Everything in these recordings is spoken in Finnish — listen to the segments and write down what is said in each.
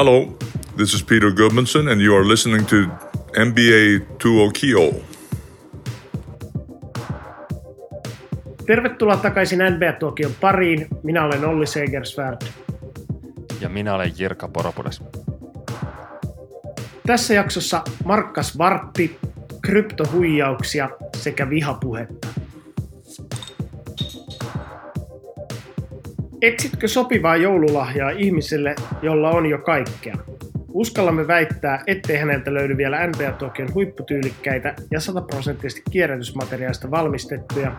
Hello, this is Peter Gudmundsson, and you are listening to NBA 2 Tervetuloa takaisin NBA-tuokion pariin. Minä olen Olli Segersvärd. Ja minä olen Jirka Poropudes. Tässä jaksossa Markkas Vartti, kryptohuijauksia sekä vihapuhetta. Etsitkö sopivaa joululahjaa ihmiselle, jolla on jo kaikkea? Uskallamme väittää, ettei häneltä löydy vielä NBA-tuokion huipputyylikkäitä ja sataprosenttisesti kierrätysmateriaalista valmistettuja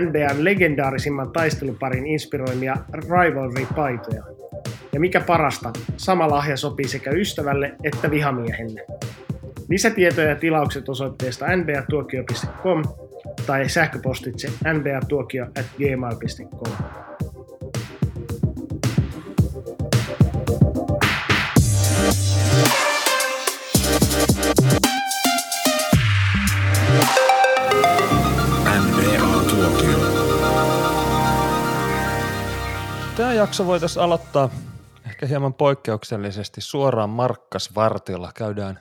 NBAn legendaarisimman taisteluparin inspiroimia Rivalry-paitoja. Ja mikä parasta, sama lahja sopii sekä ystävälle että vihamiehelle. Lisätietoja ja tilaukset osoitteesta nbatuokio.com tai sähköpostitse nbatuokio jakso voitaisiin aloittaa ehkä hieman poikkeuksellisesti suoraan Markkas Vartilla. Käydään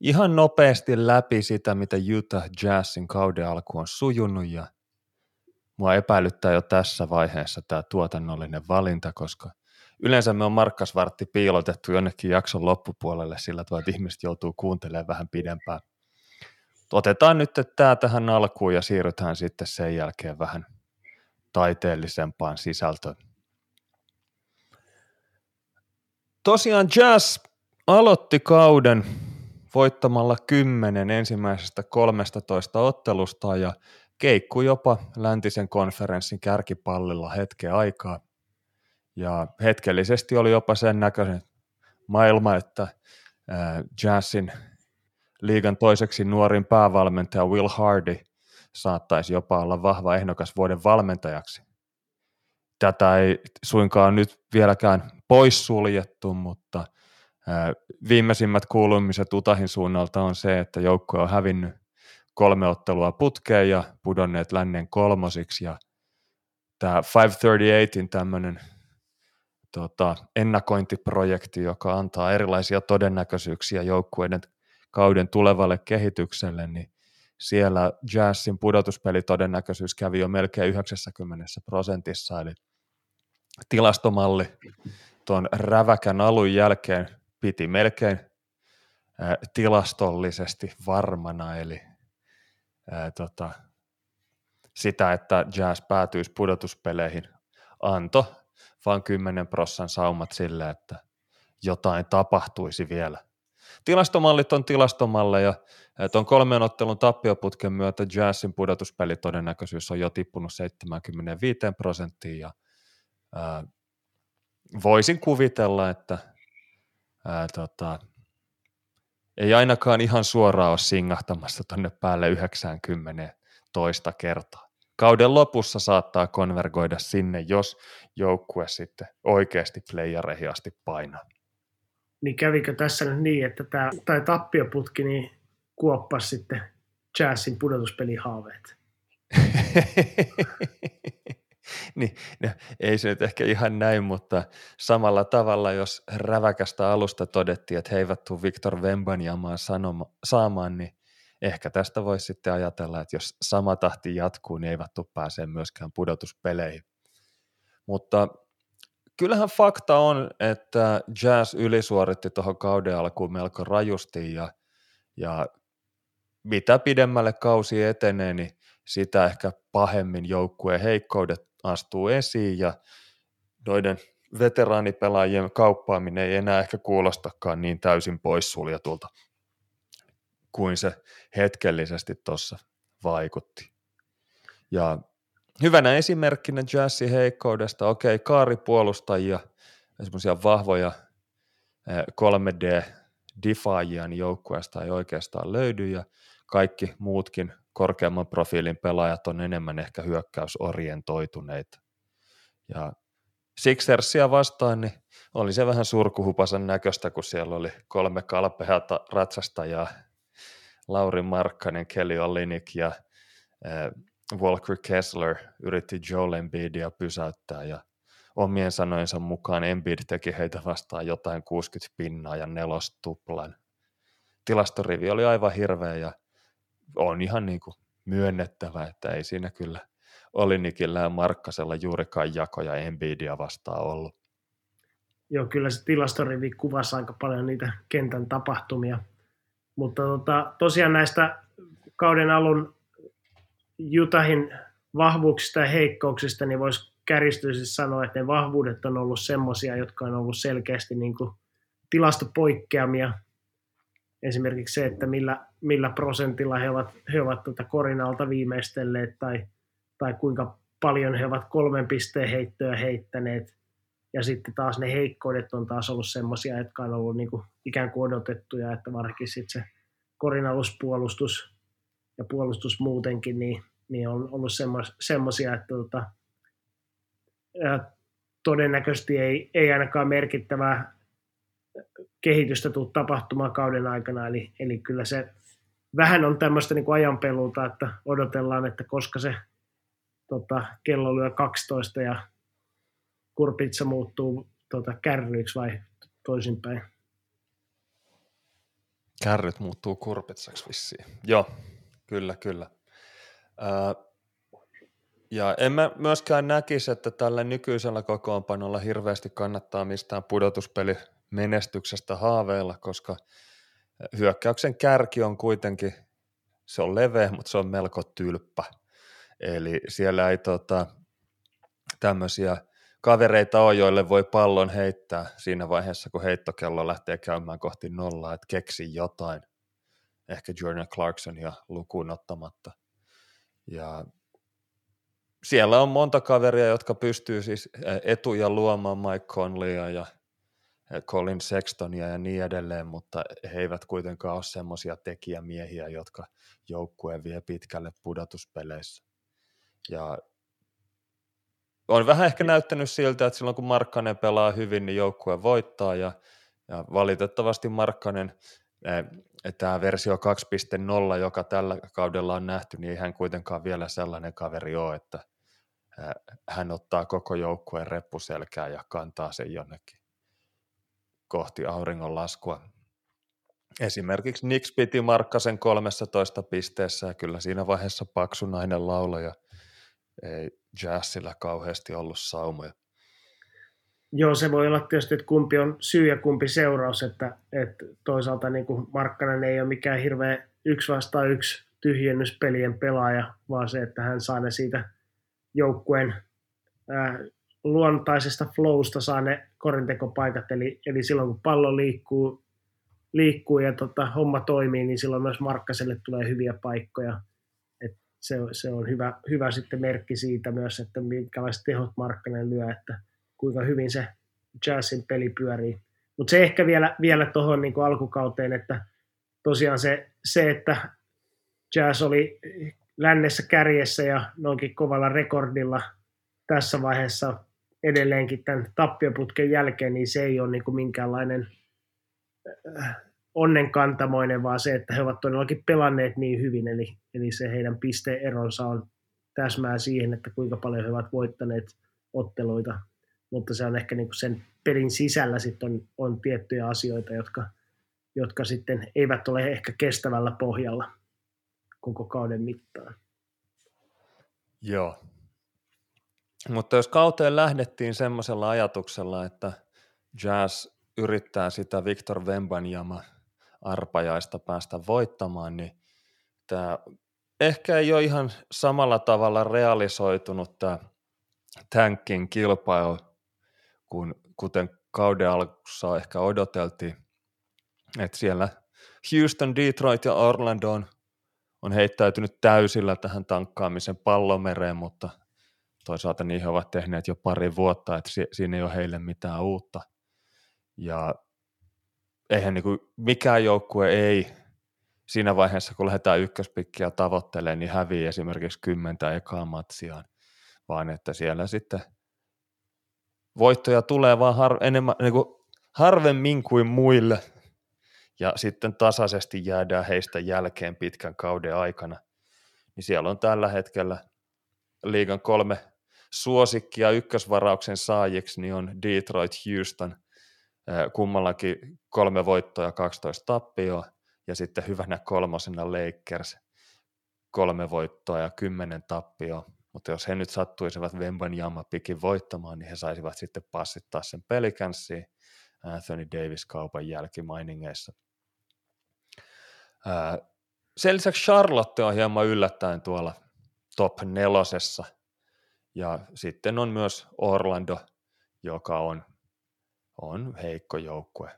ihan nopeasti läpi sitä, mitä Utah Jazzin kauden alku on sujunut ja mua epäilyttää jo tässä vaiheessa tämä tuotannollinen valinta, koska yleensä me on Markkas Vartti piilotettu jonnekin jakson loppupuolelle sillä tavalla, että ihmiset joutuu kuuntelemaan vähän pidempään. Otetaan nyt tämä tähän alkuun ja siirrytään sitten sen jälkeen vähän taiteellisempaan sisältöön. Tosiaan Jazz aloitti kauden voittamalla 10 ensimmäisestä 13 ottelusta ja keikku jopa läntisen konferenssin kärkipallilla hetken aikaa. Ja hetkellisesti oli jopa sen näköinen maailma, että Jazzin liigan toiseksi nuorin päävalmentaja Will Hardy saattaisi jopa olla vahva ehdokas vuoden valmentajaksi. Tätä ei suinkaan nyt vieläkään poissuljettu, mutta viimeisimmät kuulumiset Utahin suunnalta on se, että joukkue on hävinnyt kolme ottelua putkeen ja pudonneet lännen kolmosiksi. Ja tämä 538 tämmöinen tota, ennakointiprojekti, joka antaa erilaisia todennäköisyyksiä joukkueiden kauden tulevalle kehitykselle, niin siellä Jazzin pudotuspelitodennäköisyys kävi jo melkein 90 prosentissa, eli tilastomalli tuon räväkän alun jälkeen piti melkein tilastollisesti varmana, eli ää, tota, sitä, että Jazz päätyisi pudotuspeleihin, anto vain 10 prossan saumat sille, että jotain tapahtuisi vielä. Tilastomallit on tilastomalleja. Tuon kolmen ottelun tappioputken myötä Jazzin pudotuspelitodennäköisyys on jo tippunut 75 prosenttiin ja ää, voisin kuvitella, että ää, tota, ei ainakaan ihan suoraan ole singahtamassa tuonne päälle 90 toista kertaa. Kauden lopussa saattaa konvergoida sinne, jos joukkue sitten oikeasti playereihin asti painaa. Niin kävikö tässä nyt niin, että tämä tai tappioputki niin kuoppasi sitten Jazzin pudotuspelihaaveet? niin, no, ei se nyt ehkä ihan näin, mutta samalla tavalla, jos räväkästä alusta todettiin, että he eivät tule Viktor Vembanjamaan sanoma, saamaan, niin ehkä tästä voisi sitten ajatella, että jos sama tahti jatkuu, niin eivät tule pääsee myöskään pudotuspeleihin. Mutta kyllähän fakta on, että Jazz ylisuoritti tuohon kauden alkuun melko rajusti ja, ja mitä pidemmälle kausi etenee, niin sitä ehkä pahemmin joukkueen heikkoudet astuu esiin ja noiden veteraanipelaajien kauppaaminen ei enää ehkä kuulostakaan niin täysin poissuljetulta kuin se hetkellisesti tuossa vaikutti. Ja hyvänä esimerkkinä Jazzin heikkoudesta, okei, okay, kaaripuolustajia, semmoisia vahvoja 3D eh, defaajia niin joukkueesta ei oikeastaan löydy ja kaikki muutkin korkeamman profiilin pelaajat on enemmän ehkä hyökkäysorientoituneita. Ja Sixersia vastaan niin oli se vähän surkuhupasan näköistä, kun siellä oli kolme kalpeata ratsastajaa, Lauri Markkanen, Kelly Olinik ja äh, Walker Kessler yritti Joel Embiidia pysäyttää ja omien sanojensa mukaan Embiid teki heitä vastaan jotain 60 pinnaa ja nelostuplan. Tilastorivi oli aivan hirveä ja on ihan niin kuin myönnettävä, että ei siinä kyllä Olinikillä ja Markkasella juurikaan jakoja Embiidia vastaan ollut. Joo, kyllä se tilastorivi kuvasi aika paljon niitä kentän tapahtumia. Mutta tota, tosiaan näistä kauden alun Jutahin vahvuuksista ja heikkouksista, niin voisi kärjistyisesti sanoa, että ne vahvuudet on ollut semmoisia, jotka on ollut selkeästi niin kuin tilastopoikkeamia. Esimerkiksi se, että millä, millä prosentilla he ovat, he ovat tuota korinalta viimeistelleet tai, tai kuinka paljon he ovat kolmen pisteen heittoja heittäneet. Ja sitten taas ne heikkoudet on taas ollut semmoisia, jotka on ollut niin kuin ikään kuin odotettuja, että varsinkin sitten se korinaluspuolustus ja puolustus muutenkin, niin, niin on ollut semmoisia, että tota, todennäköisesti ei, ei ainakaan merkittävää kehitystä tule tapahtumaan kauden aikana, eli, eli kyllä se vähän on tämmöistä niin ajanpelulta, että odotellaan, että koska se tota, kello lyö 12 ja kurpitsa muuttuu tota, kärryiksi vai toisinpäin. Kärryt muuttuu kurpitsaksi vissiin. Joo, kyllä, kyllä. Äh, ja en mä myöskään näkisi, että tällä nykyisellä kokoonpanolla hirveästi kannattaa mistään pudotuspeli menestyksestä haaveilla, koska hyökkäyksen kärki on kuitenkin, se on leveä, mutta se on melko tylppä. Eli siellä ei tota, tämmöisiä kavereita ole, joille voi pallon heittää siinä vaiheessa, kun heittokello lähtee käymään kohti nollaa, että keksi jotain. Ehkä Jordan Clarksonia lukuun ottamatta. Ja siellä on monta kaveria, jotka pystyy siis etuja luomaan Mike Conleya ja Colin Sextonia ja niin edelleen, mutta he eivät kuitenkaan ole semmoisia tekijämiehiä, jotka joukkue vie pitkälle pudotuspeleissä. Ja on vähän ehkä näyttänyt siltä, että silloin kun Markkanen pelaa hyvin, niin joukkue voittaa ja, ja valitettavasti Markkanen tämä versio 2.0, joka tällä kaudella on nähty, niin ei hän kuitenkaan vielä sellainen kaveri ole, että hän ottaa koko joukkueen reppuselkää ja kantaa sen jonnekin kohti auringon laskua. Esimerkiksi Nix piti Markkasen 13 pisteessä ja kyllä siinä vaiheessa paksunainen lauloja ei jazzillä kauheasti ollut saumoja. Joo, se voi olla tietysti, että kumpi on syy ja kumpi seuraus, että, että toisaalta niin kuin Markkanen ei ole mikään hirveä yksi vastaan yksi tyhjennyspelien pelaaja, vaan se, että hän saa ne siitä joukkueen luontaisesta flowsta saa ne korintekopaikat, eli, eli silloin kun pallo liikkuu, liikkuu ja tota, homma toimii, niin silloin myös Markkaselle tulee hyviä paikkoja. Et se, se on hyvä, hyvä sitten merkki siitä myös, että minkälaiset tehot Markkanen lyö, että kuinka hyvin se Jazzin peli pyörii. Mutta se ehkä vielä, vielä tuohon niin alkukauteen, että tosiaan se, se, että Jazz oli lännessä kärjessä ja noinkin kovalla rekordilla tässä vaiheessa edelleenkin tämän tappioputken jälkeen, niin se ei ole niin kuin minkäänlainen äh, onnenkantamoinen, vaan se, että he ovat todellakin pelanneet niin hyvin, eli, eli se heidän pisteeronsa on täsmää siihen, että kuinka paljon he ovat voittaneet otteluita mutta se on ehkä niin kuin sen pelin sisällä sitten on, on tiettyjä asioita, jotka, jotka sitten eivät ole ehkä kestävällä pohjalla koko kauden mittaan. Joo. Mutta jos kauteen lähdettiin semmoisella ajatuksella, että Jazz yrittää sitä Victor Wembanjama arpajaista päästä voittamaan, niin tämä ehkä ei ole ihan samalla tavalla realisoitunut tämä tankin kilpailu kun, kuten kauden alussa ehkä odoteltiin, että siellä Houston, Detroit ja Orlando on, on heittäytynyt täysillä tähän tankkaamisen pallomereen, mutta toisaalta niin he ovat tehneet jo pari vuotta, että si- siinä ei ole heille mitään uutta. Ja eihän niin kuin mikään joukkue ei siinä vaiheessa, kun lähdetään ykköspikkiä tavoittelemaan, niin hävii esimerkiksi kymmentä ekaa matsiaan, vaan että siellä sitten – voittoja tulee vaan har, enemmän, niin kuin harvemmin kuin muille, ja sitten tasaisesti jäädään heistä jälkeen pitkän kauden aikana. Niin siellä on tällä hetkellä liigan kolme suosikki ja ykkösvarauksen saajiksi niin on Detroit Houston, kummallakin kolme voittoa ja 12 tappioa, ja sitten hyvänä kolmosena Lakers, kolme voittoa ja kymmenen tappioa, mutta jos he nyt sattuisivat Wemban pikin voittamaan, niin he saisivat sitten passittaa sen pelikanssiin Anthony Davis kaupan jälkimainingeissa. Sen lisäksi Charlotte on hieman yllättäen tuolla top nelosessa, ja sitten on myös Orlando, joka on, on heikko joukkue.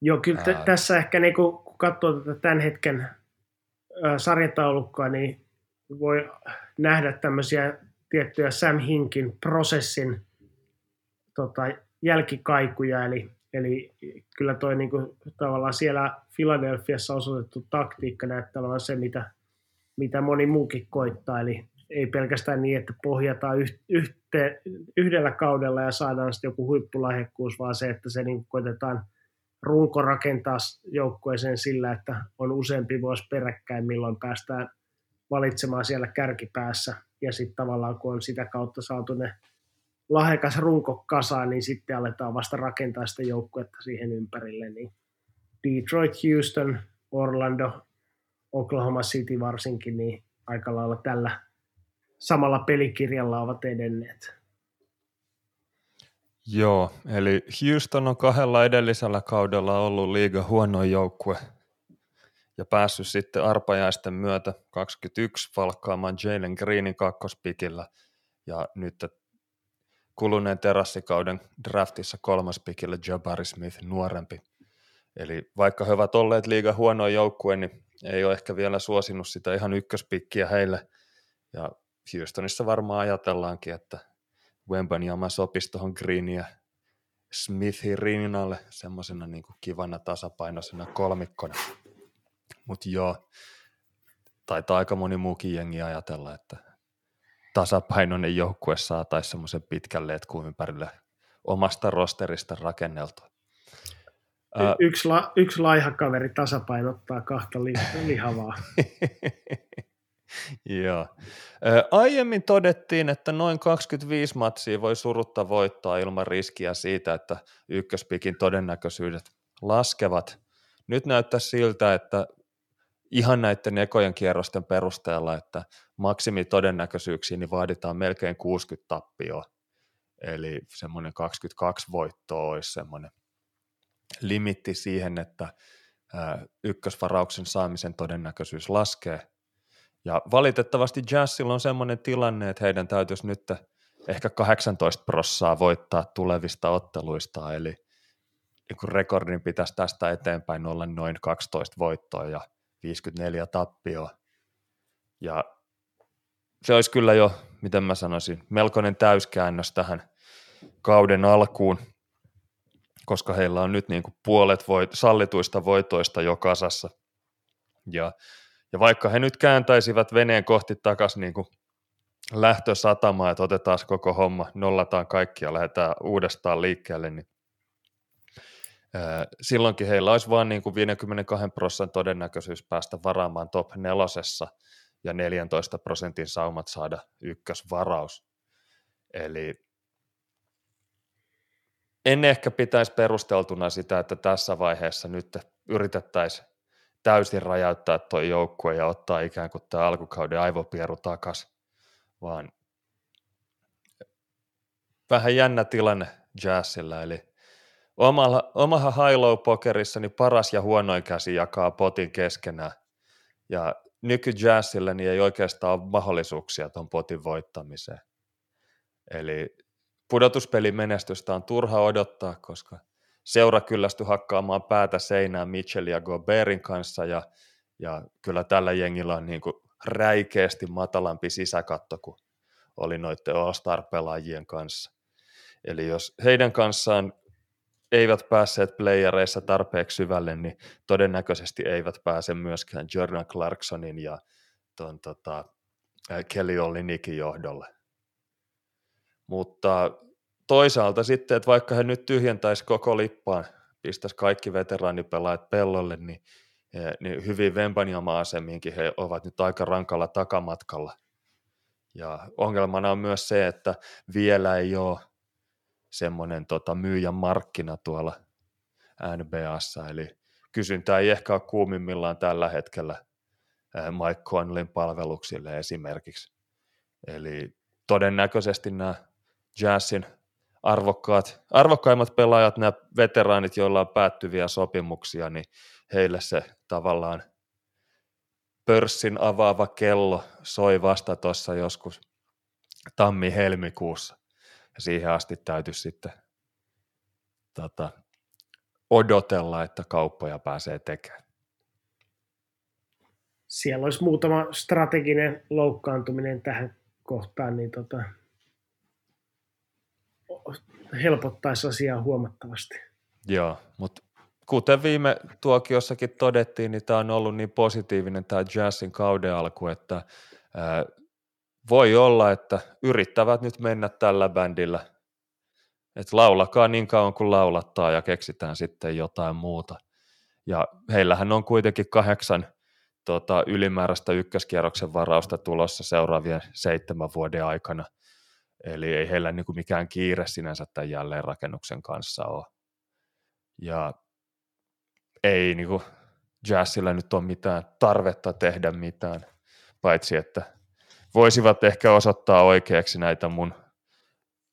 Joo, kyllä t- tässä ehkä niin kun katsoo tätä tämän hetken sarjataulukkoa, niin voi nähdä tämmöisiä tiettyjä Sam Hinkin prosessin tota, jälkikaikuja, eli, eli kyllä toi niinku, tavallaan siellä Filadelfiassa osoitettu taktiikka näyttää olevan se, mitä, mitä moni muukin koittaa, eli ei pelkästään niin, että pohjataan yhte, yhdellä kaudella ja saadaan sitten joku huippulahjakkuus, vaan se, että se niin koitetaan runko rakentaa joukkueeseen sillä, että on useampi vuosi peräkkäin, milloin päästään valitsemaan siellä kärkipäässä. Ja sitten tavallaan, kun on sitä kautta saatu ne lahjakas runko kasaan, niin sitten aletaan vasta rakentaa sitä joukkuetta siihen ympärille. Niin Detroit, Houston, Orlando, Oklahoma City varsinkin, niin aika lailla tällä samalla pelikirjalla ovat edenneet. Joo, eli Houston on kahdella edellisellä kaudella ollut liiga huono joukkue ja päässyt sitten arpajaisten myötä 21 valkkaamaan Jalen Greenin kakkospikillä ja nyt kuluneen terassikauden draftissa kolmas pikillä Jabari Smith nuorempi. Eli vaikka he ovat olleet liiga huono joukkue, niin ei ole ehkä vielä suosinut sitä ihan ykköspikkiä heille. Ja Houstonissa varmaan ajatellaankin, että Wembanyama sopisi tuohon Greenia Smithin rinnalle semmoisena niin kivana tasapainoisena kolmikkona. Mutta joo, taitaa aika moni muukin jengi ajatella, että tasapainoinen joukkue saataisiin semmoisen pitkän letkun ympärille omasta rosterista rakenneltua. Yksi, la, yksi laiha kaveri tasapainottaa kahta li- lihavaa. Joo. Aiemmin todettiin, että noin 25 matsia voi surutta voittaa ilman riskiä siitä, että ykköspikin todennäköisyydet laskevat. Nyt näyttää siltä, että ihan näiden ekojen kierrosten perusteella, että maksimitodennäköisyyksiin niin vaaditaan melkein 60 tappioa. Eli semmoinen 22 voittoa olisi semmoinen limitti siihen, että ykkösvarauksen saamisen todennäköisyys laskee. Ja valitettavasti Jazzilla on semmoinen tilanne, että heidän täytyisi nyt ehkä 18 prossaa voittaa tulevista otteluista, eli niin rekordin pitäisi tästä eteenpäin olla noin 12 voittoa ja 54 tappioa. Ja se olisi kyllä jo, miten mä sanoisin, melkoinen täyskäännös tähän kauden alkuun, koska heillä on nyt niin kuin puolet voit, sallituista voitoista jo kasassa. Ja, ja vaikka he nyt kääntäisivät veneen kohti takaisin niin kuin lähtösatamaa, että otetaan koko homma, nollataan kaikki ja lähdetään uudestaan liikkeelle, niin silloinkin heillä olisi vain niin kuin 52 prosentin todennäköisyys päästä varaamaan top nelosessa ja 14 prosentin saumat saada ykkösvaraus. Eli en ehkä pitäisi perusteltuna sitä, että tässä vaiheessa nyt yritettäisiin täysin rajauttaa tuo joukkue ja ottaa ikään kuin tämä alkukauden aivopieru takas, vaan vähän jännä tilanne Jazzillä, eli omalla, omaha high pokerissa niin paras ja huonoin käsi jakaa potin keskenään. Ja nykyjazzillä niin ei oikeastaan ole mahdollisuuksia tuon potin voittamiseen. Eli pudotuspelin menestystä on turha odottaa, koska seura kyllästyi hakkaamaan päätä seinään Mitchell ja Goberin kanssa ja, ja kyllä tällä jengillä on niin kuin räikeästi matalampi sisäkatto kuin oli noiden All-Star-pelaajien kanssa. Eli jos heidän kanssaan eivät päässeet playereissa tarpeeksi syvälle, niin todennäköisesti eivät pääse myöskään Jordan Clarksonin ja ton, tota, Kelly Olinikin johdolle. Mutta toisaalta sitten, että vaikka he nyt tyhjentäisi koko lippaan, pistäisi kaikki veteraanipelaajat pellolle, niin, niin hyvin Vembanjama-asemiinkin he ovat nyt aika rankalla takamatkalla. Ja ongelmana on myös se, että vielä ei ole semmoinen tota, myyjän markkina tuolla NBAssa, eli kysyntä ei ehkä ole kuumimmillaan tällä hetkellä Mike Conleyn palveluksille esimerkiksi. Eli todennäköisesti nämä Jazzin arvokkaat, arvokkaimmat pelaajat, nämä veteraanit, joilla on päättyviä sopimuksia, niin heille se tavallaan pörssin avaava kello soi vasta tuossa joskus tammi-helmikuussa. Ja siihen asti täytyisi sitten tota, odotella, että kauppoja pääsee tekemään. Siellä olisi muutama strateginen loukkaantuminen tähän kohtaan, niin tota, helpottaisi asiaa huomattavasti. Joo, mutta kuten viime tuokiossakin todettiin, niin tämä on ollut niin positiivinen tämä Jazzin kauden alku, että ää, voi olla, että yrittävät nyt mennä tällä bändillä, että laulakaa niin kauan kuin laulattaa ja keksitään sitten jotain muuta. Ja heillähän on kuitenkin kahdeksan tota, ylimääräistä ykköskierroksen varausta tulossa seuraavien seitsemän vuoden aikana. Eli ei heillä niin kuin mikään kiire sinänsä tämän jälleenrakennuksen kanssa ole. Ja ei niin kuin jazzillä nyt ole mitään tarvetta tehdä mitään, paitsi että voisivat ehkä osoittaa oikeaksi näitä mun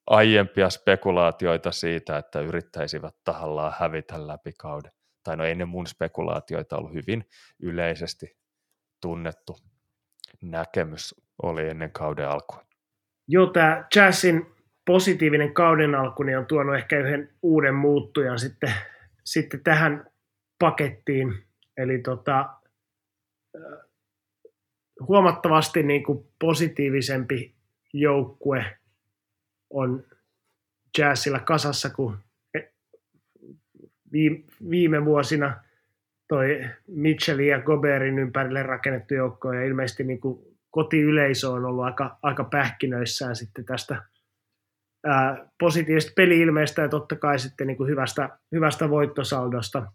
aiempia spekulaatioita siitä, että yrittäisivät tahallaan hävitä läpi kauden. Tai no ei ne mun spekulaatioita ollut hyvin yleisesti tunnettu näkemys oli ennen kauden alkua. Joo, tämä Jazzin positiivinen kauden alku niin on tuonut ehkä yhden uuden muuttujan sitten, sitten tähän pakettiin. Eli tota, huomattavasti niin kuin positiivisempi joukkue on Jazzilla kasassa kuin viime vuosina toi Mitchellin ja Goberin ympärille rakennettu joukko ja ilmeisesti niin kuin kotiyleisö on ollut aika, aika pähkinöissään sitten tästä ää, positiivisesta peli-ilmeestä ja totta kai sitten niin kuin hyvästä, hyvästä voittosaldosta.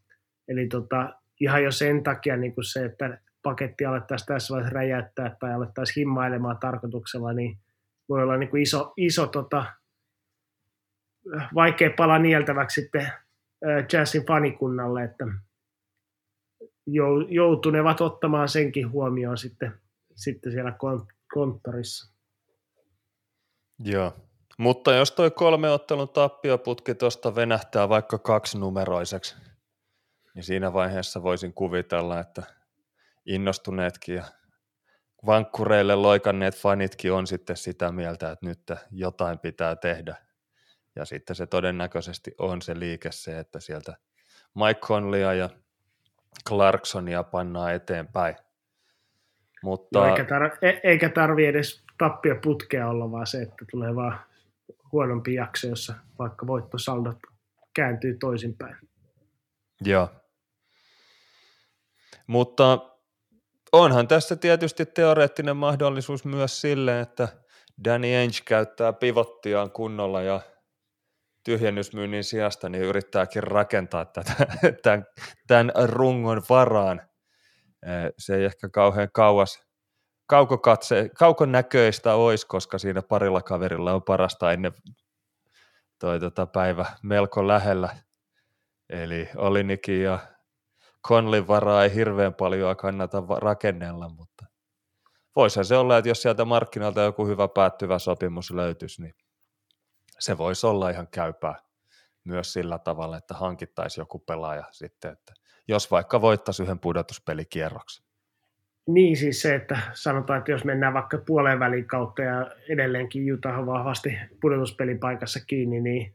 Eli tota, ihan jo sen takia niin kuin se, että paketti alettaisiin tässä vaiheessa räjäyttää tai alettaisiin himmailemaan tarkoituksella, niin voi olla niin kuin iso, iso tota, vaikea pala nieltäväksi sitten jazzin fanikunnalle, että joutunevat ottamaan senkin huomioon sitten, sitten siellä konttorissa. Joo, mutta jos toi kolme ottelun tappioputki tuosta venähtää vaikka kaksinumeroiseksi, niin siinä vaiheessa voisin kuvitella, että innostuneetkin ja vankkureille loikanneet fanitkin on sitten sitä mieltä, että nyt jotain pitää tehdä. Ja sitten se todennäköisesti on se liike se, että sieltä Mike Conleya ja Clarksonia pannaan eteenpäin. Mutta... No, eikä, tar- e- eikä tarvi edes tappia putkea olla, vaan se, että tulee vaan huonompi jakso, jossa vaikka voittosaldot kääntyy toisinpäin. Joo. Mutta onhan tässä tietysti teoreettinen mahdollisuus myös sille, että Danny Ainge käyttää pivottiaan kunnolla ja tyhjennysmyynnin sijasta niin yrittääkin rakentaa tätä, tämän, tämän rungon varaan. Se ei ehkä kauhean kauas kaukokatse, kaukonäköistä olisi, koska siinä parilla kaverilla on parasta ennen toi tota päivä melko lähellä. Eli Olinikin ja Conlin varaa ei hirveän paljon kannata rakennella, mutta voisihan se olla, että jos sieltä markkinoilta joku hyvä päättyvä sopimus löytyisi, niin se voisi olla ihan käypää myös sillä tavalla, että hankittaisi joku pelaaja sitten, että jos vaikka voittaisi yhden pudotuspelikierroksen. Niin siis se, että sanotaan, että jos mennään vaikka puoleen välin kautta ja edelleenkin Utah on vahvasti pudotuspelipaikassa kiinni, niin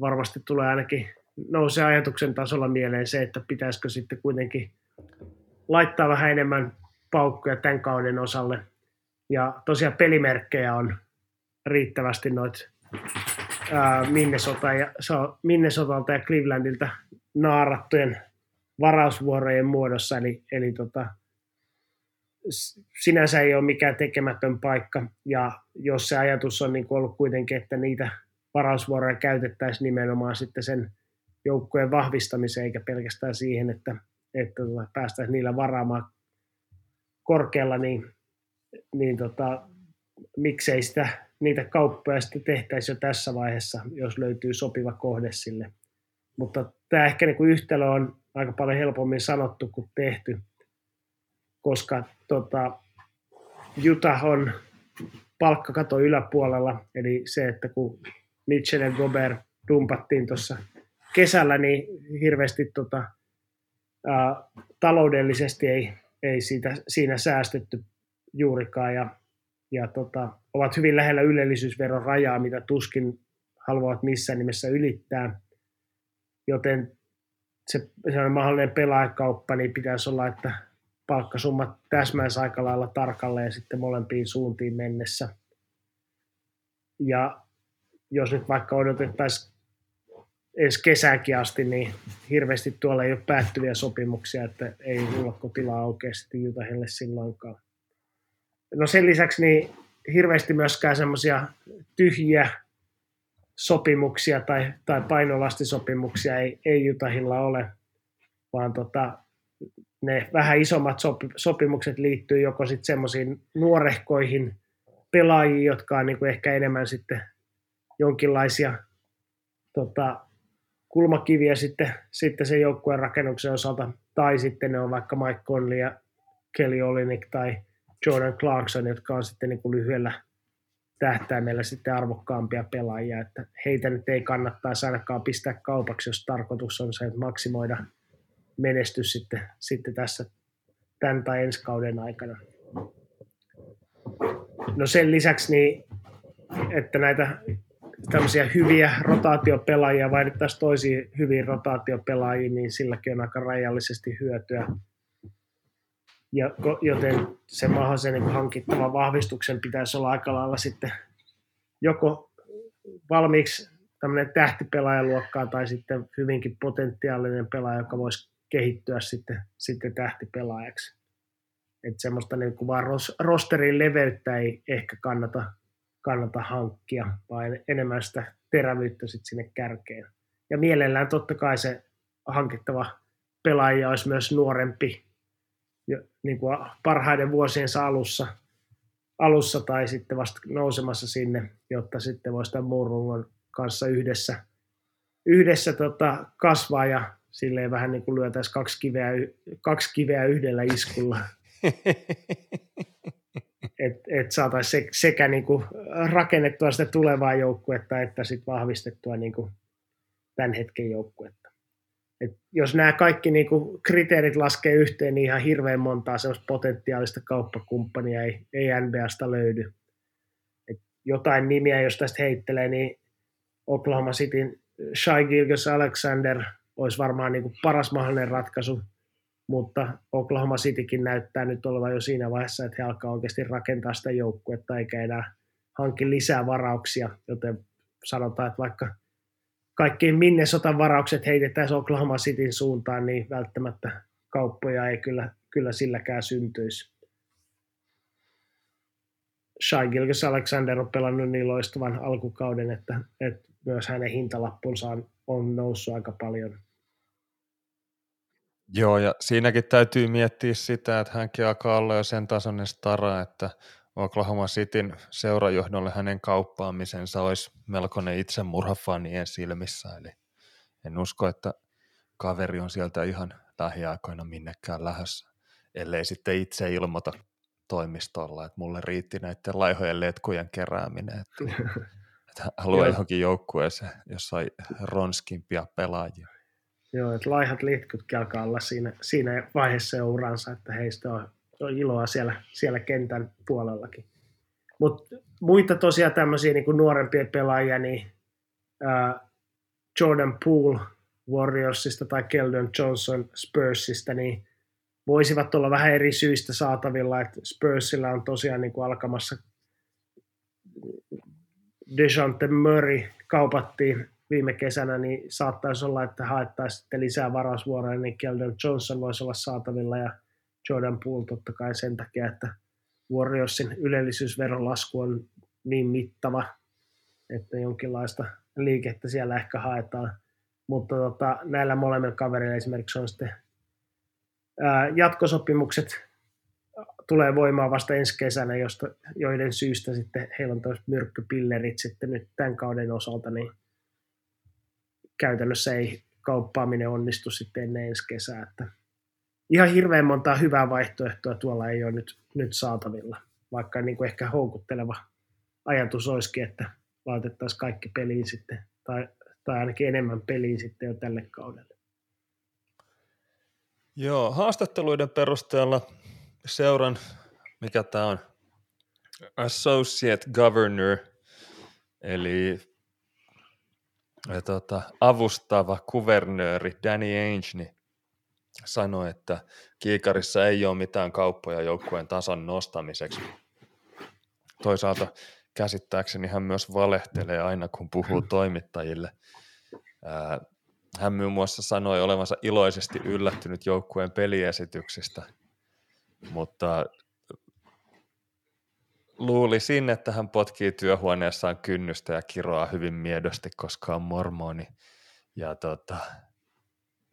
varmasti tulee ainakin nousee ajatuksen tasolla mieleen se, että pitäisikö sitten kuitenkin laittaa vähän enemmän paukkuja tämän kauden osalle. Ja tosiaan pelimerkkejä on riittävästi noit Minnesota ja, Minnesotalta ja Clevelandilta naarattujen varausvuorojen muodossa, eli, eli tota, sinänsä ei ole mikään tekemätön paikka, ja jos se ajatus on niin ollut kuitenkin, että niitä varausvuoroja käytettäisiin nimenomaan sitten sen joukkojen vahvistamiseen, eikä pelkästään siihen, että, että tota, päästäisiin niillä varaamaan korkealla, niin, niin tota, miksei sitä, niitä kauppoja sitten tehtäisi jo tässä vaiheessa, jos löytyy sopiva kohde sille. Mutta tämä ehkä niin kuin yhtälö on aika paljon helpommin sanottu kuin tehty, koska tota, Utah on palkkakato yläpuolella, eli se, että kun Mitchell ja Gobert dumpattiin tuossa kesällä, niin hirveästi tota, ää, taloudellisesti ei, ei siitä, siinä säästetty juurikaan ja, ja tota, ovat hyvin lähellä ylellisyysveron rajaa, mitä tuskin haluavat missään nimessä ylittää. Joten se, se mahdollinen pelaajakauppa, niin pitäisi olla, että palkkasummat täsmäisi aika lailla tarkalleen sitten molempiin suuntiin mennessä. Ja jos nyt vaikka odotettaisiin ensi kesäänkin asti, niin hirveästi tuolla ei ole päättyviä sopimuksia, että ei tilaa oikeasti Jutahille silloinkaan. No sen lisäksi niin hirveästi myöskään semmoisia tyhjiä sopimuksia tai, tai painolastisopimuksia ei, ei Jutahilla ole, vaan tota, ne vähän isommat sopi, sopimukset liittyy joko sitten semmoisiin nuorehkoihin pelaajiin, jotka on niin kuin ehkä enemmän sitten jonkinlaisia tota, kulmakiviä sitten, sitten sen joukkueen rakennuksen osalta, tai sitten ne on vaikka Mike Conley ja Kelly Olinik tai Jordan Clarkson, jotka on sitten niin kuin lyhyellä tähtäimellä sitten arvokkaampia pelaajia, että heitä nyt ei kannattaisi ainakaan pistää kaupaksi, jos tarkoitus on se, että maksimoida menestys sitten, sitten tässä tämän tai ensi kauden aikana. No sen lisäksi, niin, että näitä tämmöisiä hyviä rotaatiopelaajia vaihdettaisiin toisiin hyviin rotaatiopelaajiin, niin silläkin on aika rajallisesti hyötyä. Ja, joten se mahdollisen niin hankittavan vahvistuksen pitäisi olla aika lailla sitten joko valmiiksi tämmöinen tähtipelaajaluokkaa tai sitten hyvinkin potentiaalinen pelaaja, joka voisi kehittyä sitten, sitten tähtipelaajaksi. Että semmoista niin kuin vaan rosterin leveyttä ei ehkä kannata kannata hankkia, vaan enemmän sitä terävyyttä sitten sinne kärkeen. Ja mielellään totta kai se hankittava pelaaja olisi myös nuorempi niin kuin parhaiden vuosiensa alussa, alussa tai sitten vasta nousemassa sinne, jotta sitten voisi tämän Murrungon kanssa yhdessä, yhdessä tota, kasvaa ja silleen vähän niin kuin lyötäisiin kaksi kiveä, kaksi kiveä yhdellä iskulla. että et saataisiin se, sekä niin kuin rakennettua sitä tulevaa joukkuetta että sit vahvistettua niin kuin tämän hetken joukkuetta. Et jos nämä kaikki niin kuin kriteerit laskee yhteen, niin ihan hirveän montaa sellaista potentiaalista kauppakumppania ei, ei NBAsta löydy. Et jotain nimiä, jos tästä heittelee, niin Oklahoma Cityn Shai Gilgis Alexander olisi varmaan niin kuin paras mahdollinen ratkaisu – mutta Oklahoma Citykin näyttää nyt olevan jo siinä vaiheessa, että he alkaa oikeasti rakentaa sitä joukkuetta eikä enää hankki lisää varauksia, joten sanotaan, että vaikka kaikkiin Minnesotan varaukset heitetään Oklahoma Cityn suuntaan, niin välttämättä kauppoja ei kyllä, kyllä silläkään syntyisi. Shai Gilgis Alexander on pelannut niin loistavan alkukauden, että, että myös hänen hintalappunsa on, on noussut aika paljon – Joo, ja siinäkin täytyy miettiä sitä, että hänkin alkaa olla jo sen tasoinen stara, että Oklahoma Cityn seurajohdolle hänen kauppaamisensa olisi melkoinen itsemurha fanien silmissä, eli en usko, että kaveri on sieltä ihan lähiaikoina minnekään lähdössä, ellei sitten itse ilmoita toimistolla, että mulle riitti näiden laihojen letkujen kerääminen, että, että haluaa johonkin joukkueeseen, jossa on ronskimpia pelaajia. Joo, että laihat litkutkin alkaa olla siinä, siinä vaiheessa uransa, että heistä on iloa siellä, siellä kentän puolellakin. Mutta muita tosiaan tämmöisiä niin nuorempia pelaajia, niin Jordan Poole Warriorsista tai Keldon Johnson Spursista, niin voisivat olla vähän eri syistä saatavilla, että Spursilla on tosiaan niin kuin alkamassa Dejante Murray kaupattiin viime kesänä, niin saattaisi olla, että haettaisiin sitten lisää varausvuoroja, niin Keldon Johnson voisi olla saatavilla ja Jordan Poole totta kai sen takia, että Warriorsin ylellisyysveron lasku on niin mittava, että jonkinlaista liikettä siellä ehkä haetaan. Mutta tota, näillä molemmilla kavereilla esimerkiksi on sitten ää, jatkosopimukset tulee voimaan vasta ensi kesänä, josta, joiden syystä sitten heillä on toiset myrkkypillerit sitten nyt tämän kauden osalta, niin käytännössä ei kauppaaminen onnistu sitten ennen ensi kesää. Että ihan hirveän monta hyvää vaihtoehtoa tuolla ei ole nyt, nyt saatavilla, vaikka niin kuin ehkä houkutteleva ajatus olisikin, että laitettaisiin kaikki peliin sitten, tai, tai ainakin enemmän peliin sitten jo tälle kaudelle. Joo, haastatteluiden perusteella seuran, mikä tämä on, Associate Governor, eli ja tota, avustava kuvernööri Danny Ainge niin sanoi, että Kiikarissa ei ole mitään kauppoja joukkueen tason nostamiseksi. Toisaalta käsittääkseni hän myös valehtelee aina, kun puhuu toimittajille. Hän muun muassa sanoi olevansa iloisesti yllättynyt joukkueen peliesityksistä, mutta luulisin, että hän potkii työhuoneessaan kynnystä ja kiroaa hyvin miedosti, koska on mormoni. Ja tota,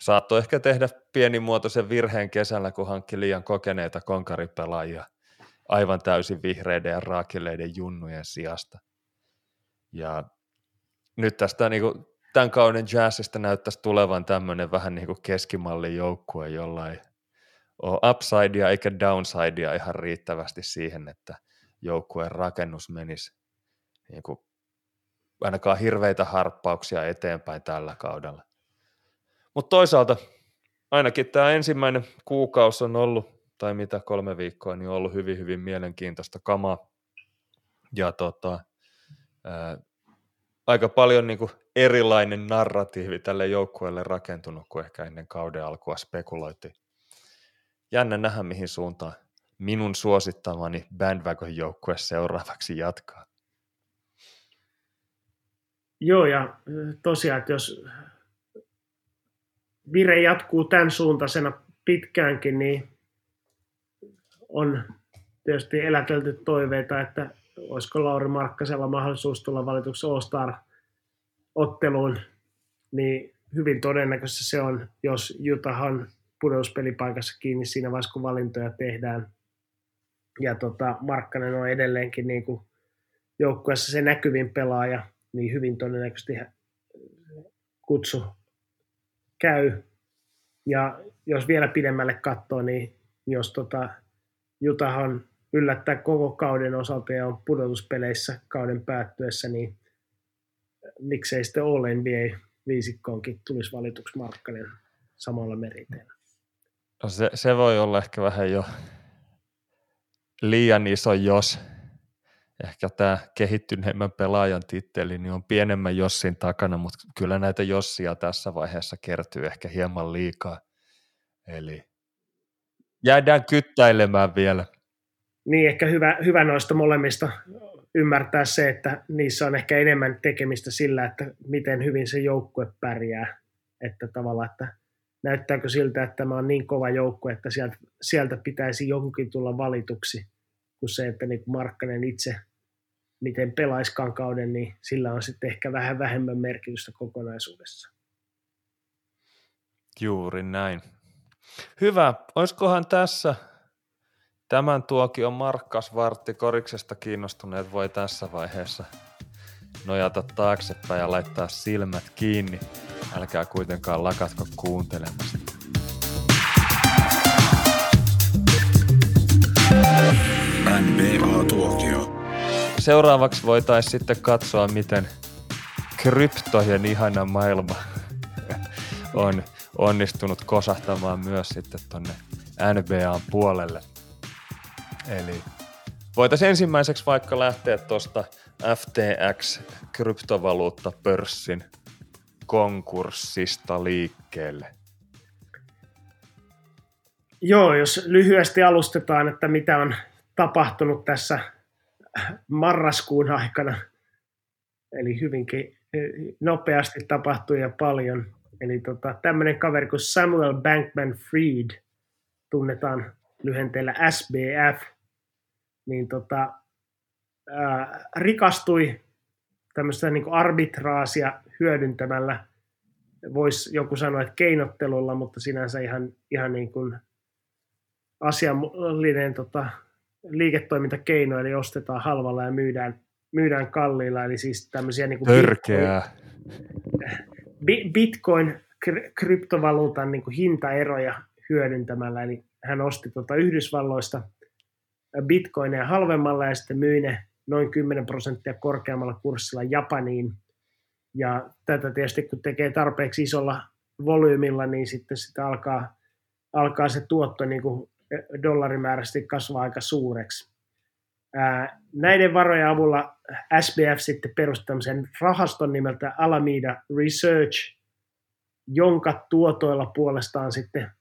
saattoi ehkä tehdä pienimuotoisen virheen kesällä, kun hankki liian kokeneita konkaripelaajia aivan täysin vihreiden ja raakileiden junnujen sijasta. Ja nyt tästä niin kuin, tämän kauden jazzista näyttäisi tulevan tämmöinen vähän niin keskimallin joukkue, jolla ei ole upsidea eikä downsidea ihan riittävästi siihen, että joukkueen rakennus menisi niin kuin ainakaan hirveitä harppauksia eteenpäin tällä kaudella. Mutta toisaalta ainakin tämä ensimmäinen kuukausi on ollut, tai mitä kolme viikkoa, niin on ollut hyvin, hyvin mielenkiintoista kamaa. Ja tota, ää, aika paljon niin kuin erilainen narratiivi tälle joukkueelle rakentunut kuin ehkä ennen kauden alkua spekuloitiin. Jännä nähdä, mihin suuntaan minun suosittamani bandwagon-joukkue seuraavaksi jatkaa. Joo, ja tosiaan, jos vire jatkuu tämän suuntaisena pitkäänkin, niin on tietysti elätelty toiveita, että olisiko Lauri Markkasella mahdollisuus tulla valituksi All-Star-otteluun, niin hyvin todennäköisesti se on, jos Jutahan pudotuspelipaikassa kiinni siinä vaiheessa, kun valintoja tehdään. Ja tota, Markkanen on edelleenkin niin kuin joukkueessa se näkyvin pelaaja, niin hyvin todennäköisesti kutsu käy. Ja jos vielä pidemmälle katsoo, niin jos tota, Jutahan yllättää koko kauden osalta ja on pudotuspeleissä kauden päättyessä, niin miksei sitten All NBA viisikkoonkin tulisi valituksi Markkanen samalla meriteillä. No se, se voi olla ehkä vähän jo liian iso jos. Ehkä tämä kehittyneemmän pelaajan titteli niin on pienemmän Jossin takana, mutta kyllä näitä Jossia tässä vaiheessa kertyy ehkä hieman liikaa. Eli jäädään kyttäilemään vielä. Niin, ehkä hyvä, hyvä noista molemmista ymmärtää se, että niissä on ehkä enemmän tekemistä sillä, että miten hyvin se joukkue pärjää. Että tavallaan, että näyttääkö siltä, että tämä on niin kova joukkue, että sieltä, sieltä pitäisi jonkin tulla valituksi, kuin se, että niin Markkanen itse miten pelaiskaan kauden, niin sillä on sitten ehkä vähän vähemmän merkitystä kokonaisuudessa. Juuri näin. Hyvä. Olisikohan tässä tämän tuokion Markkas Vartti Koriksesta kiinnostuneet voi tässä vaiheessa nojata taaksepäin ja laittaa silmät kiinni. Älkää kuitenkaan lakatko kuuntelemasta. NBA-tuokio. Seuraavaksi voitaisiin sitten katsoa, miten kryptojen ihana maailma on onnistunut kosahtamaan myös sitten tonne NBAn puolelle. Eli voitaisiin ensimmäiseksi vaikka lähteä tuosta FTX kryptovaluuttapörssin konkurssista liikkeelle. Joo, jos lyhyesti alustetaan, että mitä on tapahtunut tässä marraskuun aikana, eli hyvinkin nopeasti tapahtui ja paljon. Eli tota, tämmöinen kaveri kuin Samuel Bankman Fried, tunnetaan lyhenteellä SBF, niin tota, ää, rikastui tämmöistä niin arbitraasia hyödyntämällä. Voisi joku sanoa, että keinottelulla, mutta sinänsä ihan, ihan niin kuin asiallinen tota, liiketoimintakeino, eli ostetaan halvalla ja myydään, myydään kalliilla, eli siis tämmöisiä niin kuin Törkeää. Bitcoin, Bitcoin kryptovaluutan niin kuin hintaeroja hyödyntämällä, eli hän osti tota Yhdysvalloista bitcoineja halvemmalla ja sitten myi ne noin 10 prosenttia korkeammalla kurssilla Japaniin. Ja tätä tietysti kun tekee tarpeeksi isolla volyymilla, niin sitten sitä alkaa, alkaa se tuotto niin kuin dollarimääräisesti kasvaa aika suureksi. Näiden varojen avulla SBF sitten perusti tämmöisen rahaston nimeltä Alameda Research, jonka tuotoilla puolestaan sitten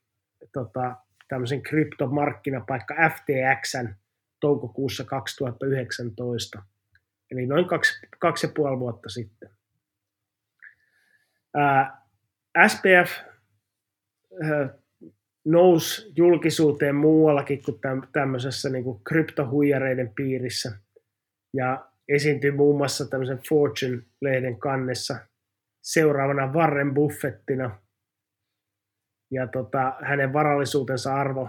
tota, tämmöisen kryptomarkkinapaikka FTXn toukokuussa 2019, eli noin kaksi, kaksi ja puoli vuotta sitten. Ää, SPF nousi julkisuuteen muuallakin kuin tämmöisessä niin kuin kryptohuijareiden piirissä ja esiintyi muun muassa tämmöisen Fortune-lehden kannessa seuraavana Warren Buffettina. Ja tota, hänen varallisuutensa arvo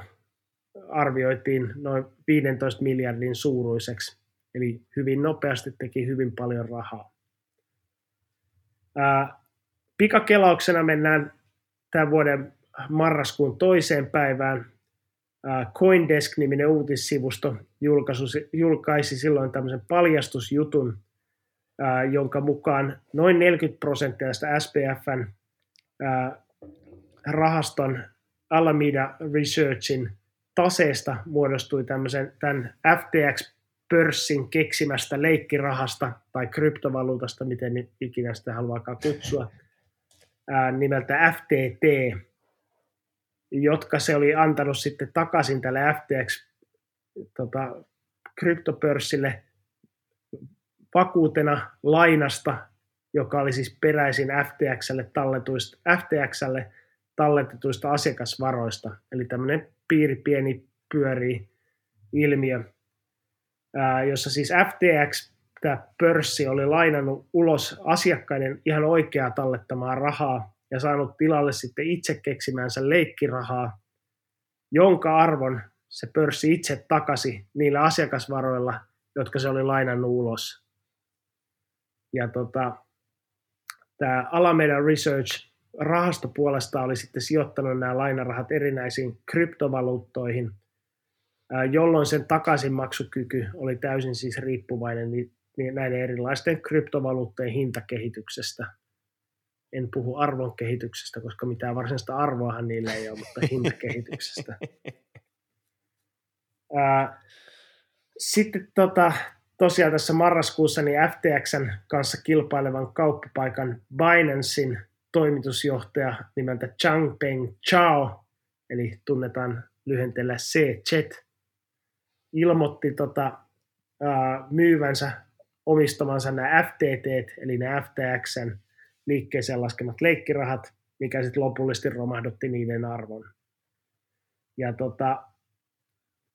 arvioitiin noin 15 miljardin suuruiseksi, eli hyvin nopeasti teki hyvin paljon rahaa. Ää, pikakelauksena mennään tämän vuoden marraskuun toiseen päivään. Coindesk-niminen uutissivusto julkaisi silloin tämmöisen paljastusjutun, jonka mukaan noin 40 prosenttia tästä SPFn rahaston Alameda Researchin taseesta muodostui tämmöisen, tämän FTX-pörssin keksimästä leikkirahasta tai kryptovaluutasta, miten ikinä sitä haluaakaan kutsua, nimeltä FTT, jotka se oli antanut sitten takaisin tälle FTX tota, kryptopörssille vakuutena lainasta, joka oli siis peräisin FTXlle talletuista, FTXlle talletetuista asiakasvaroista. Eli tämmöinen piiri pieni pyörii ilmiö, ää, jossa siis FTX, tämä pörssi, oli lainannut ulos asiakkaiden ihan oikeaa tallettamaa rahaa ja saanut tilalle sitten itse keksimänsä leikkirahaa, jonka arvon se pörssi itse takasi niillä asiakasvaroilla, jotka se oli lainannut ulos. Ja tota, tämä Alameda Research rahasto puolestaan oli sitten sijoittanut nämä lainarahat erinäisiin kryptovaluuttoihin, jolloin sen takaisinmaksukyky oli täysin siis riippuvainen näiden erilaisten kryptovaluuttojen hintakehityksestä. En puhu arvon kehityksestä, koska mitään varsinaista arvoahan niillä ei ole, mutta hintakehityksestä. Sitten tota, tosiaan tässä marraskuussa niin FTXn kanssa kilpailevan kauppapaikan Binancein toimitusjohtaja nimeltä Changpeng Chao, eli tunnetaan lyhenteellä CZ, ilmoitti tota, ää, myyvänsä omistamansa nämä FTT, eli nämä FTXn liikkeeseen laskemat leikkirahat, mikä sitten lopullisesti romahdutti niiden arvon. Ja tota,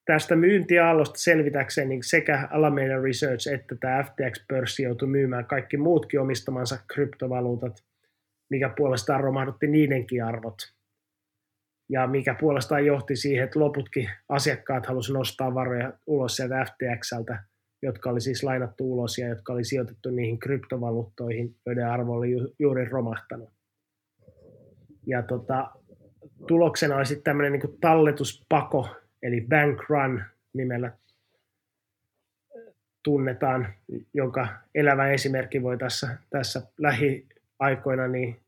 tästä myyntiaallosta selvitäkseen niin sekä Alameda Research että tämä FTX-pörssi joutui myymään kaikki muutkin omistamansa kryptovaluutat – mikä puolestaan romahdutti niidenkin arvot. Ja mikä puolestaan johti siihen, että loputkin asiakkaat halusivat nostaa varoja ulos sieltä FTXltä, jotka oli siis lainattu ulos ja jotka oli sijoitettu niihin kryptovaluuttoihin, joiden arvo oli ju- juuri romahtanut. Ja tota, tuloksena oli sitten tämmöinen niin talletuspako, eli bank run nimellä tunnetaan, jonka elävä esimerkki voi tässä, tässä lähi, aikoina niin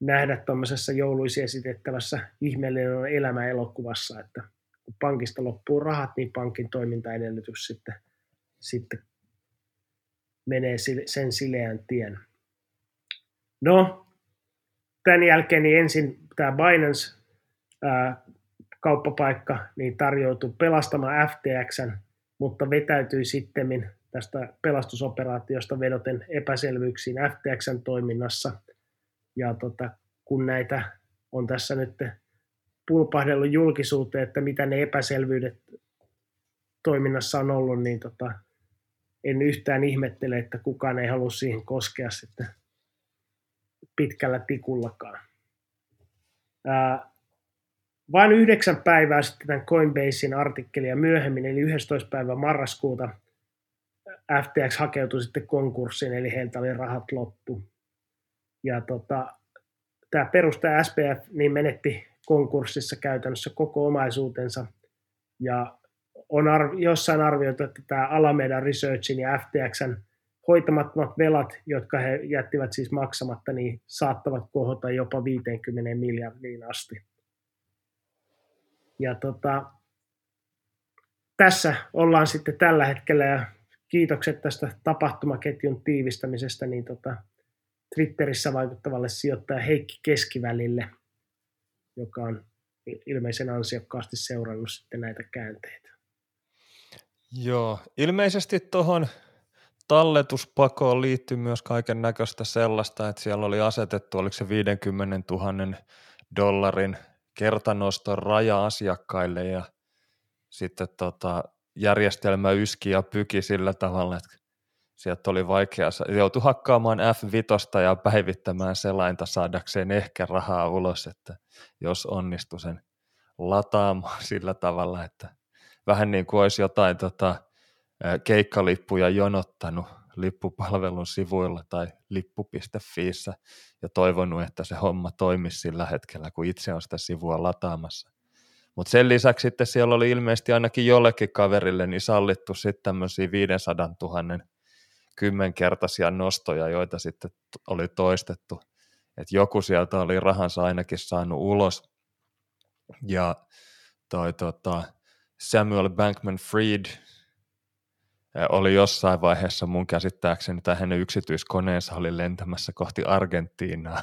nähdä tuommoisessa jouluisi esitettävässä ihmeellinen elämä elokuvassa, että kun pankista loppuu rahat, niin pankin toimintaedellytys sitten, sitten menee sen sileän tien. No, tämän jälkeen niin ensin tämä Binance ää, kauppapaikka niin tarjoutui pelastamaan FTXn, mutta vetäytyi sitten tästä pelastusoperaatiosta vedoten epäselvyyksiin FTXn toiminnassa. Ja tota, kun näitä on tässä nyt pulpahdellut julkisuuteen, että mitä ne epäselvyydet toiminnassa on ollut, niin tota, en yhtään ihmettele, että kukaan ei halua siihen koskea sitten pitkällä tikullakaan. Ää, vain yhdeksän päivää sitten tämän Coinbasein artikkelia myöhemmin, eli 11. päivä marraskuuta, FTX hakeutui sitten konkurssiin, eli heiltä oli rahat loppu. Ja tota, tämä perustaja SPF niin menetti konkurssissa käytännössä koko omaisuutensa. Ja on arv- jossain arvioitu, että tämä Alameda Researchin ja FTXn hoitamattomat velat, jotka he jättivät siis maksamatta, niin saattavat kohota jopa 50 miljardiin asti. Ja tota, tässä ollaan sitten tällä hetkellä ja kiitokset tästä tapahtumaketjun tiivistämisestä niin tota, Twitterissä vaikuttavalle sijoittaja Heikki Keskivälille, joka on ilmeisen ansiokkaasti seurannut sitten näitä käänteitä. Joo, ilmeisesti tuohon talletuspakoon liittyy myös kaiken näköistä sellaista, että siellä oli asetettu, oliko se 50 000 dollarin kertanoston raja asiakkaille ja sitten tota, järjestelmä yski ja pyki sillä tavalla, että sieltä oli vaikea, joutui hakkaamaan F5 ja päivittämään selainta saadakseen ehkä rahaa ulos, että jos onnistui sen lataamaan sillä tavalla, että vähän niin kuin olisi jotain tota, keikkalippuja jonottanut lippupalvelun sivuilla tai lippu.fiissä ja toivonut, että se homma toimisi sillä hetkellä, kun itse on sitä sivua lataamassa. Mutta sen lisäksi sitten siellä oli ilmeisesti ainakin jollekin kaverille niin sallittu sitten tämmöisiä 500 000 kymmenkertaisia nostoja, joita sitten oli toistettu. Että joku sieltä oli rahansa ainakin saanut ulos. Ja toi tota, Samuel Bankman Fried oli jossain vaiheessa mun käsittääkseni, tai hänen yksityiskoneensa oli lentämässä kohti Argentiinaa.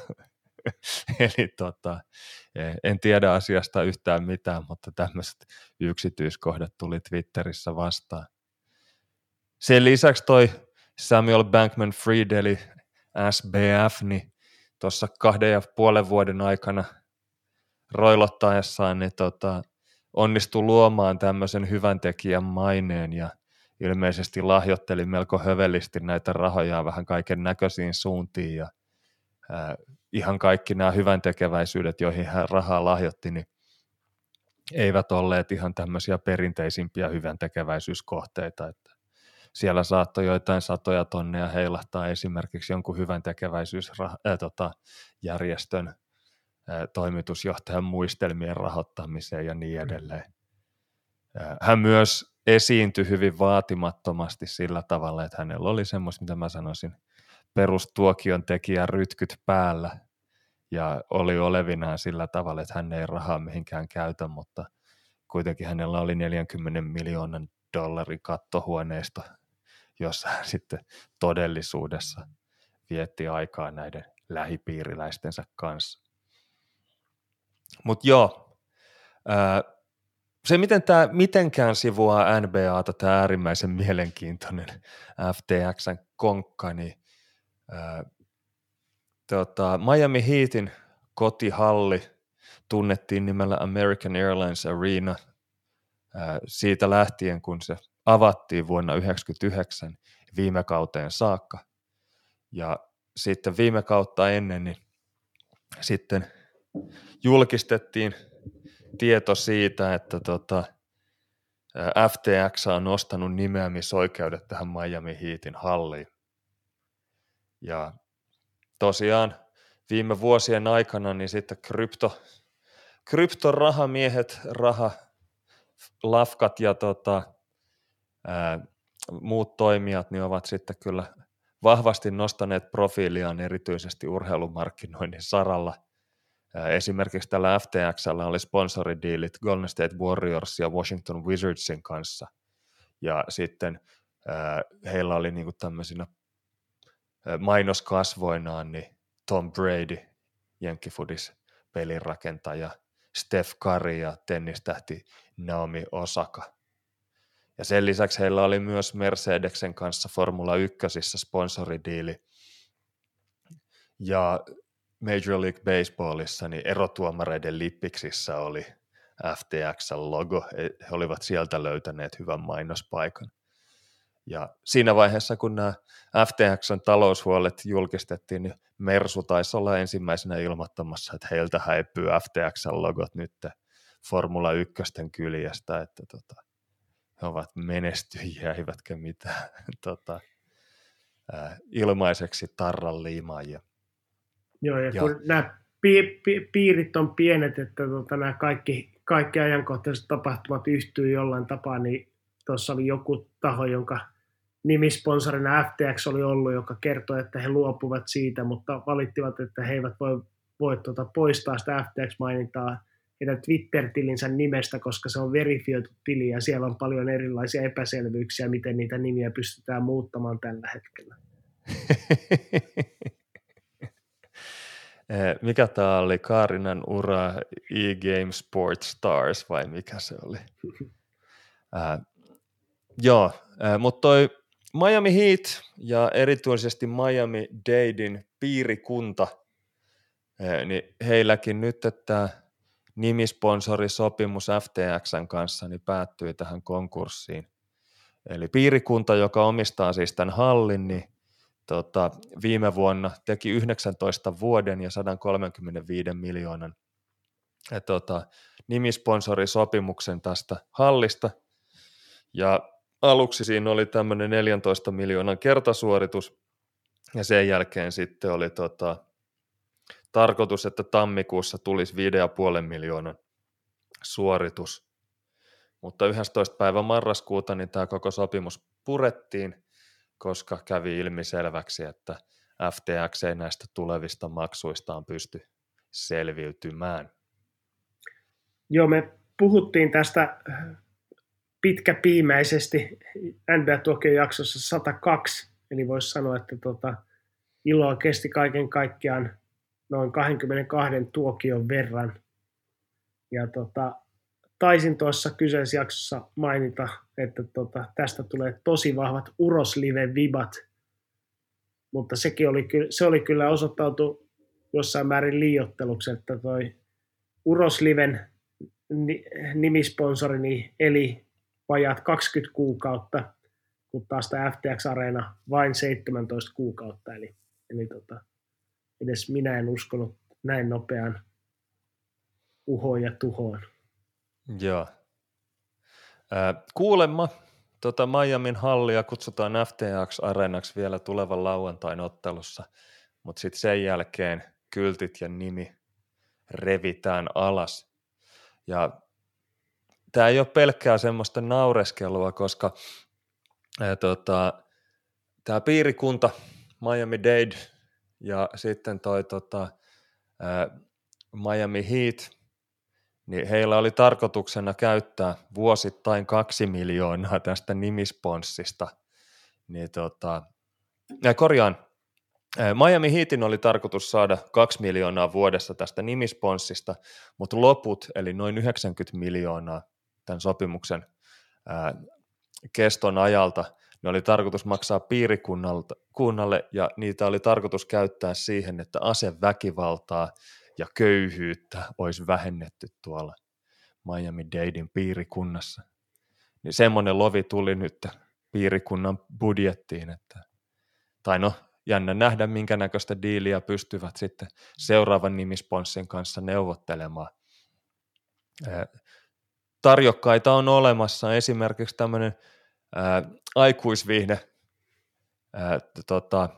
Eli tota, en tiedä asiasta yhtään mitään, mutta tämmöiset yksityiskohdat tuli Twitterissä vastaan. Sen lisäksi toi Samuel Bankman Fried, eli SBF, niin tuossa kahden ja puolen vuoden aikana roilottaessaan niin tota, onnistui luomaan tämmöisen hyvän tekijän maineen ja ilmeisesti lahjoitteli melko hövelisti näitä rahoja vähän kaiken näköisiin suuntiin ja ää, ihan kaikki nämä hyvän tekeväisyydet, joihin hän rahaa lahjoitti, niin eivät olleet ihan tämmöisiä perinteisimpiä hyvän tekeväisyyskohteita, että siellä saattoi joitain satoja tonneja heilahtaa esimerkiksi jonkun hyvän tekeväisyysjärjestön äh, toimitusjohtajan muistelmien rahoittamiseen ja niin edelleen. Hän myös esiintyi hyvin vaatimattomasti sillä tavalla, että hänellä oli semmoista, mitä mä sanoisin, perustuokion tekijän rytkyt päällä ja oli olevinaan sillä tavalla, että hän ei rahaa mihinkään käytä, mutta kuitenkin hänellä oli 40 miljoonan dollarin kattohuoneisto, jossa hän sitten todellisuudessa vietti aikaa näiden lähipiiriläistensä kanssa. Mutta joo, se miten tämä mitenkään sivuaa NBAta, tämä äärimmäisen mielenkiintoinen FTXn konkka, niin ää, tota, Miami Heatin kotihalli tunnettiin nimellä American Airlines Arena siitä lähtien, kun se avattiin vuonna 1999 viime kauteen saakka. Ja sitten viime kautta ennen, niin sitten julkistettiin tieto siitä, että tota, FTX on nostanut nimeämisoikeudet tähän Miami Heatin halliin. Ja tosiaan viime vuosien aikana niin sitten krypto, kryptorahamiehet, raha, lafkat ja tota, ää, muut toimijat niin ovat sitten kyllä vahvasti nostaneet profiiliaan erityisesti urheilumarkkinoinnin saralla – Esimerkiksi tällä FTXllä oli sponsoridiilit Golden State Warriors ja Washington Wizardsin kanssa. Ja sitten heillä oli niinku tämmöisinä mainoskasvoinaan niin Tom Brady, Jenkkifudis pelirakentaja, Steph Curry ja tennistähti Naomi Osaka. Ja sen lisäksi heillä oli myös Mercedeksen kanssa Formula 1 sponsoridiili. Ja Major League Baseballissa, niin erotuomareiden lippiksissä oli FTX-logo. He olivat sieltä löytäneet hyvän mainospaikan. Ja siinä vaiheessa, kun nämä FTXn taloushuolet julkistettiin, niin Mersu taisi olla ensimmäisenä ilmoittamassa, että heiltä häipyy FTXn logot nyt Formula 1 kyljestä, että tota, he ovat menestyjiä, eivätkä mitään tota, ilmaiseksi tarran liimaajia. Joo, ja, ja. kun nämä pi- pi- piirit on pienet, että tota, nämä kaikki, kaikki ajankohtaiset tapahtumat yhtyy jollain tapaa, niin tuossa oli joku taho, jonka nimisponsorina FTX oli ollut, joka kertoi, että he luopuvat siitä, mutta valittivat, että he eivät voi, voi tuota, poistaa sitä FTX-mainintaa heidän Twitter-tilinsä nimestä, koska se on verifioitu tili ja siellä on paljon erilaisia epäselvyyksiä, miten niitä nimiä pystytään muuttamaan tällä hetkellä. Eh, mikä tämä oli? Kaarinan ura e-game Sport Stars vai mikä se oli? äh, joo, äh, mutta toi Miami Heat ja erityisesti Miami Dadein piirikunta, äh, niin heilläkin nyt, että nimisponsorisopimus FTXn kanssa niin päättyi tähän konkurssiin. Eli piirikunta, joka omistaa siis tämän hallin, niin tota, viime vuonna teki 19 vuoden ja 135 miljoonan ja, tota, nimisponsorisopimuksen tästä hallista. Ja aluksi siinä oli tämmöinen 14 miljoonan kertasuoritus, ja sen jälkeen sitten oli tota, tarkoitus, että tammikuussa tulisi 5,5 miljoonan suoritus. Mutta 11. päivä marraskuuta niin tämä koko sopimus purettiin, koska kävi ilmiselväksi, että FTX ei näistä tulevista maksuistaan pysty selviytymään. Joo, me puhuttiin tästä pitkäpiimäisesti NBA Tuokion jaksossa 102, eli voisi sanoa, että tota, iloa kesti kaiken kaikkiaan noin 22 tuokion verran. Ja tota, taisin tuossa kyseisessä jaksossa mainita, että tota, tästä tulee tosi vahvat Uroslive-vibat, mutta sekin oli, se oli kyllä osoittautu jossain määrin liiotteluksi, että toi Urosliven nimisponsorini eli vajaat 20 kuukautta, kun taas tämä FTX Arena vain 17 kuukautta, eli, eli tota, edes minä en uskonut näin nopean uhoon ja tuhoon. Joo. Äh, kuulemma tota Miamin hallia kutsutaan FTX Arenaksi vielä tulevan lauantain ottelussa, mutta sitten sen jälkeen kyltit ja nimi revitään alas. Ja tämä ei ole pelkkää semmoista naureskelua, koska tota, tämä piirikunta Miami Dade ja sitten toi tota, ää, Miami Heat, niin heillä oli tarkoituksena käyttää vuosittain kaksi miljoonaa tästä nimisponssista. Niin tota, ja korjaan, Miami Heatin oli tarkoitus saada kaksi miljoonaa vuodessa tästä nimisponssista, mutta loput, eli noin 90 miljoonaa tämän sopimuksen ää, keston ajalta, ne oli tarkoitus maksaa piirikunnalle ja niitä oli tarkoitus käyttää siihen, että aseväkivaltaa ja köyhyyttä olisi vähennetty tuolla Miami Dadein piirikunnassa. Niin semmoinen lovi tuli nyt piirikunnan budjettiin, että, tai no jännä nähdä, minkä näköistä diiliä pystyvät sitten seuraavan nimisponssin kanssa neuvottelemaan. Tarjokkaita on olemassa esimerkiksi tämmöinen aikuisviihde tota,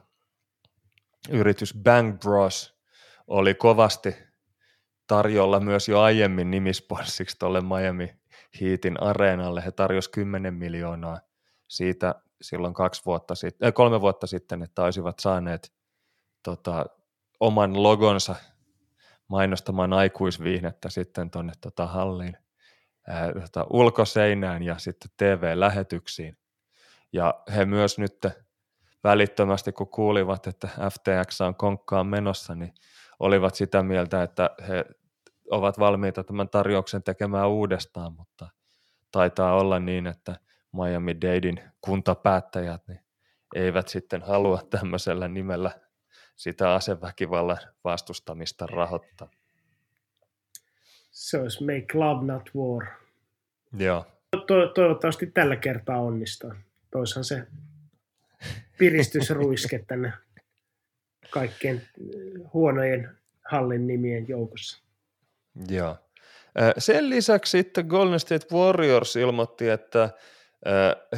yritys Bang Bros oli kovasti tarjolla myös jo aiemmin nimisponssiksi tuolle Miami Heatin areenalle. He tarjosi 10 miljoonaa siitä silloin kaksi vuotta sitten, äh, kolme vuotta sitten, että olisivat saaneet tota, oman logonsa mainostamaan aikuisviihdettä sitten tuonne tota, halliin ää, tota, ulkoseinään ja sitten TV-lähetyksiin. Ja he myös nyt välittömästi, kun kuulivat, että FTX on konkkaan menossa, niin olivat sitä mieltä, että he ovat valmiita tämän tarjouksen tekemään uudestaan, mutta taitaa olla niin, että Miami Dadein kuntapäättäjät niin eivät sitten halua tämmöisellä nimellä sitä aseväkivallan vastustamista rahoittaa. Se olisi Make Love Not War. Joo. To- toivottavasti tällä kertaa onnistuu. Toishan se piristysruiske tänne kaikkien huonojen hallin nimien joukossa. Joo. Sen lisäksi sitten Golden State Warriors ilmoitti, että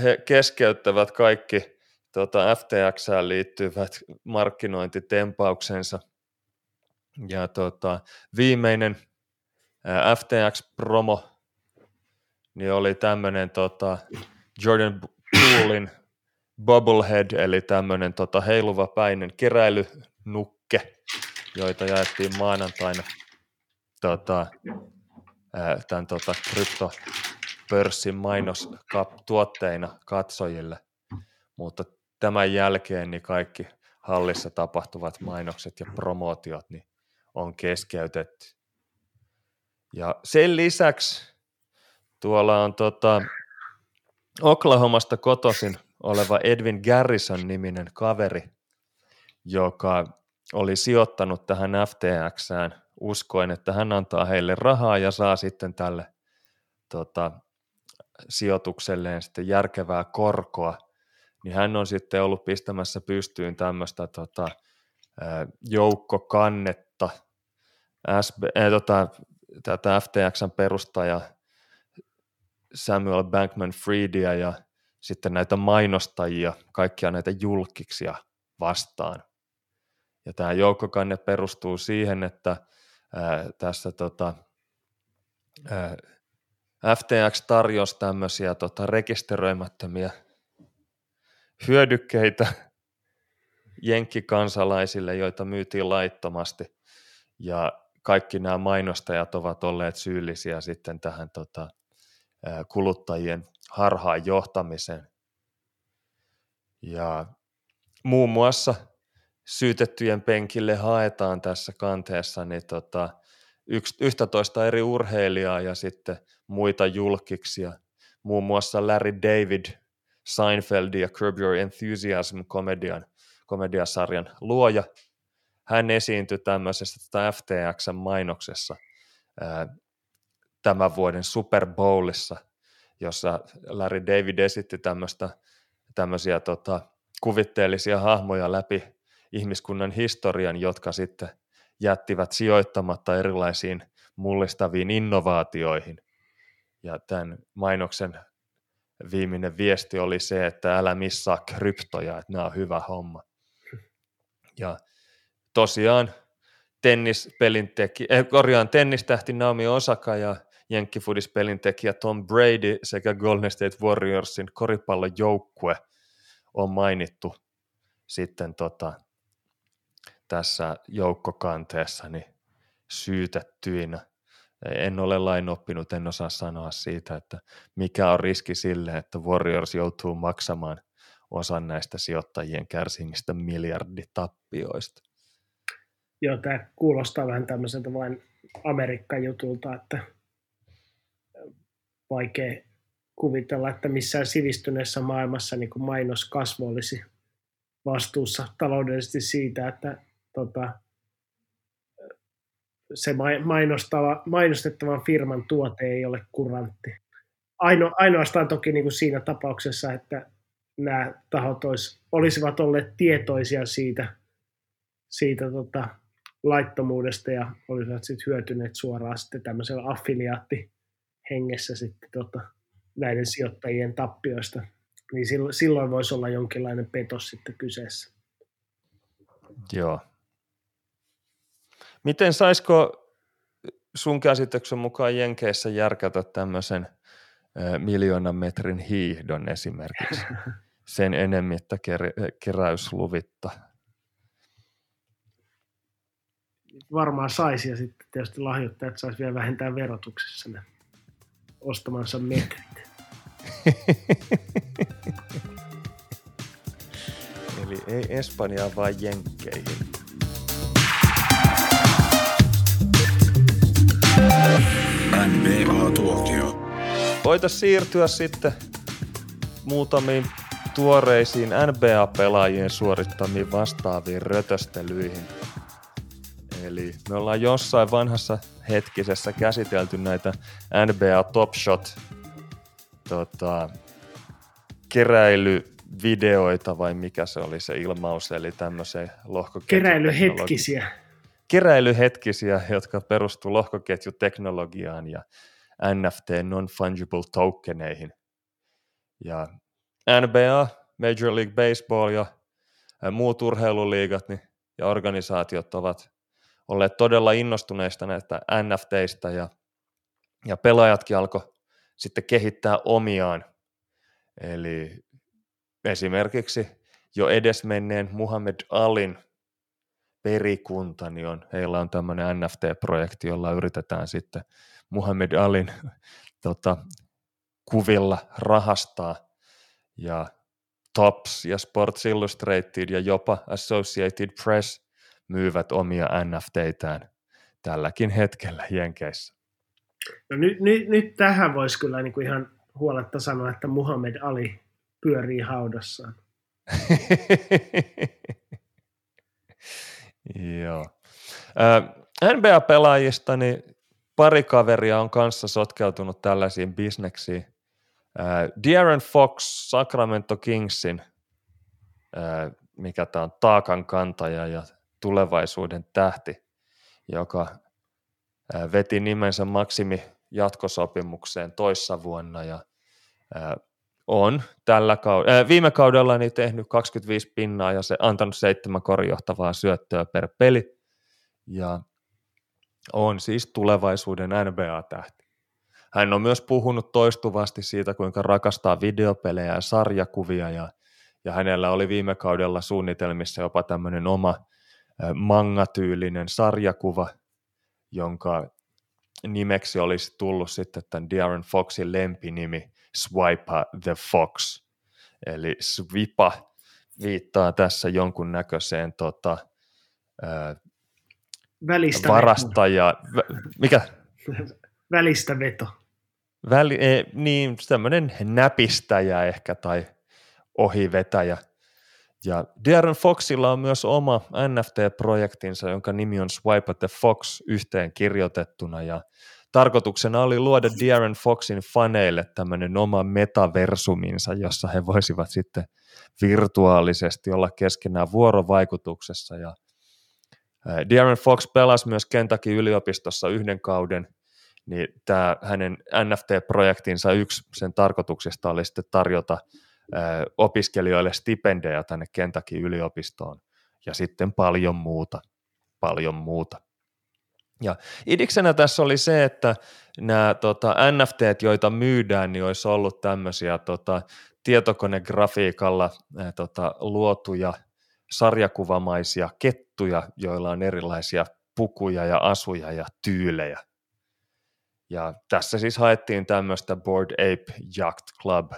he keskeyttävät kaikki tota, FTX liittyvät markkinointitempauksensa. Ja tota, viimeinen FTX-promo niin oli tämmöinen tota, Jordan Poolein Bubblehead, eli tämmöinen tota, heiluva päinen keräilynukke, joita jaettiin maanantaina tota, tämän tota, kryptopörssin mainostuotteina katsojille, mutta tämän jälkeen niin kaikki hallissa tapahtuvat mainokset ja promootiot niin on keskeytetty. Ja sen lisäksi tuolla on tota, Oklahomasta kotoisin oleva Edwin Garrison-niminen kaveri, joka oli sijoittanut tähän FTXään uskoen, että hän antaa heille rahaa ja saa sitten tälle tota, sijoitukselleen sitten järkevää korkoa, niin hän on sitten ollut pistämässä pystyyn tämmöistä tota, joukkokannetta, SB, äh, tota, tätä FTXn perustaja Samuel Bankman Friedia ja sitten näitä mainostajia, kaikkia näitä julkiksia vastaan. Ja tämä joukkokanne perustuu siihen, että ää, tässä tota, ää, FTX tarjosi tämmöisiä tota, rekisteröimättömiä hyödykkeitä jenkkikansalaisille, joita myytiin laittomasti. Ja kaikki nämä mainostajat ovat olleet syyllisiä sitten tähän tota, kuluttajien harhaan johtamiseen. Ja muun muassa syytettyjen penkille haetaan tässä kanteessa niin tota, yksi, 11 eri urheilijaa ja sitten muita julkiksia, muun muassa Larry David, Seinfeld ja Curb Your Enthusiasm komedian, komediasarjan luoja. Hän esiintyi tämmöisessä FTX-mainoksessa tämän vuoden Super Bowlissa, jossa Larry David esitti tämmöistä, tämmöisiä tota, kuvitteellisia hahmoja läpi ihmiskunnan historian, jotka sitten jättivät sijoittamatta erilaisiin mullistaviin innovaatioihin. Ja tämän mainoksen viimeinen viesti oli se, että älä missaa kryptoja, että nämä on hyvä homma. Ja tosiaan tennispelin teki, eh, korjaan tennistähti Naomi Osaka ja jenkkifudis-pelin tekijä Tom Brady sekä Golden State Warriorsin koripallojoukkue on mainittu sitten tota, tässä joukkokanteessa niin syytettyinä. En ole lain oppinut, en osaa sanoa siitä, että mikä on riski sille, että Warriors joutuu maksamaan osan näistä sijoittajien kärsimistä miljarditappioista. Joo, tämä kuulostaa vähän tämmöiseltä vain Amerikka-jutulta, että vaikea kuvitella, että missään sivistyneessä maailmassa niin kuin mainoskasvo olisi vastuussa taloudellisesti siitä, että tota, se mainostava, mainostettavan firman tuote ei ole kurantti. Aino, ainoastaan toki niin kuin siinä tapauksessa, että nämä tahot olisi, olisivat olleet tietoisia siitä, siitä tota, laittomuudesta ja olisivat sitten hyötyneet suoraan sitten tämmöisellä affiliaattihengessä sitten tota, näiden sijoittajien tappioista, niin silloin, silloin voisi olla jonkinlainen petos sitten kyseessä. Joo. Miten saisiko sun käsityksen mukaan Jenkeissä järkätä tämmöisen miljoonan metrin hiihdon esimerkiksi sen enemmittä ker- keräysluvitta? Varmaan saisi ja sitten tietysti lahjoittajat saisi vielä vähentää verotuksessa ne ostamansa metrit. Eli ei Espanjaa, vaan Jenkkeihin. Voitaisiin siirtyä sitten muutamiin tuoreisiin NBA-pelaajien suorittamiin vastaaviin rötöstelyihin. Eli me ollaan jossain vanhassa hetkisessä käsitelty näitä NBA Top Shot tota, keräilyvideoita vai mikä se oli se ilmaus, eli tämmöisen lohkoketjuteknologian. Keräilyhetkisiä keräilyhetkisiä, jotka perustuu lohkoketjuteknologiaan ja NFT non-fungible tokeneihin. Ja NBA, Major League Baseball ja muut urheiluliigat niin, ja organisaatiot ovat olleet todella innostuneista näistä NFTistä ja, ja pelaajatkin alkoi sitten kehittää omiaan. Eli esimerkiksi jo edesmenneen Muhammad Alin perikunta, niin on, heillä on tämmöinen NFT-projekti, jolla yritetään sitten Muhammad Alin tota, kuvilla rahastaa ja Tops ja Sports Illustrated ja jopa Associated Press myyvät omia NFTitään tälläkin hetkellä Jenkeissä. No nyt, nyt, nyt tähän voisi kyllä niin kuin ihan huoletta sanoa, että Muhammad Ali pyörii haudassaan. Joo. NBA-pelaajista niin pari kaveria on kanssa sotkeutunut tällaisiin bisneksiin. De'Aaron Fox Sacramento Kingsin, mikä tämä on taakan kantaja ja tulevaisuuden tähti, joka veti nimensä maksimi jatkosopimukseen toissa vuonna ja on tällä kaudella, viime kaudella niin tehnyt 25 pinnaa ja se antanut seitsemän korjohtavaa syöttöä per peli ja on siis tulevaisuuden NBA-tähti. Hän on myös puhunut toistuvasti siitä, kuinka rakastaa videopelejä ja sarjakuvia ja, ja hänellä oli viime kaudella suunnitelmissa jopa tämmöinen oma mangatyylinen sarjakuva, jonka nimeksi olisi tullut sitten tämän Darren Foxin lempinimi Swipa the Fox. Eli Swipa viittaa tässä jonkunnäköiseen tota, ää, Välistä varastaja, veto. mikä? Välistä veto. Väli, e, niin, tämmöinen näpistäjä ehkä tai ohivetäjä. Ja Darren Foxilla on myös oma NFT-projektinsa, jonka nimi on Swipe the Fox yhteen kirjoitettuna. Ja tarkoituksena oli luoda Darren Foxin faneille tämmöinen oma metaversuminsa, jossa he voisivat sitten virtuaalisesti olla keskenään vuorovaikutuksessa. Ja Darren Fox pelasi myös Kentucky yliopistossa yhden kauden, niin tämä hänen NFT-projektinsa yksi sen tarkoituksesta oli sitten tarjota opiskelijoille stipendejä tänne Kentucky yliopistoon ja sitten paljon muuta, paljon muuta. Ja idiksenä tässä oli se, että nämä tota, NFT, joita myydään, niin olisi ollut tämmöisiä tota, tietokonegrafiikalla ää, tota, luotuja sarjakuvamaisia kettuja, joilla on erilaisia pukuja ja asuja ja tyylejä. Ja tässä siis haettiin tämmöistä Board Ape Yacht Club.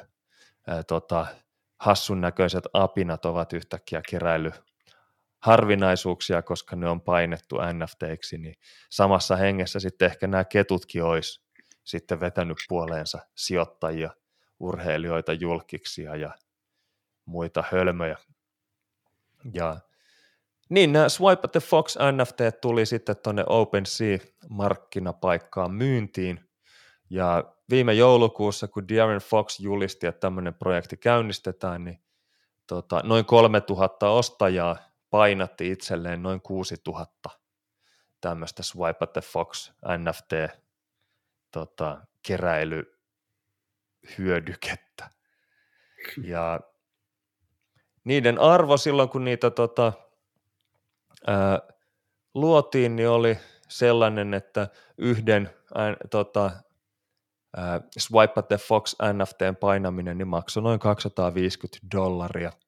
Ää, tota, hassun näköiset apinat ovat yhtäkkiä keräily harvinaisuuksia, koska ne on painettu NFTiksi, niin samassa hengessä sitten ehkä nämä ketutkin olisi sitten vetänyt puoleensa sijoittajia, urheilijoita, julkiksia ja muita hölmöjä. Ja niin, nämä Swipe the Fox NFT tuli sitten tuonne OpenSea-markkinapaikkaan myyntiin, ja viime joulukuussa, kun Darren Fox julisti, että tämmöinen projekti käynnistetään, niin tota, noin 3000 ostajaa painatti itselleen noin 6000 tämmöistä Swipe the Fox NFT tota, keräilyhyödykettä. Ja niiden arvo silloin, kun niitä tota, ää, luotiin, niin oli sellainen, että yhden ää, tota, ää, Swipe the Fox NFTn painaminen niin maksoi noin 250 dollaria –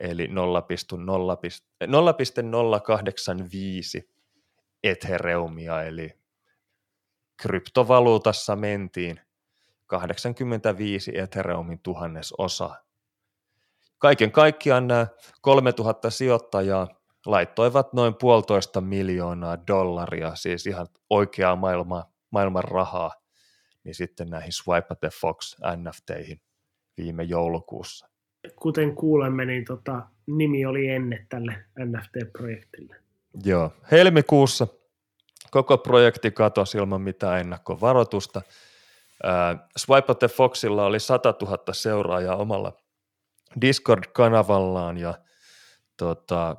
eli 0,085 Ethereumia, eli kryptovaluutassa mentiin 85 Ethereumin tuhannes osa. Kaiken kaikkiaan nämä 3000 sijoittajaa laittoivat noin puolitoista miljoonaa dollaria, siis ihan oikeaa maailma, maailman rahaa, niin sitten näihin Swipe the Fox NFTihin viime joulukuussa kuten kuulemme, niin tota, nimi oli ennen tälle NFT-projektille. Joo, helmikuussa koko projekti katosi ilman mitään ennakkovaroitusta. Äh, Swipe the Foxilla oli 100 000 seuraajaa omalla Discord-kanavallaan ja tota,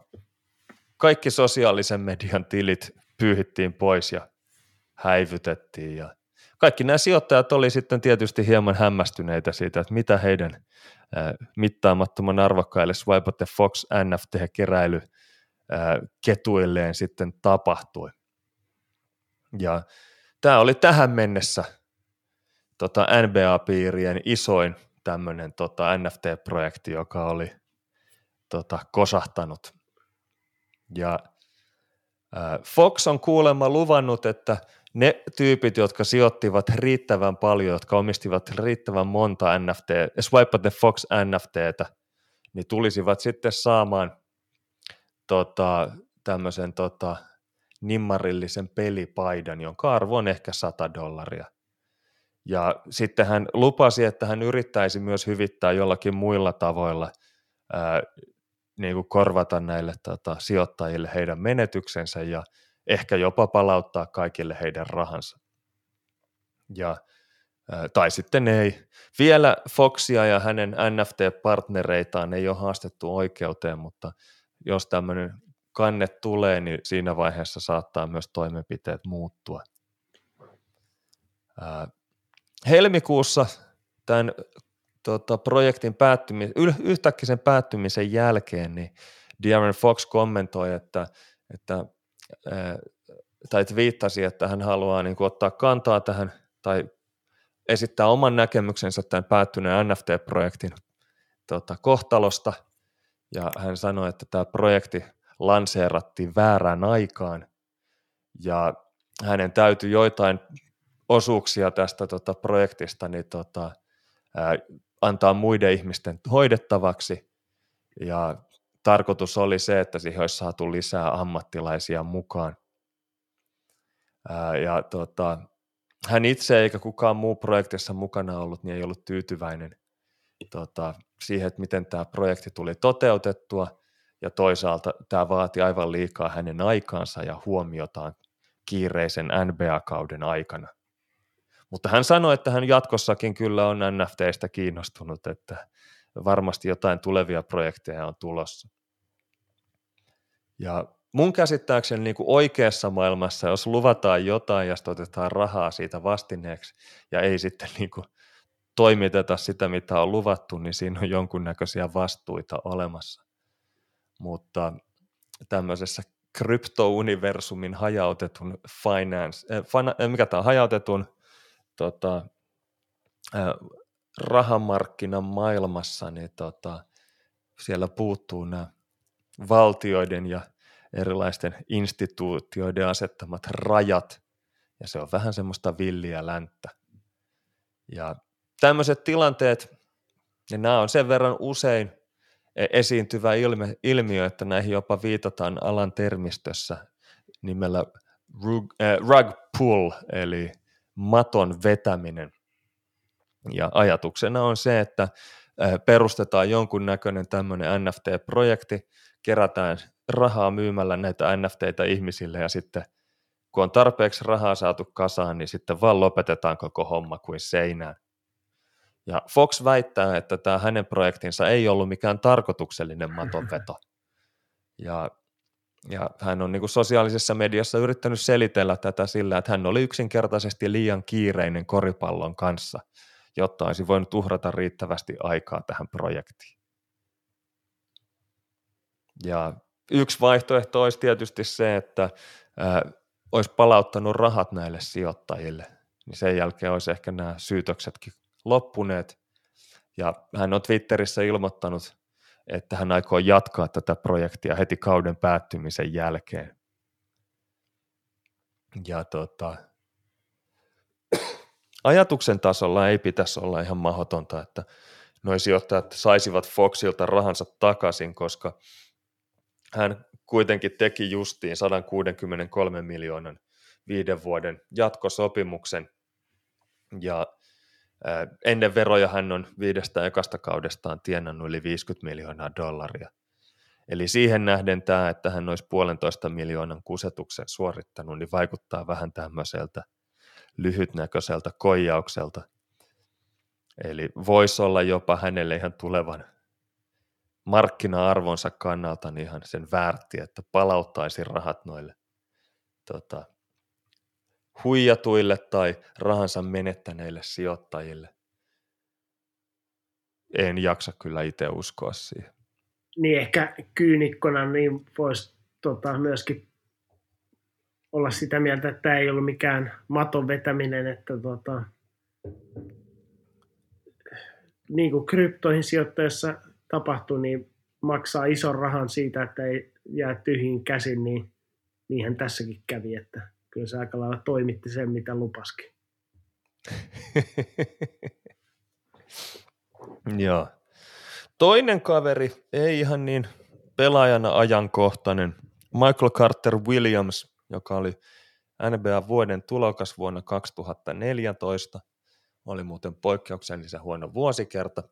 kaikki sosiaalisen median tilit pyyhittiin pois ja häivytettiin ja kaikki nämä sijoittajat oli sitten tietysti hieman hämmästyneitä siitä, että mitä heidän mittaamattoman arvokkaille Swipe the Fox NFT-keräily ketuilleen sitten tapahtui. Ja tämä oli tähän mennessä tota NBA-piirien isoin tämmöinen tota NFT-projekti, joka oli tota, kosahtanut. Ja Fox on kuulemma luvannut, että ne tyypit, jotka sijoittivat riittävän paljon, jotka omistivat riittävän monta NFT, Swipe the Fox NFTtä, niin tulisivat sitten saamaan tota, tämmöisen tota, nimmarillisen pelipaidan, jonka arvo on ehkä 100 dollaria. Ja sitten hän lupasi, että hän yrittäisi myös hyvittää jollakin muilla tavoilla ää, niin kuin korvata näille tota, sijoittajille heidän menetyksensä ja ehkä jopa palauttaa kaikille heidän rahansa. Ja, tai sitten ei. Vielä Foxia ja hänen NFT-partnereitaan ei ole haastettu oikeuteen, mutta jos tämmöinen kanne tulee, niin siinä vaiheessa saattaa myös toimenpiteet muuttua. Helmikuussa tämän tota, projektin päättymisen, yhtäkkiä sen päättymisen jälkeen, niin Darren Fox kommentoi, että, että tai viittasi, että hän haluaa niin kuin ottaa kantaa tähän tai esittää oman näkemyksensä tämän päättyneen NFT-projektin tota, kohtalosta. Ja hän sanoi, että tämä projekti lanseerattiin väärään aikaan ja hänen täytyy joitain osuuksia tästä tota, projektista niin, tota, ää, antaa muiden ihmisten hoidettavaksi ja tarkoitus oli se, että siihen olisi saatu lisää ammattilaisia mukaan. Ää, ja tota, hän itse eikä kukaan muu projektissa mukana ollut, niin ei ollut tyytyväinen tota, siihen, että miten tämä projekti tuli toteutettua, ja toisaalta tämä vaati aivan liikaa hänen aikaansa ja huomiotaan kiireisen NBA-kauden aikana. Mutta hän sanoi, että hän jatkossakin kyllä on NFTistä kiinnostunut, että varmasti jotain tulevia projekteja on tulossa. Ja mun käsittääkseni niin kuin oikeassa maailmassa, jos luvataan jotain ja sitten otetaan rahaa siitä vastineeksi ja ei sitten niin kuin toimiteta sitä, mitä on luvattu, niin siinä on jonkunnäköisiä vastuita olemassa. Mutta tämmöisessä kryptouniversumin hajautetun finance, äh, äh, mikä tämä on, hajautetun tota, äh, rahamarkkinan maailmassa, niin tota, siellä puuttuu nämä valtioiden ja erilaisten instituutioiden asettamat rajat, ja se on vähän semmoista villiä länttä. Ja tämmöiset tilanteet, niin nämä on sen verran usein e- esiintyvä ilme, ilmiö, että näihin jopa viitataan alan termistössä nimellä rug, äh, rug pull, eli maton vetäminen. Ja ajatuksena on se, että perustetaan jonkunnäköinen tämmöinen NFT-projekti, kerätään rahaa myymällä näitä NFTitä ihmisille ja sitten kun on tarpeeksi rahaa saatu kasaan, niin sitten vaan lopetetaan koko homma kuin seinään. Ja Fox väittää, että tämä hänen projektinsa ei ollut mikään tarkoituksellinen matonveto. Ja, ja hän on niin kuin sosiaalisessa mediassa yrittänyt selitellä tätä sillä, että hän oli yksinkertaisesti liian kiireinen koripallon kanssa – jotta olisi voinut uhrata riittävästi aikaa tähän projektiin. Ja yksi vaihtoehto olisi tietysti se, että ää, olisi palauttanut rahat näille sijoittajille, niin sen jälkeen olisi ehkä nämä syytöksetkin loppuneet. Ja hän on Twitterissä ilmoittanut, että hän aikoo jatkaa tätä projektia heti kauden päättymisen jälkeen. Ja tota, ajatuksen tasolla ei pitäisi olla ihan mahdotonta, että noin sijoittajat saisivat Foxilta rahansa takaisin, koska hän kuitenkin teki justiin 163 miljoonan viiden vuoden jatkosopimuksen ja ennen veroja hän on viidestä ekasta kaudestaan tienannut yli 50 miljoonaa dollaria. Eli siihen nähden tämä, että hän olisi puolentoista miljoonan kusetuksen suorittanut, niin vaikuttaa vähän tämmöiseltä – lyhytnäköiseltä koijaukselta. Eli voisi olla jopa hänelle ihan tulevan markkina-arvonsa kannalta niin ihan sen väärti, että palauttaisi rahat noille tota, huijatuille tai rahansa menettäneille sijoittajille. En jaksa kyllä itse uskoa siihen. Niin ehkä kyynikkona niin voisi tota, myöskin olla sitä mieltä, että tämä ei ollut mikään maton vetäminen, että tota, niin kuin kryptoihin sijoittajassa tapahtui, niin maksaa ison rahan siitä, että ei jää tyhjiin käsin, niin niinhän tässäkin kävi, että kyllä se aika lailla toimitti sen, mitä lupaskin. Joo. Toinen kaveri, ei ihan niin pelaajana ajankohtainen, Michael Carter Williams, joka oli NBA vuoden tulokas vuonna 2014, oli muuten poikkeuksellisen huono vuosikerta,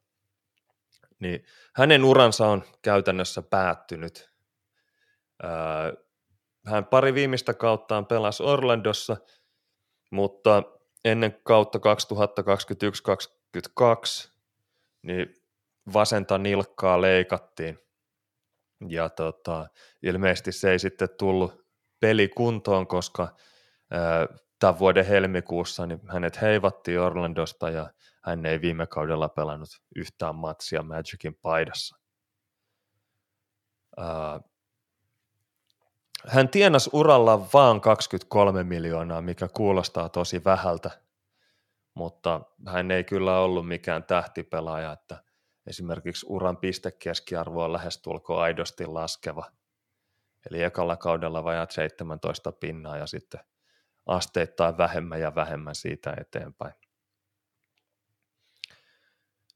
niin hänen uransa on käytännössä päättynyt. Hän pari viimeistä kauttaan pelasi Orlandossa, mutta ennen kautta 2021-2022 niin vasenta nilkkaa leikattiin. Ja tota, ilmeisesti se ei sitten tullut peli kuntoon, koska tämän vuoden helmikuussa niin hänet heivattiin Orlandosta ja hän ei viime kaudella pelannut yhtään matsia Magicin paidassa. Hän tienasi uralla vaan 23 miljoonaa, mikä kuulostaa tosi vähältä, mutta hän ei kyllä ollut mikään tähtipelaaja, että esimerkiksi uran pistekeskiarvo on lähestulkoon aidosti laskeva. Eli ekalla kaudella vajat 17 pinnaa ja sitten asteittain vähemmän ja vähemmän siitä eteenpäin.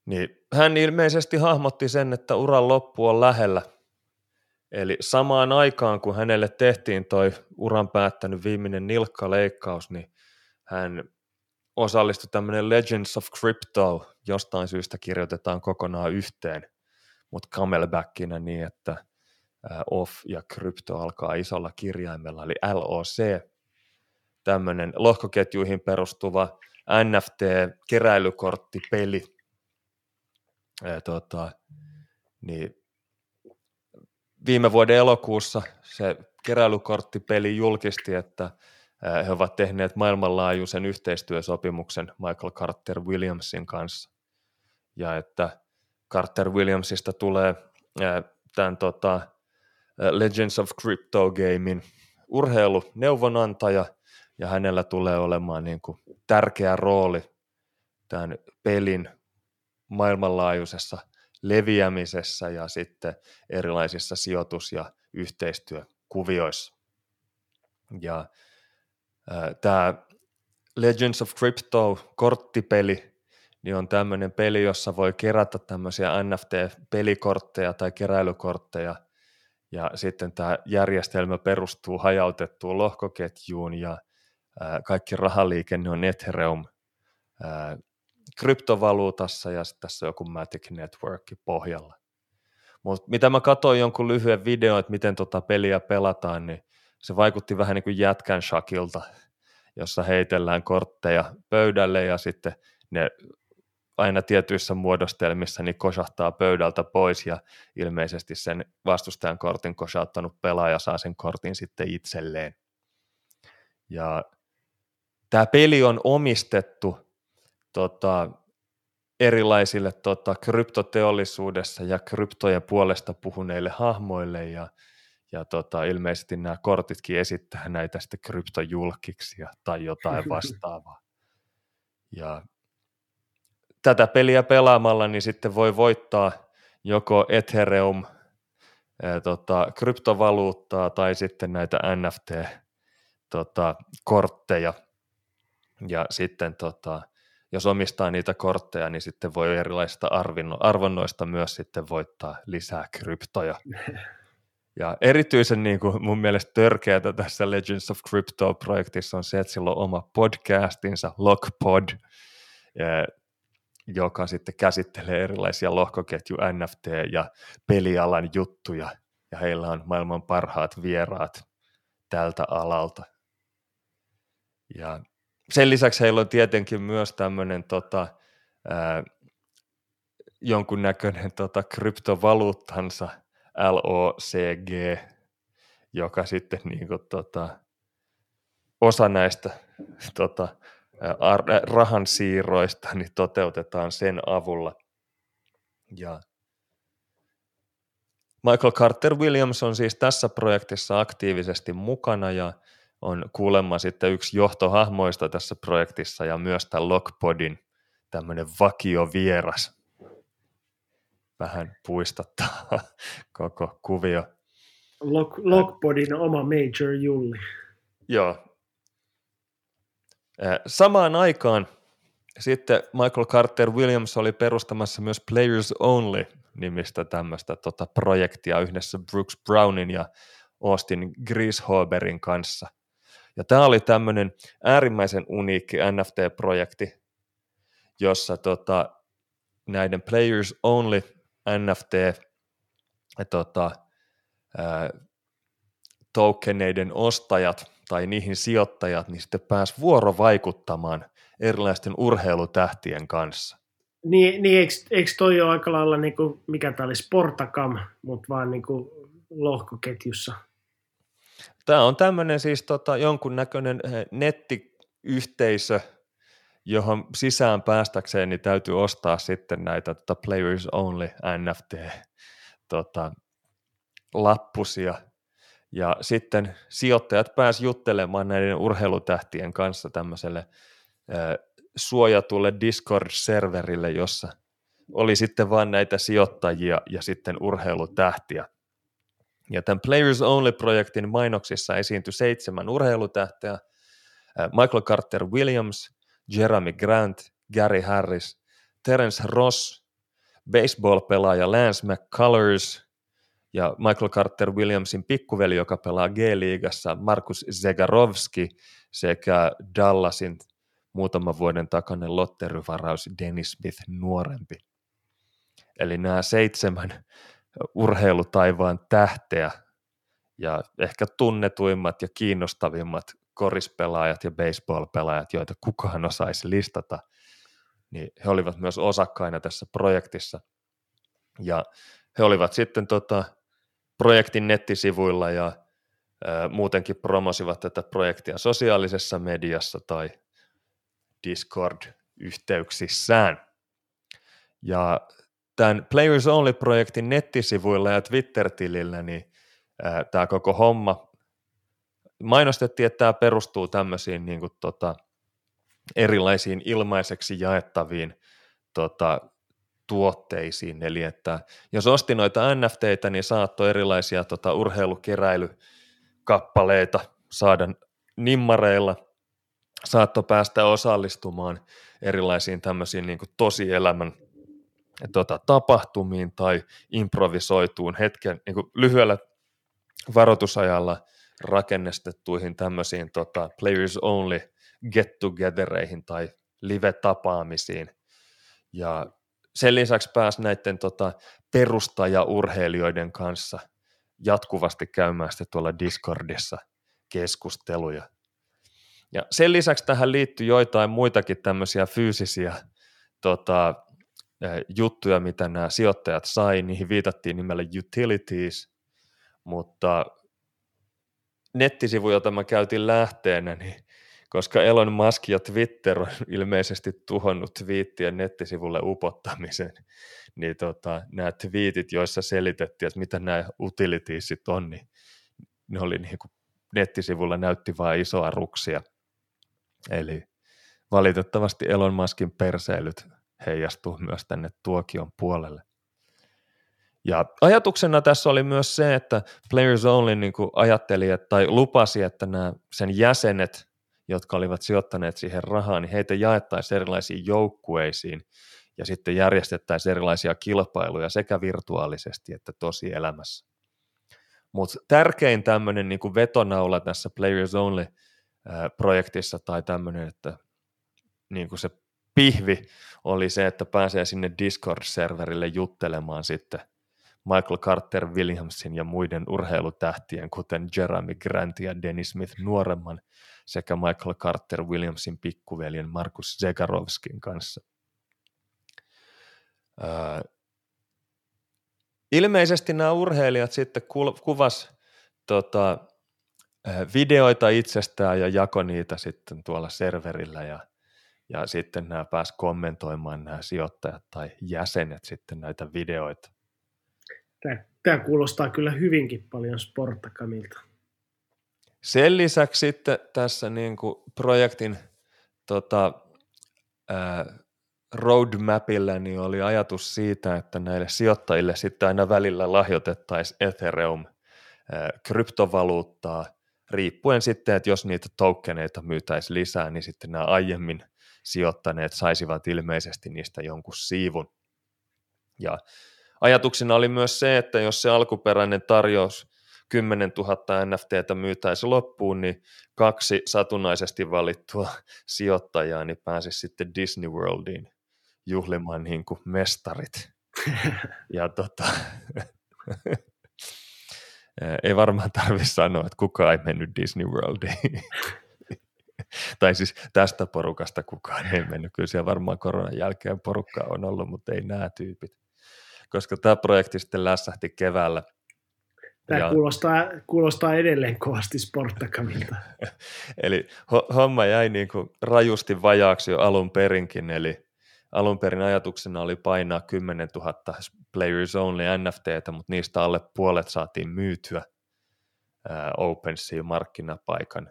Niin hän ilmeisesti hahmotti sen, että uran loppu on lähellä. Eli samaan aikaan, kun hänelle tehtiin toi uran päättänyt viimeinen nilkkaleikkaus, niin hän osallistui tämmöinen Legends of Crypto, jostain syystä kirjoitetaan kokonaan yhteen, mutta camelbackinä niin, että off ja crypto alkaa isolla kirjaimella, eli LOC, tämmöinen lohkoketjuihin perustuva NFT-keräilykorttipeli. Ja tota, niin viime vuoden elokuussa se keräilykorttipeli julkisti, että he ovat tehneet maailmanlaajuisen yhteistyösopimuksen Michael Carter Williamsin kanssa. Ja että Carter Williamsista tulee tämän tota, Legends of Crypto Gamein urheiluneuvonantaja, ja hänellä tulee olemaan niin kuin tärkeä rooli tämän pelin maailmanlaajuisessa leviämisessä ja sitten erilaisissa sijoitus- ja yhteistyökuvioissa. Ja Tämä Legends of Crypto-korttipeli niin on tämmöinen peli, jossa voi kerätä tämmöisiä NFT-pelikortteja tai keräilykortteja, ja sitten tämä järjestelmä perustuu hajautettuun lohkoketjuun, ja kaikki rahaliikenne on Ethereum kryptovaluutassa, ja sitten tässä on joku Matic Network pohjalla. Mutta mitä mä katsoin jonkun lyhyen videon, että miten tota peliä pelataan, niin se vaikutti vähän niin kuin jätkän shakilta, jossa heitellään kortteja pöydälle ja sitten ne aina tietyissä muodostelmissa niin kosahtaa pöydältä pois ja ilmeisesti sen vastustajan kortin kosauttanut pelaaja saa sen kortin sitten itselleen. Ja tämä peli on omistettu tota, erilaisille tota, kryptoteollisuudessa ja kryptojen puolesta puhuneille hahmoille ja ja tota, ilmeisesti nämä kortitkin esittää näitä sitten kryptojulkiksi tai jotain vastaavaa. Ja tätä peliä pelaamalla niin sitten voi voittaa joko Ethereum, ää, tota, kryptovaluuttaa tai sitten näitä NFT-kortteja. Tota, ja sitten tota, jos omistaa niitä kortteja, niin sitten voi erilaisista arvonnoista myös sitten voittaa lisää kryptoja. Ja erityisen niin kuin mun mielestä törkeää tässä Legends of Crypto-projektissa on se, että sillä on oma podcastinsa, Lockpod, joka sitten käsittelee erilaisia lohkoketju NFT- ja pelialan juttuja, ja heillä on maailman parhaat vieraat tältä alalta. Ja sen lisäksi heillä on tietenkin myös tämmöinen tota, jonkunnäköinen tota, kryptovaluuttansa LOCG, joka sitten niin kuin, tota, osa näistä tota, rahansiirroista niin toteutetaan sen avulla. Ja Michael Carter Williams on siis tässä projektissa aktiivisesti mukana ja on kuulemma sitten yksi johtohahmoista tässä projektissa ja myös tämän Lockpodin tämmöinen vakiovieras. Vähän puistattaa koko kuvio. Lock, Lockpodin oma Major Julli. Joo. Samaan aikaan sitten Michael Carter Williams oli perustamassa myös Players Only nimistä tämmöistä tota, projektia yhdessä Brooks Brownin ja Austin Grieshoberin kanssa. Ja tämä oli tämmöinen äärimmäisen uniikki NFT-projekti, jossa tota, näiden Players Only NFT tota, ää, tokeneiden ostajat tai niihin sijoittajat, niin sitten pääsi vuorovaikuttamaan erilaisten urheilutähtien kanssa. Niin, niin eikö, eikö toi ole aika lailla, niin kuin, mikä tämä oli, Sportakam, mutta vaan niin kuin lohkoketjussa? Tämä on tämmöinen siis tota, jonkunnäköinen eh, nettiyhteisö, johon sisään päästäkseen niin täytyy ostaa sitten näitä tota, Players Only NFT tota, lappusia. Ja sitten sijoittajat pääsivät juttelemaan näiden urheilutähtien kanssa tämmöiselle suojatulle Discord-serverille, jossa oli sitten vain näitä sijoittajia ja sitten urheilutähtiä. Ja tämän Players Only-projektin mainoksissa esiintyi seitsemän urheilutähteä, Michael Carter Williams, Jeremy Grant, Gary Harris, Terence Ross, baseball-pelaaja Lance McCullers ja Michael Carter Williamsin pikkuveli, joka pelaa G-liigassa, Markus Zegarovski sekä Dallasin muutaman vuoden takainen lotteryvaraus Dennis Smith nuorempi. Eli nämä seitsemän urheilutaivaan tähteä ja ehkä tunnetuimmat ja kiinnostavimmat korispelaajat ja baseball-pelaajat, joita kukaan osaisi listata, niin he olivat myös osakkaina tässä projektissa. Ja he olivat sitten tota, projektin nettisivuilla ja muutenkin promosivat tätä projektia sosiaalisessa mediassa tai Discord-yhteyksissään. Ja tämän Players Only-projektin nettisivuilla ja Twitter-tilillä niin tämä koko homma mainostettiin, että tämä perustuu tämmöisiin niin kuin, tota, erilaisiin ilmaiseksi jaettaviin tota, tuotteisiin, eli että jos osti noita NFTitä, niin saattoi erilaisia tota, urheilukeräilykappaleita saada nimmareilla – saattoi päästä osallistumaan erilaisiin tämmöisiin niin tosielämän tota, tapahtumiin tai improvisoituun hetken niin kuin lyhyellä varoitusajalla rakennestettuihin tämmöisiin tota, players only get-togethereihin tai live-tapaamisiin. Ja sen lisäksi pääsi näiden tota, perustajaurheilijoiden kanssa jatkuvasti käymään sitten tuolla Discordissa keskusteluja. Ja sen lisäksi tähän liittyy joitain muitakin tämmöisiä fyysisiä tota, juttuja, mitä nämä sijoittajat sai, niihin viitattiin nimellä utilities, mutta nettisivu, jota mä käytin lähteenä, niin koska Elon Musk ja Twitter on ilmeisesti tuhonnut twiittien nettisivulle upottamisen, niin tota, nämä twiitit, joissa selitettiin, että mitä nämä utilitiesit on, niin ne oli niin kuin nettisivulla näytti vain isoa ruksia. Eli valitettavasti Elon Muskin perseilyt heijastuu myös tänne tuokion puolelle. Ja ajatuksena tässä oli myös se, että Players Only niin kuin ajatteli että, tai lupasi, että nämä sen jäsenet, jotka olivat sijoittaneet siihen rahaa, niin heitä jaettaisiin erilaisiin joukkueisiin ja sitten järjestettäisiin erilaisia kilpailuja sekä virtuaalisesti että tosi elämässä. Mutta tärkein tämmöinen niin kuin vetonaula tässä Players Only – projektissa tai tämmöinen, että niin kuin se pihvi oli se, että pääsee sinne Discord-serverille juttelemaan sitten Michael Carter Williamsin ja muiden urheilutähtien, kuten Jeremy Grant ja Dennis Smith nuoremman, sekä Michael Carter Williamsin pikkuveljen Markus Zegarovskin kanssa. Öö, ilmeisesti nämä urheilijat sitten kuvas tota, videoita itsestään ja jako niitä sitten tuolla serverillä ja, ja sitten nämä pääs kommentoimaan nämä sijoittajat tai jäsenet sitten näitä videoita. Tämä, tämä kuulostaa kyllä hyvinkin paljon Sportakamilta. Sen lisäksi sitten tässä niin kuin projektin tota, ää, roadmapilla niin oli ajatus siitä, että näille sijoittajille sitten aina välillä lahjoitettaisiin Ethereum kryptovaluuttaa, riippuen sitten, että jos niitä tokeneita myytäisiin lisää, niin sitten nämä aiemmin sijoittaneet saisivat ilmeisesti niistä jonkun siivun. Ja ajatuksena oli myös se, että jos se alkuperäinen tarjous 10 000 NFTtä myytäisi loppuun, niin kaksi satunnaisesti valittua sijoittajaa niin pääsisi sitten Disney Worldiin juhlimaan niin kuin mestarit. ja tota, ei varmaan tarvitse sanoa, että kukaan ei mennyt Disney Worldiin. tai siis tästä porukasta kukaan ei mennyt. Kyllä siellä varmaan koronan jälkeen porukkaa on ollut, mutta ei nämä tyypit. Koska tämä projekti sitten lässähti keväällä. Tämä ja... kuulostaa, kuulostaa edelleen kovasti sporttakamilta. eli homma jäi niin kuin rajusti vajaaksi jo alun perinkin, eli alun perin ajatuksena oli painaa 10 000 Players Only NFTtä, mutta niistä alle puolet saatiin myytyä OpenSea-markkinapaikan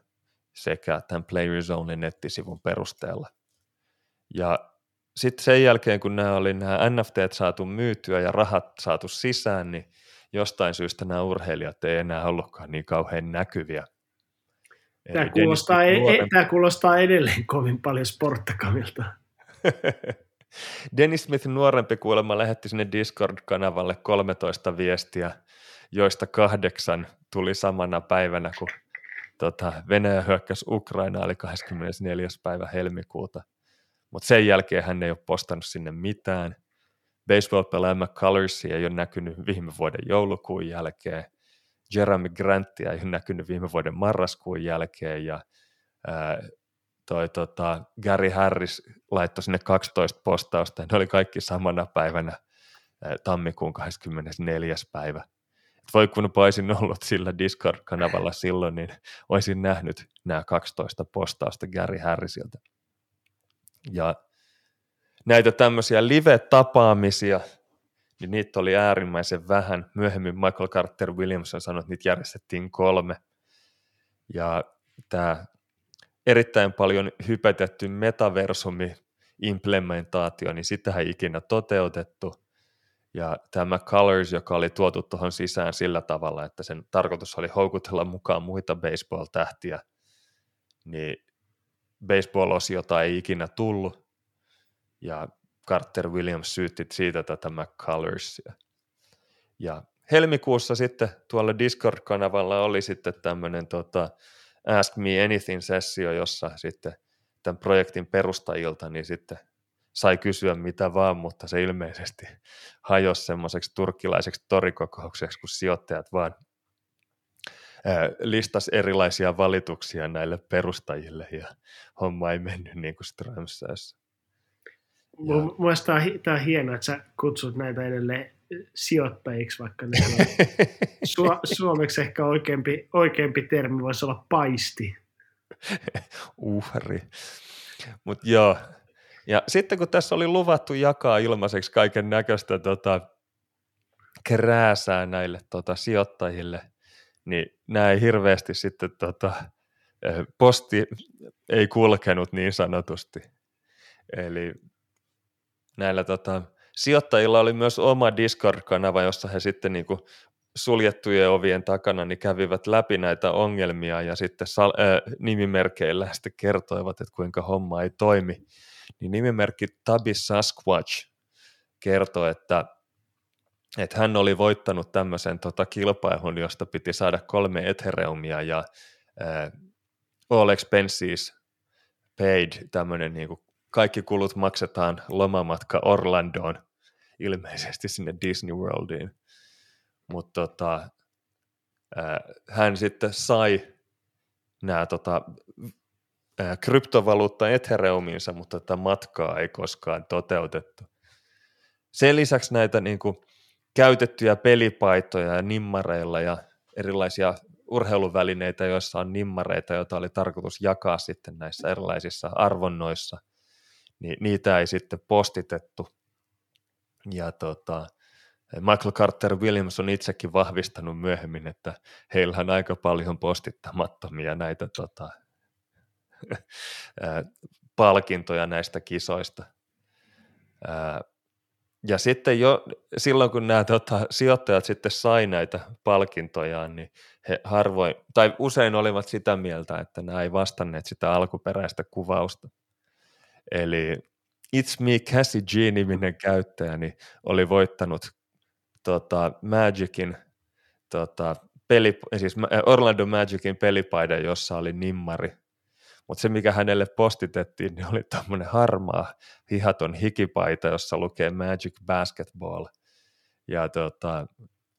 sekä tämän Players Only nettisivun perusteella. Ja sitten sen jälkeen, kun nämä oli nämä NFT saatu myytyä ja rahat saatu sisään, niin jostain syystä nämä urheilijat ei enää ollutkaan niin kauhean näkyviä. Tämä kuulostaa, e- e- nuoren... tämä kuulostaa edelleen kovin paljon sporttakamilta. Dennis Smith nuorempi kuulemma lähetti sinne Discord-kanavalle 13 viestiä, joista kahdeksan tuli samana päivänä, kun tota, Venäjä hyökkäsi Ukraina, eli 24. päivä helmikuuta. Mutta sen jälkeen hän ei ole postannut sinne mitään. Baseball-pelaaja McCullers ei ole näkynyt viime vuoden joulukuun jälkeen. Jeremy Grantia ei ole näkynyt viime vuoden marraskuun jälkeen ja ää, toi tota, Gary Harris laittoi sinne 12 postausta, ja ne oli kaikki samana päivänä tammikuun 24. päivä. Et voi kun olisin ollut sillä Discord-kanavalla silloin, niin olisin nähnyt nämä 12 postausta Gary Harrisilta. Ja näitä tämmöisiä live-tapaamisia, niin niitä oli äärimmäisen vähän. Myöhemmin Michael Carter Williamson sanoi, että niitä järjestettiin kolme. Ja tämä erittäin paljon hypetetty metaversumi implementaatio, niin sitä ei ikinä toteutettu. Ja tämä Colors, joka oli tuotu tuohon sisään sillä tavalla, että sen tarkoitus oli houkutella mukaan muita baseball-tähtiä, niin baseball-osiota ei ikinä tullut. Ja Carter Williams syytti siitä tätä McColorsia. Ja helmikuussa sitten tuolla Discord-kanavalla oli sitten tämmöinen tota, Ask Me Anything-sessio, jossa sitten tämän projektin perustajilta niin sitten sai kysyä mitä vaan, mutta se ilmeisesti hajosi semmoiseksi turkkilaiseksi torikokoukseksi, kun sijoittajat vaan listas erilaisia valituksia näille perustajille ja homma ei mennyt niin kuin Strömsössä. Mielestäni tämä on hienoa, että sä kutsut näitä edelleen sijoittajiksi, vaikka ne on su- suomeksi ehkä oikeampi, oikeampi termi voisi olla paisti. Uhri. Mutta joo. Ja sitten kun tässä oli luvattu jakaa ilmaiseksi kaiken näköistä tota, krääsää näille tota, sijoittajille, niin nämä ei hirveästi sitten tota, eh, posti ei kulkenut niin sanotusti. Eli näillä tota, sijoittajilla oli myös oma Discord-kanava, jossa he sitten niin kuin suljettujen ovien takana niin kävivät läpi näitä ongelmia ja sitten sal- äh, nimimerkeillä sitten kertoivat, että kuinka homma ei toimi. Niin nimimerkki Tabi Sasquatch kertoi, että, että hän oli voittanut tämmöisen tota, kilpailun, josta piti saada kolme Ethereumia ja äh, all expenses paid, tämmöinen niin kuin kaikki kulut maksetaan lomamatka Orlandoon, ilmeisesti sinne Disney Worldiin. Mutta tota, hän sitten sai nämä tota, kryptovaluutta Ethereuminsa, mutta tätä matkaa ei koskaan toteutettu. sen lisäksi näitä niin kuin, käytettyjä pelipaitoja ja nimmareilla ja erilaisia urheiluvälineitä, joissa on nimmareita, joita oli tarkoitus jakaa sitten näissä erilaisissa arvonnoissa, niin niitä ei sitten postitettu. Ja tota, Michael Carter Williams on itsekin vahvistanut myöhemmin, että heillä on aika paljon postittamattomia näitä tota, palkintoja näistä kisoista. Ja sitten jo silloin, kun nämä tota, sijoittajat sitten sai näitä palkintojaan, niin he harvoin, tai usein olivat sitä mieltä, että nämä ei vastanneet sitä alkuperäistä kuvausta. Eli It's Me Cassie G-niminen käyttäjä niin oli voittanut tota, Magicin, tota, peli, siis Orlando Magicin pelipaidan, jossa oli nimmari mutta se, mikä hänelle postitettiin, niin oli tämmöinen harmaa hihaton hikipaita, jossa lukee Magic Basketball. Ja tota,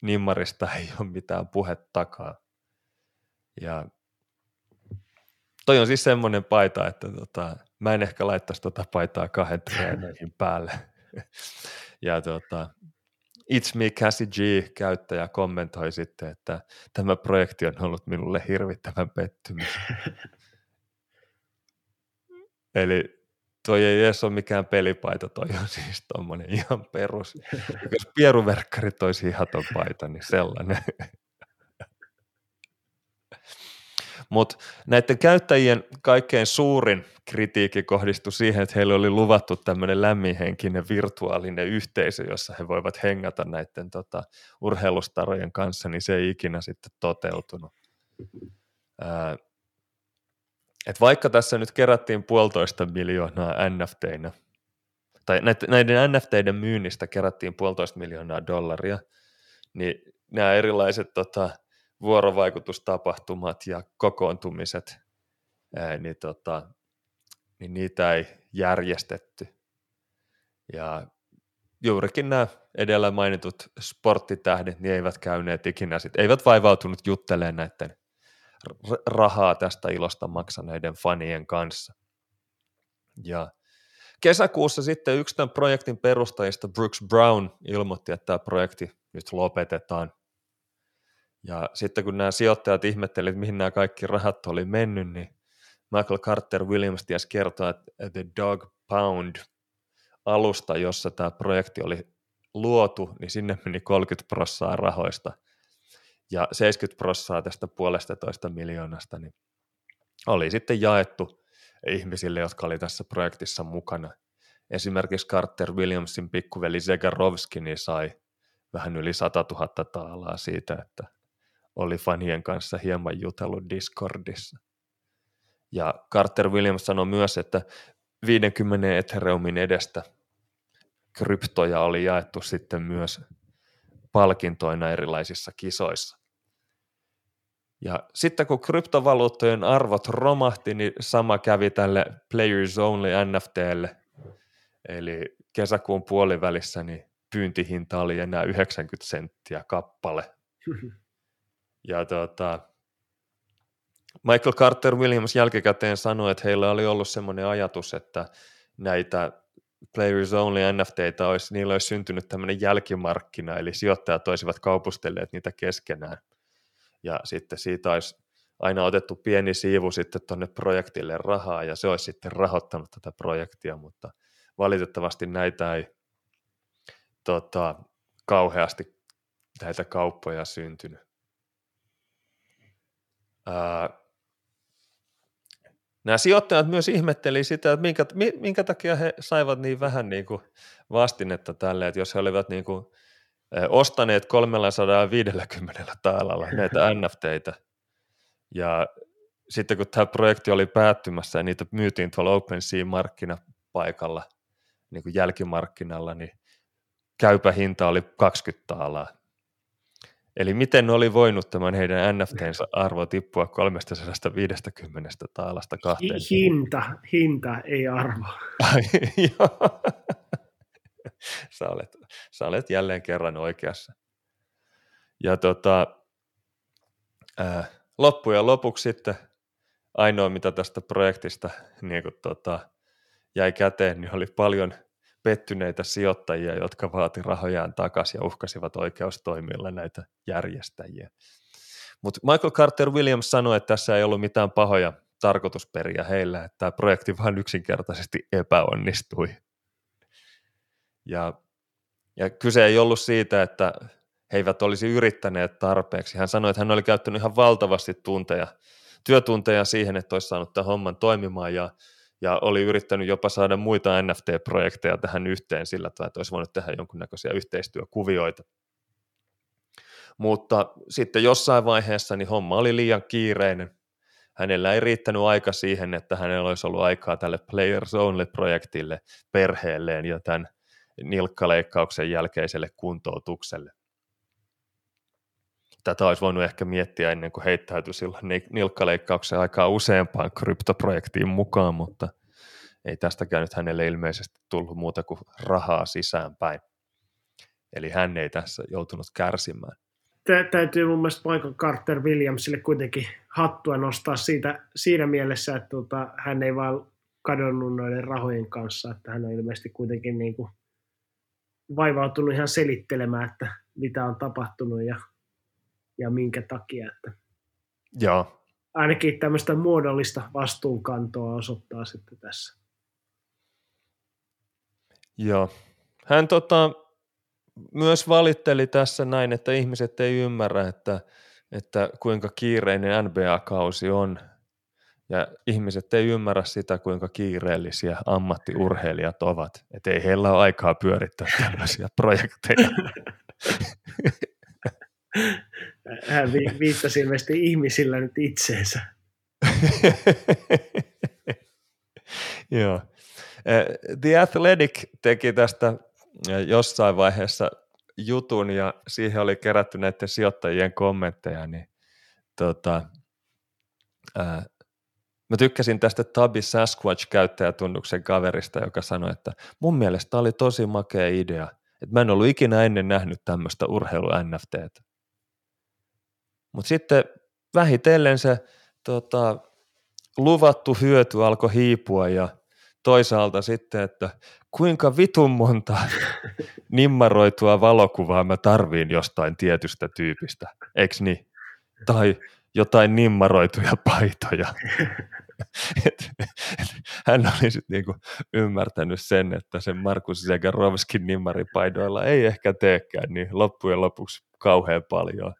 Nimmarista ei ole mitään puhettakaan. Ja toi on siis semmoinen paita, että tota, mä en ehkä laittaisi tota paitaa kahden treeneihin päälle. ja tota, It's Me Cassie G käyttäjä kommentoi sitten, että tämä projekti on ollut minulle hirvittävän pettymys. Eli toi ei edes ole mikään pelipaita, toi on siis tuommoinen ihan perus. Jos pieruverkkarit olisi hihaton paita, niin sellainen. Mutta näiden käyttäjien kaikkein suurin kritiikki kohdistui siihen, että heille oli luvattu tämmöinen lämminhenkinen virtuaalinen yhteisö, jossa he voivat hengata näiden tota, urheilustarojen kanssa, niin se ei ikinä sitten toteutunut. Ää, et vaikka tässä nyt kerättiin puolitoista miljoonaa NFTinä, tai näiden NFTiden myynnistä kerättiin puolitoista miljoonaa dollaria, niin nämä erilaiset tota, vuorovaikutustapahtumat ja kokoontumiset, niin, tota, niin niitä ei järjestetty. Ja juurikin nämä edellä mainitut sporttitähdet, niin eivät käyneet ikinä, sit, eivät vaivautunut juttelemaan näiden rahaa tästä ilosta maksaneiden fanien kanssa. Ja kesäkuussa sitten yksi tämän projektin perustajista, Brooks Brown, ilmoitti, että tämä projekti nyt lopetetaan. Ja sitten kun nämä sijoittajat ihmettelivät, mihin nämä kaikki rahat oli mennyt, niin Michael Carter Williams ties kertoa, että The Dog Pound alusta, jossa tämä projekti oli luotu, niin sinne meni 30 prosenttia rahoista – ja 70 prosenttia tästä puolesta toista miljoonasta niin oli sitten jaettu ihmisille, jotka oli tässä projektissa mukana. Esimerkiksi Carter Williamsin pikkuveli Zegarovski niin sai vähän yli 100 000 taalaa siitä, että oli fanien kanssa hieman jutellut Discordissa. Ja Carter Williams sanoi myös, että 50 Ethereumin edestä kryptoja oli jaettu sitten myös palkintoina erilaisissa kisoissa. Ja sitten kun kryptovaluuttojen arvot romahti, niin sama kävi tälle Players Only NFTlle. Eli kesäkuun puolivälissä niin pyyntihinta oli enää 90 senttiä kappale. Ja tota, Michael Carter Williams jälkikäteen sanoi, että heillä oli ollut semmoinen ajatus, että näitä Players Only NFTitä olisi, niillä olisi syntynyt tämmöinen jälkimarkkina, eli sijoittajat olisivat kaupustelleet niitä keskenään ja sitten siitä olisi aina otettu pieni siivu sitten tuonne projektille rahaa ja se olisi sitten rahoittanut tätä projektia, mutta valitettavasti näitä ei tota, kauheasti näitä kauppoja syntynyt. Ää, nämä sijoittajat myös ihmetteli sitä, että minkä, minkä takia he saivat niin vähän niin kuin vastinetta tälle, että jos he olivat niin kuin ostaneet 350 taalalla näitä NFTitä. Ja sitten kun tämä projekti oli päättymässä ja niitä myytiin tuolla OpenSea-markkinapaikalla, niin kuin jälkimarkkinalla, niin käypä hinta oli 20 taalaa. Eli miten oli voinut tämän heidän NFTnsä arvo tippua 350 taalasta kahteen? Hinta, hinta, ei arvo. sä, olet, sä olet jälleen kerran oikeassa. Ja tota, ää, loppujen lopuksi sitten ainoa, mitä tästä projektista niin kuin, tota, jäi käteen, niin oli paljon pettyneitä sijoittajia, jotka vaati rahojaan takaisin ja uhkasivat oikeustoimilla näitä järjestäjiä. Mutta Michael Carter Williams sanoi, että tässä ei ollut mitään pahoja tarkoitusperiä heillä, että tämä projekti vain yksinkertaisesti epäonnistui. Ja, ja kyse ei ollut siitä, että he eivät olisi yrittäneet tarpeeksi. Hän sanoi, että hän oli käyttänyt ihan valtavasti tunteja, työtunteja siihen, että olisi saanut tämän homman toimimaan ja, ja oli yrittänyt jopa saada muita NFT-projekteja tähän yhteen sillä tavalla, että olisi voinut tehdä jonkunnäköisiä yhteistyökuvioita. Mutta sitten jossain vaiheessa niin homma oli liian kiireinen. Hänellä ei riittänyt aika siihen, että hänellä olisi ollut aikaa tälle Players Only-projektille, perheelleen ja tämän nilkkaleikkauksen jälkeiselle kuntoutukselle tätä olisi voinut ehkä miettiä ennen kuin heittäytyi silloin nilkkaleikkauksen aikaa useampaan kryptoprojektiin mukaan, mutta ei tästäkään nyt hänelle ilmeisesti tullut muuta kuin rahaa sisäänpäin. Eli hän ei tässä joutunut kärsimään. Tä, täytyy mun mielestä Michael Carter Williamsille kuitenkin hattua nostaa siitä, siinä mielessä, että tota, hän ei vaan kadonnut noiden rahojen kanssa, että hän on ilmeisesti kuitenkin niin kuin vaivautunut ihan selittelemään, että mitä on tapahtunut ja ja minkä takia. Että Joo. Ainakin tämmöistä muodollista vastuunkantoa osoittaa sitten tässä. Joo. Hän tota, myös valitteli tässä näin, että ihmiset ei ymmärrä, että, että kuinka kiireinen NBA-kausi on. Ja ihmiset ei ymmärrä sitä, kuinka kiireellisiä ammattiurheilijat ovat. Että ei heillä ole aikaa pyörittää tällaisia projekteja. Hän vi- viittasi ilmeisesti ihmisillä nyt itseensä. Joo. The Athletic teki tästä jossain vaiheessa jutun ja siihen oli kerätty näiden sijoittajien kommentteja, niin tota, ää, mä tykkäsin tästä Tabi Sasquatch-käyttäjätunnuksen kaverista, joka sanoi, että mun mielestä oli tosi makea idea, että mä en ollut ikinä ennen nähnyt tämmöistä urheilu-NFTtä. Mutta sitten vähitellen se tota, luvattu hyöty alkoi hiipua ja toisaalta sitten, että kuinka vitun monta nimmaroitua valokuvaa mä tarviin jostain tietystä tyypistä, eikö niin? Tai jotain nimmaroituja paitoja. et, et, hän oli sitten niinku ymmärtänyt sen, että sen Markus Zegarovskin nimmaripaidoilla ei ehkä teekään niin loppujen lopuksi kauhean paljon.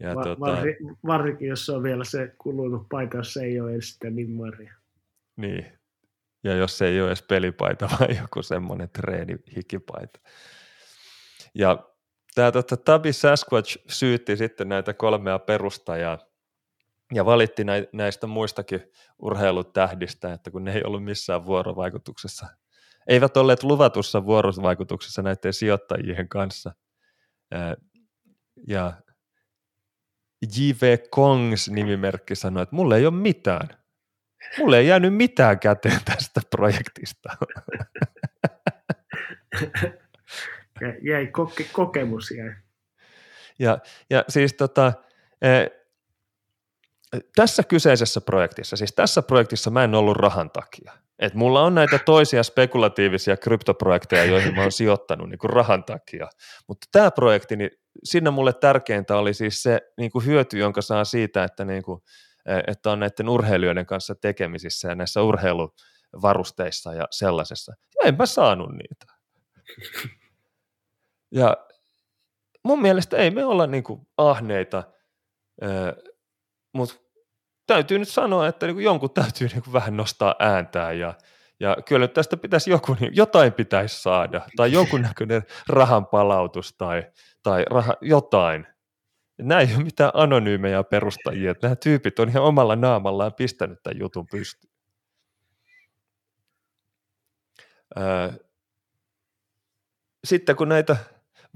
Ja Va- tota... varri, varsinkin, jos se on vielä se kulunut paita, jos se ei ole edes sitä nimmaria. Niin. Ja jos se ei ole edes pelipaita, vaan joku semmoinen treenihikipaita. Ja tämä tota, Tabi Sasquatch syytti sitten näitä kolmea perustajaa ja valitti näistä muistakin urheilutähdistä, että kun ne ei ollut missään vuorovaikutuksessa, eivät olleet luvatussa vuorovaikutuksessa näiden sijoittajien kanssa. Ja J.V. Kongs nimimerkki sanoi, että mulle ei ole mitään. Mulle ei jäänyt mitään käteen tästä projektista. jäi koke- kokemus jäi. Ja, ja siis tota, eh, tässä kyseisessä projektissa, siis tässä projektissa mä en ollut rahan takia. Et mulla on näitä toisia spekulatiivisia kryptoprojekteja, joihin mä oon sijoittanut niin kuin rahan takia. Mutta tämä projekti, niin siinä mulle tärkeintä oli siis se niin kuin hyöty, jonka saa siitä, että, niin kuin, e, että on näiden urheilijoiden kanssa tekemisissä ja näissä urheiluvarusteissa ja sellaisessa. Ja enpä saanut niitä. Ja mun mielestä ei me olla niin kuin ahneita, e, mutta täytyy nyt sanoa, että niin jonkun täytyy niin vähän nostaa ääntään ja, ja kyllä tästä pitäisi joku, niin jotain pitäisi saada, tai jonkunnäköinen rahan palautus tai, tai raha, jotain. Nämä ei ole mitään anonyymejä perustajia, nämä tyypit on ihan omalla naamallaan pistänyt tämän jutun pystyyn. Sitten kun näitä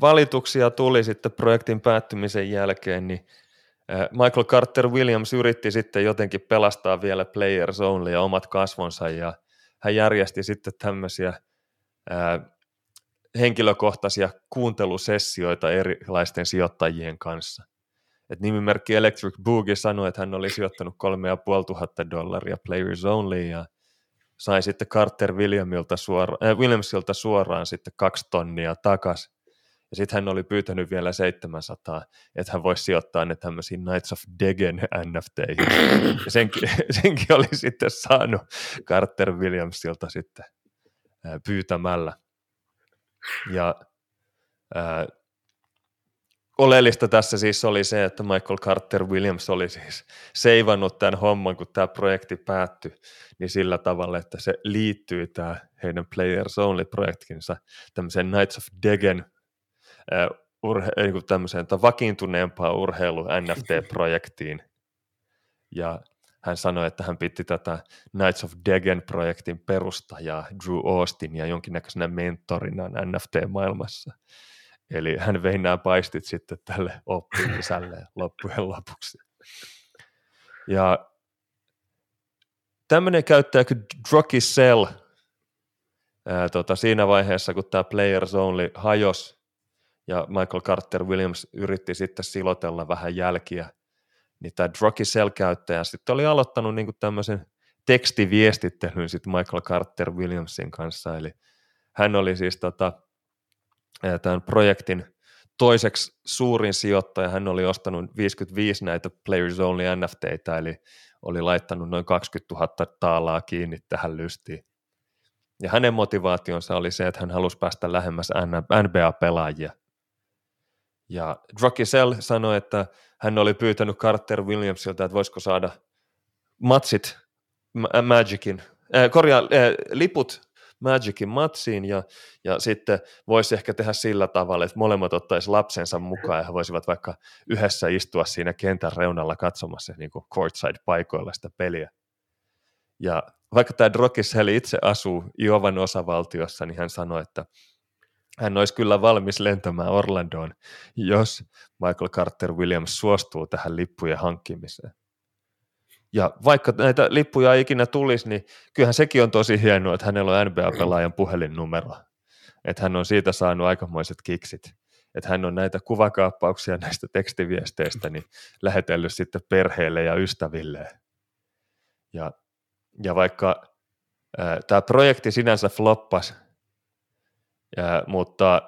valituksia tuli sitten projektin päättymisen jälkeen, niin Michael Carter Williams yritti sitten jotenkin pelastaa vielä Players Only ja omat kasvonsa ja hän järjesti sitten tämmöisiä henkilökohtaisia kuuntelusessioita erilaisten sijoittajien kanssa. Et nimimerkki Electric Boogie sanoi, että hän oli sijoittanut 3500 dollaria Players Only ja sai sitten Carter Williamilta suora, äh, Williamsilta suoraan sitten kaksi tonnia takaisin. Ja sitten hän oli pyytänyt vielä 700, että hän voisi sijoittaa ne tämmöisiin Knights of Degen NFTihin. Ja senkin, senkin oli sitten saanut Carter Williamsilta sitten pyytämällä. Ja ää, oleellista tässä siis oli se, että Michael Carter Williams oli siis seivannut tämän homman, kun tämä projekti päättyi, niin sillä tavalla, että se liittyy tämä heidän Players Only-projektinsa tämmöiseen Knights of Degen urhe, niin tämmöiseen vakiintuneempaan urheilu NFT-projektiin. Ja hän sanoi, että hän piti tätä Knights of Degen-projektin perustajaa Drew Austinia jonkinnäköisenä mentorina NFT-maailmassa. Eli hän vei nämä paistit sitten tälle oppimisälle loppujen lopuksi. Ja tämmöinen käyttäjä kuin ää, tota, siinä vaiheessa, kun tämä Players Only hajos ja Michael Carter Williams yritti sitten silotella vähän jälkiä, niin tämä Drocky Cell-käyttäjä sitten oli aloittanut niin tämmöisen tekstiviestittelyn sitten Michael Carter Williamsin kanssa, eli hän oli siis tota, tämän projektin toiseksi suurin sijoittaja, hän oli ostanut 55 näitä Players Only NFTitä, eli oli laittanut noin 20 000 taalaa kiinni tähän lystiin. Ja hänen motivaationsa oli se, että hän halusi päästä lähemmäs NBA-pelaajia. Ja Druckisell sanoi, että hän oli pyytänyt Carter Williamsilta, että voisiko saada matsit Magicin, äh, korjaa, äh, liput Magicin matsiin ja, ja sitten voisi ehkä tehdä sillä tavalla, että molemmat ottaisi lapsensa mukaan ja he voisivat vaikka yhdessä istua siinä kentän reunalla katsomassa niin kuin courtside-paikoilla sitä peliä. Ja vaikka tämä Drokishell itse asuu Iovan osavaltiossa, niin hän sanoi, että hän olisi kyllä valmis lentämään Orlandoon, jos Michael Carter Williams suostuu tähän lippujen hankkimiseen. Ja vaikka näitä lippuja ei ikinä tulisi, niin kyllähän sekin on tosi hienoa, että hänellä on NBA-pelaajan puhelinnumero. Että hän on siitä saanut aikamoiset kiksit. Että hän on näitä kuvakaappauksia näistä tekstiviesteistä niin lähetellyt sitten perheelle ja ystäville. Ja, ja vaikka tämä projekti sinänsä floppas, ja, mutta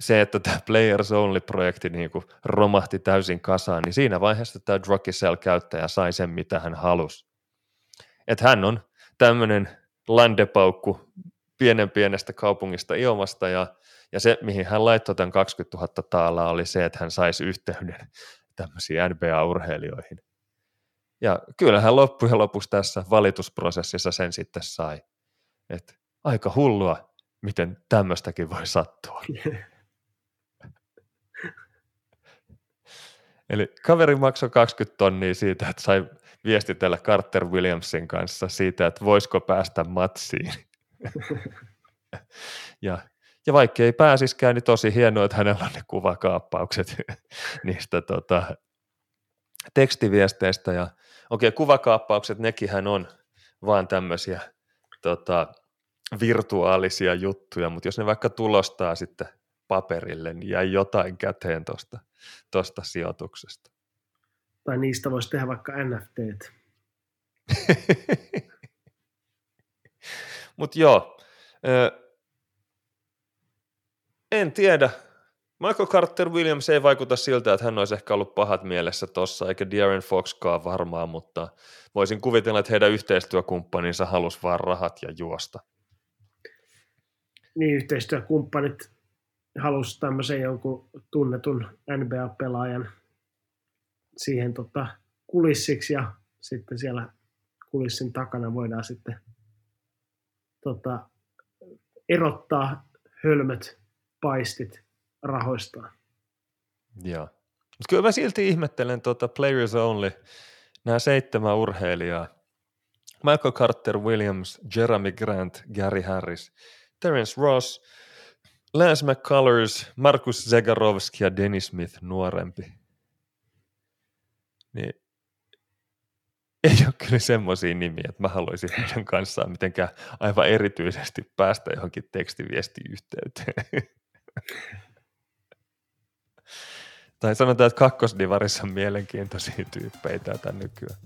se, että tämä Players Only-projekti niin kuin romahti täysin kasaan, niin siinä vaiheessa tämä Druckisell-käyttäjä sai sen, mitä hän halusi. Että hän on tämmöinen landepaukku pienen pienestä kaupungista Iomasta, ja, ja se, mihin hän laittoi tämän 20 000 taalaa, oli se, että hän saisi yhteyden tämmöisiin NBA-urheilijoihin. Ja kyllähän loppujen lopuksi tässä valitusprosessissa sen sitten sai. Et aika hullua, miten tämmöistäkin voi sattua. Eli kaveri maksoi 20 tonnia siitä, että sai viestitellä Carter Williamsin kanssa siitä, että voisiko päästä matsiin. ja, ja vaikka ei pääsiskään, niin tosi hienoa, että hänellä on ne kuvakaappaukset niistä tota, tekstiviesteistä. Ja okei, okay, kuvakaappaukset, nekin on vaan tämmöisiä tota, virtuaalisia juttuja, mutta jos ne vaikka tulostaa sitten paperille, niin jäi jotain käteen tuosta tosta sijoituksesta. Tai niistä voisi tehdä vaikka NFT. Mutta joo, en tiedä. Michael Carter Williams ei vaikuta siltä, että hän olisi ehkä ollut pahat mielessä tuossa, eikä Darren Foxkaan varmaan, mutta voisin kuvitella, että heidän yhteistyökumppaninsa halusi vaan rahat ja juosta. Niin, yhteistyökumppanit halusi tämmöisen jonkun tunnetun NBA-pelaajan siihen tota, kulissiksi ja sitten siellä kulissin takana voidaan sitten tota, erottaa hölmöt paistit rahoistaan. Joo. Mutta kyllä mä silti ihmettelen tuota Players Only, nämä seitsemän urheilijaa. Michael Carter Williams, Jeremy Grant, Gary Harris, Terence Ross, Lance McCullers, Markus Zegarovski ja Dennis Smith nuorempi. Niin ei ole kyllä semmoisia nimiä, että mä haluaisin heidän kanssaan mitenkään aivan erityisesti päästä johonkin tekstiviestiyhteyteen. tai sanotaan, että kakkosdivarissa on mielenkiintoisia tyyppejä tätä nykyään.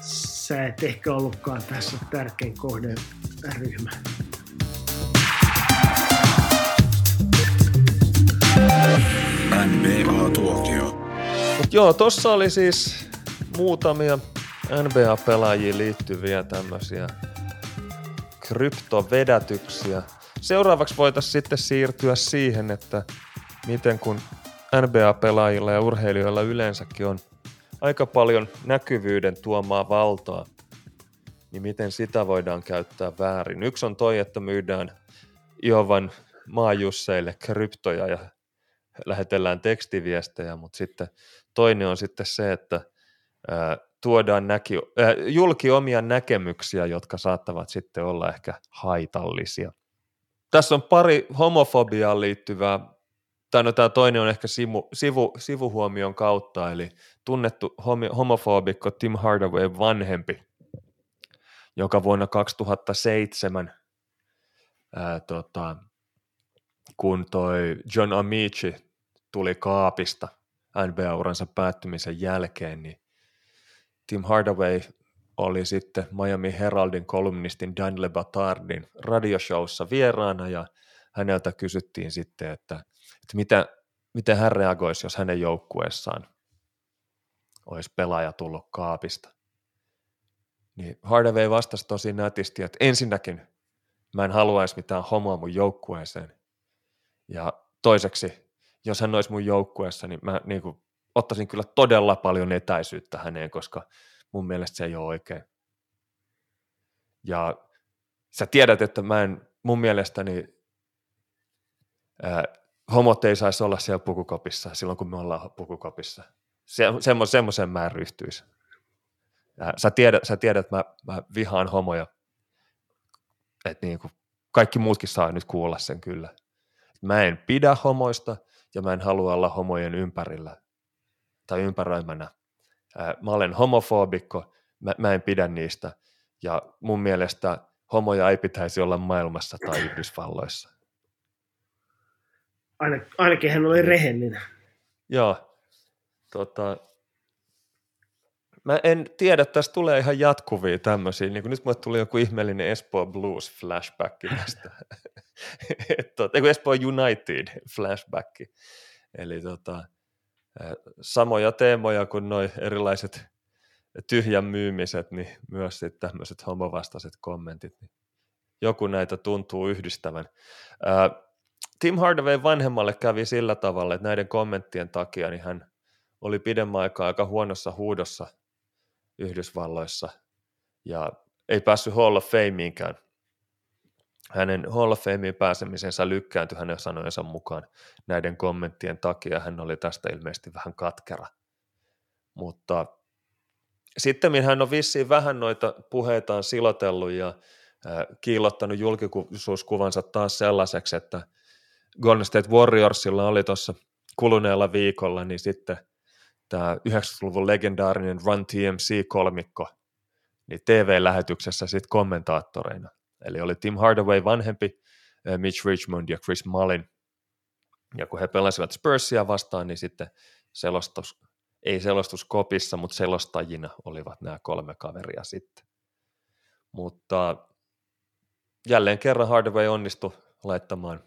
sä et ehkä ollutkaan tässä tärkein kohderyhmä. NBA-tuokio. Mut joo, tossa oli siis muutamia NBA-pelaajiin liittyviä tämmöisiä kryptovedätyksiä. Seuraavaksi voitaisiin sitten siirtyä siihen, että miten kun NBA-pelaajilla ja urheilijoilla yleensäkin on aika paljon näkyvyyden tuomaa valtaa, niin miten sitä voidaan käyttää väärin. Yksi on toi, että myydään Iovan maajusseille kryptoja ja lähetellään tekstiviestejä, mutta sitten toinen on sitten se, että ää, tuodaan näki, ää, julki omia näkemyksiä, jotka saattavat sitten olla ehkä haitallisia. Tässä on pari homofobiaan liittyvää, tai no tämä toinen on ehkä sivu, sivu, sivuhuomion kautta, eli tunnettu homofobikko Tim Hardaway vanhempi, joka vuonna 2007 ää, tota, kun toi John Amici tuli kaapista NBA-uransa päättymisen jälkeen, niin Tim Hardaway oli sitten Miami Heraldin kolumnistin Dan Le Batardin radioshowssa vieraana ja häneltä kysyttiin sitten, että, että mitä, miten hän reagoisi, jos hänen joukkueessaan olisi pelaaja tullut kaapista. Niin Hardaway vastasi tosi nätisti, että ensinnäkin mä en haluaisi mitään homoa mun joukkueeseen. Ja toiseksi, jos hän olisi mun joukkueessa, niin mä niin kuin, ottaisin kyllä todella paljon etäisyyttä häneen, koska mun mielestä se ei ole oikein. Ja sä tiedät, että mä en, mun mielestäni ää, homot ei saisi olla siellä pukukopissa silloin, kun me ollaan pukukopissa. Se, semmo, semmoisen mä en ryhtyisi. Ää, sä, tiedät, sä tiedät, että mä, mä vihaan homoja. Että niin kuin, kaikki muutkin saa nyt kuulla sen kyllä. Mä en pidä homoista ja mä en halua olla homojen ympärillä tai ympäröimänä. Mä olen homofobikko, mä, mä en pidä niistä ja mun mielestä homoja ei pitäisi olla maailmassa tai Yhdysvalloissa. Aina, ainakin hän oli rehellinen. Joo. Tota, mä en tiedä, tästä tulee ihan jatkuvia tämmöisiä. Niin nyt mulle tuli joku ihmeellinen Espoo Blues flashback tästä. tota, Espoo United flashback. Eli tota, samoja teemoja kuin nuo erilaiset tyhjän myymiset, niin myös sitten tämmöiset homovastaiset kommentit. Niin joku näitä tuntuu yhdistävän. Tim Hardaway vanhemmalle kävi sillä tavalla, että näiden kommenttien takia niin hän oli pidemmän aikaa aika huonossa huudossa Yhdysvalloissa ja ei päässyt Hall of Fameiinkään. Hänen Hall of Fameen pääsemisensä lykkääntyi hänen sanojensa mukaan näiden kommenttien takia. Hän oli tästä ilmeisesti vähän katkera. Mutta sitten hän on vissiin vähän noita puheitaan silotellut ja kiillottanut julkisuuskuvansa taas sellaiseksi, että Golden State Warriorsilla oli tuossa kuluneella viikolla, niin sitten tämä 90-luvun legendaarinen Run TMC-kolmikko, niin TV-lähetyksessä sitten kommentaattoreina. Eli oli Tim Hardaway vanhempi, eh, Mitch Richmond ja Chris Mullin. Ja kun he pelasivat Spursia vastaan, niin sitten selostus, ei selostuskopissa, mutta selostajina olivat nämä kolme kaveria sitten. Mutta jälleen kerran Hardaway onnistui laittamaan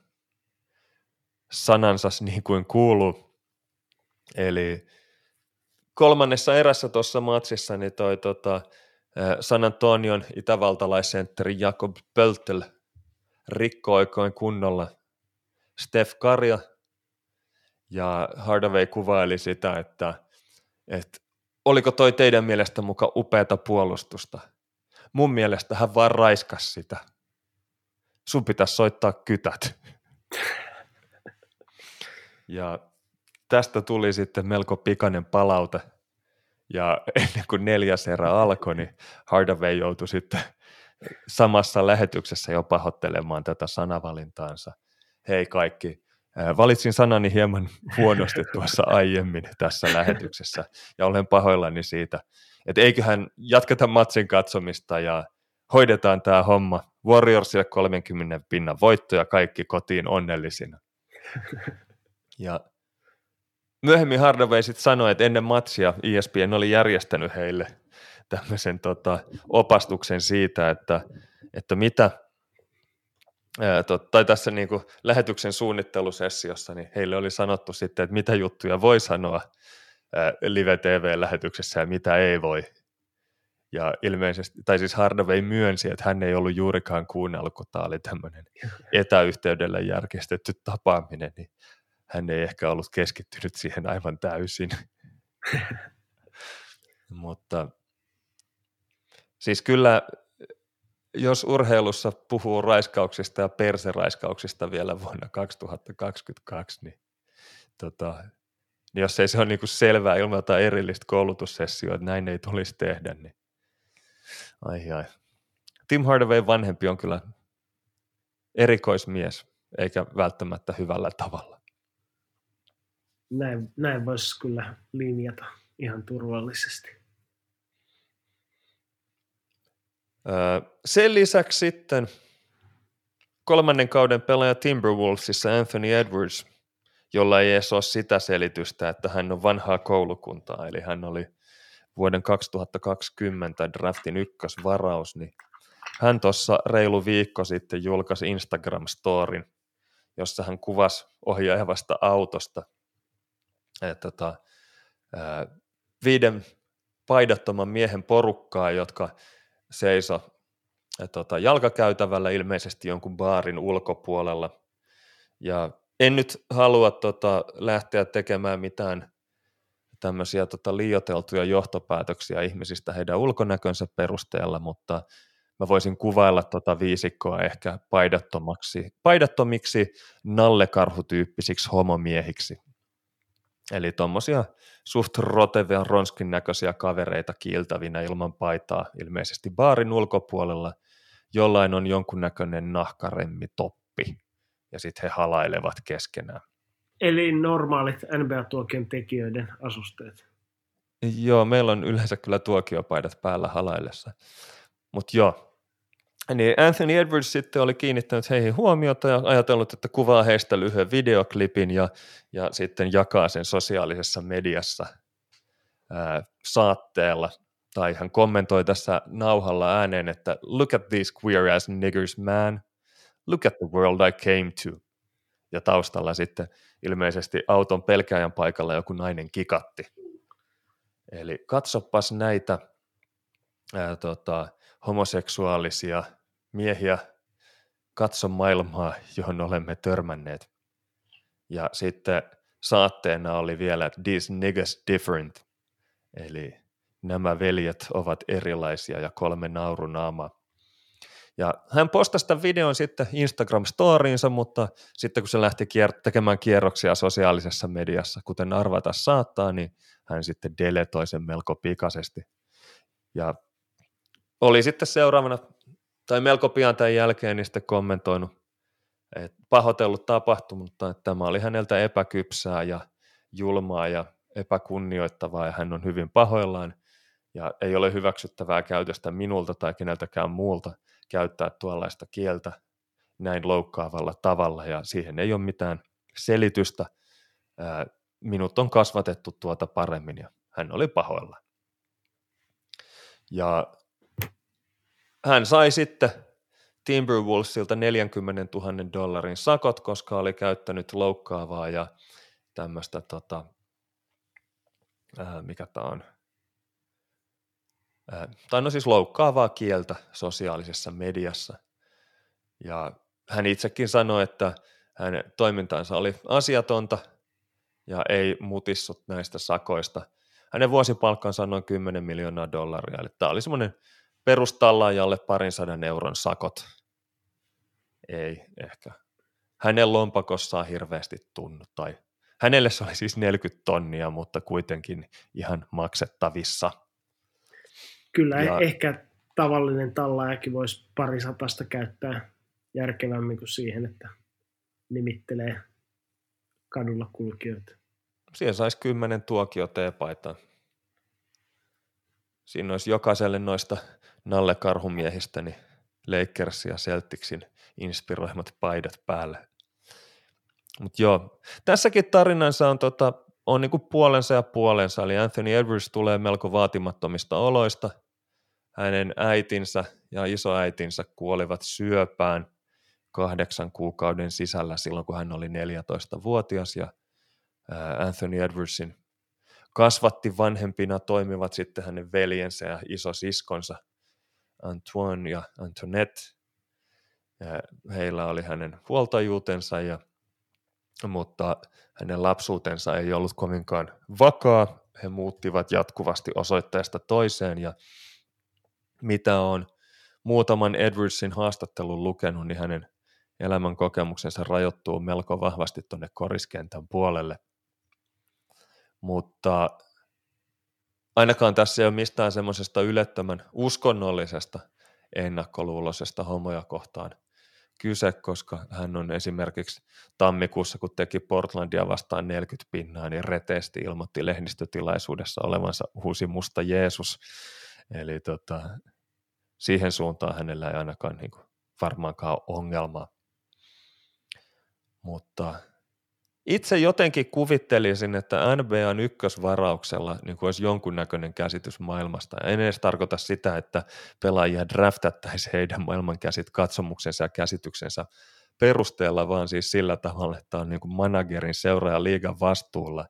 sanansa niin kuin kuuluu. Eli kolmannessa erässä tuossa matsissa niin toi tota, San Antonion itävaltalaisentteri Jakob Pöltl rikkoi oikein kunnolla Steph Karja ja Hardaway kuvaili sitä, että, että oliko toi teidän mielestä muka upeata puolustusta. Mun mielestä hän vaan raiskas sitä. Sun pitäisi soittaa kytät. ja tästä tuli sitten melko pikainen palaute. Ja ennen kuin neljäs erä alkoi, niin Hardaway joutui sitten samassa lähetyksessä jo pahoittelemaan tätä sanavalintaansa. Hei kaikki, valitsin sanani hieman huonosti tuossa aiemmin tässä lähetyksessä ja olen pahoillani siitä, että eiköhän jatketa matsin katsomista ja hoidetaan tämä homma. Warriorsille 30 pinnan voitto ja kaikki kotiin onnellisina. Ja Myöhemmin Hardaway sitten sanoi, että ennen matsia ESPN oli järjestänyt heille tämmöisen tota, opastuksen siitä, että, että mitä, ää, tot, tai tässä niin kuin lähetyksen suunnittelusessiossa, niin heille oli sanottu sitten, että mitä juttuja voi sanoa ää, live-tv-lähetyksessä ja mitä ei voi. Ja ilmeisesti, tai siis Hardaway myönsi, että hän ei ollut juurikaan kuunnellut, kun tämä oli tämmöinen etäyhteydellä järjestetty tapaaminen, niin hän ei ehkä ollut keskittynyt siihen aivan täysin. Mutta siis kyllä, jos urheilussa puhuu raiskauksista ja perseraiskauksista vielä vuonna 2022, niin, tota, niin jos ei se ole niin kuin selvää ilman jotain erillistä koulutussessioa, että näin ei tulisi tehdä, niin ai ai. Tim Hardaway vanhempi on kyllä erikoismies, eikä välttämättä hyvällä tavalla. Näin, näin voisi kyllä linjata ihan turvallisesti. Sen lisäksi sitten kolmannen kauden pelaaja Timberwolvesissa Anthony Edwards, jolla ei edes ole sitä selitystä, että hän on vanhaa koulukuntaa, eli hän oli vuoden 2020 draftin ykkösvaraus, niin hän tuossa reilu viikko sitten julkaisi Instagram-storin, jossa hän kuvasi ohjaavasta autosta että tota, viiden paidattoman miehen porukkaa, jotka seiso tota, jalkakäytävällä ilmeisesti jonkun baarin ulkopuolella. Ja en nyt halua tota, lähteä tekemään mitään tämmöisiä tota, liioteltuja johtopäätöksiä ihmisistä heidän ulkonäkönsä perusteella, mutta mä voisin kuvailla tota viisikkoa ehkä paidattomaksi, paidattomiksi nallekarhutyyppisiksi homomiehiksi. Eli tuommoisia suht rotevean ronskin näköisiä kavereita kiiltävinä ilman paitaa ilmeisesti baarin ulkopuolella. Jollain on jonkunnäköinen nahkaremmi toppi ja sitten he halailevat keskenään. Eli normaalit NBA-tuokion tekijöiden asusteet. Joo, meillä on yleensä kyllä tuokiopaidat päällä halaillessa. Mutta joo, niin Anthony Edwards sitten oli kiinnittänyt heihin huomiota ja ajatellut, että kuvaa heistä lyhyen videoklipin ja, ja sitten jakaa sen sosiaalisessa mediassa ää, saatteella. Tai hän kommentoi tässä nauhalla ääneen, että look at these queer ass niggers man, look at the world I came to. Ja taustalla sitten ilmeisesti auton pelkäjän paikalla joku nainen kikatti. Eli katsopas näitä ää, tota, homoseksuaalisia – miehiä, katso maailmaa, johon olemme törmänneet. Ja sitten saatteena oli vielä, these niggas different, eli nämä veljet ovat erilaisia ja kolme naurunaamaa. Ja hän postasi tämän videon sitten Instagram-storiinsa, mutta sitten kun se lähti kier- tekemään kierroksia sosiaalisessa mediassa, kuten arvata saattaa, niin hän sitten deletoi sen melko pikaisesti. Ja oli sitten seuraavana tai melko pian tämän jälkeen niin sitten kommentoinut, että pahoitellut tapahtunutta, että tämä oli häneltä epäkypsää ja julmaa ja epäkunnioittavaa ja hän on hyvin pahoillaan ja ei ole hyväksyttävää käytöstä minulta tai keneltäkään muulta käyttää tuollaista kieltä näin loukkaavalla tavalla ja siihen ei ole mitään selitystä. Minut on kasvatettu tuota paremmin ja hän oli pahoilla. Ja hän sai sitten Timberwolvesilta 40 000 dollarin sakot, koska oli käyttänyt loukkaavaa ja tämmöistä, tota, ää, mikä tämä on, ää, tai no siis loukkaavaa kieltä sosiaalisessa mediassa. Ja hän itsekin sanoi, että hänen toimintansa oli asiatonta ja ei mutissut näistä sakoista. Hänen vuosipalkkansa on noin 10 miljoonaa dollaria, eli tämä oli semmoinen perustallaajalle parin sadan euron sakot. Ei ehkä. Hänen lompakossaan hirveästi tunnu, tai hänelle se oli siis 40 tonnia, mutta kuitenkin ihan maksettavissa. Kyllä ja, ehkä tavallinen tallaajakin voisi pari satasta käyttää järkevämmin kuin siihen, että nimittelee kadulla kulkijoita. Siihen saisi kymmenen tuokio teepaitaa. Siinä olisi jokaiselle noista Nalle Karhumiehistä, niin Lakers ja Celticsin inspiroimat paidat päälle. Mutta joo, tässäkin tarinansa on, tota, on niinku puolensa ja puolensa, eli Anthony Edwards tulee melko vaatimattomista oloista, hänen äitinsä ja isoäitinsä kuolivat syöpään kahdeksan kuukauden sisällä silloin, kun hän oli 14-vuotias ja Anthony Edwardsin kasvatti vanhempina toimivat sitten hänen veljensä ja isosiskonsa Antoine ja Antoinette. Heillä oli hänen huoltajuutensa, ja, mutta hänen lapsuutensa ei ollut kovinkaan vakaa. He muuttivat jatkuvasti osoitteesta toiseen ja mitä on muutaman Edwardsin haastattelun lukenut, niin hänen elämän kokemuksensa rajoittuu melko vahvasti tuonne koriskentän puolelle. Mutta ainakaan tässä ei ole mistään semmoisesta ylettömän uskonnollisesta ennakkoluuloisesta homoja kohtaan kyse, koska hän on esimerkiksi tammikuussa, kun teki Portlandia vastaan 40 pinnaa, niin reteesti ilmoitti lehdistötilaisuudessa olevansa uusi musta Jeesus. Eli tota, siihen suuntaan hänellä ei ainakaan niin kuin, varmaankaan ongelmaa. Mutta itse jotenkin kuvittelisin, että NBAn ykkösvarauksella niin olisi jonkunnäköinen käsitys maailmasta. En edes tarkoita sitä, että pelaajia draftattaisiin heidän maailmankäsit katsomuksensa ja käsityksensä perusteella, vaan siis sillä tavalla, että on niin kuin managerin seuraaja liigan vastuulla,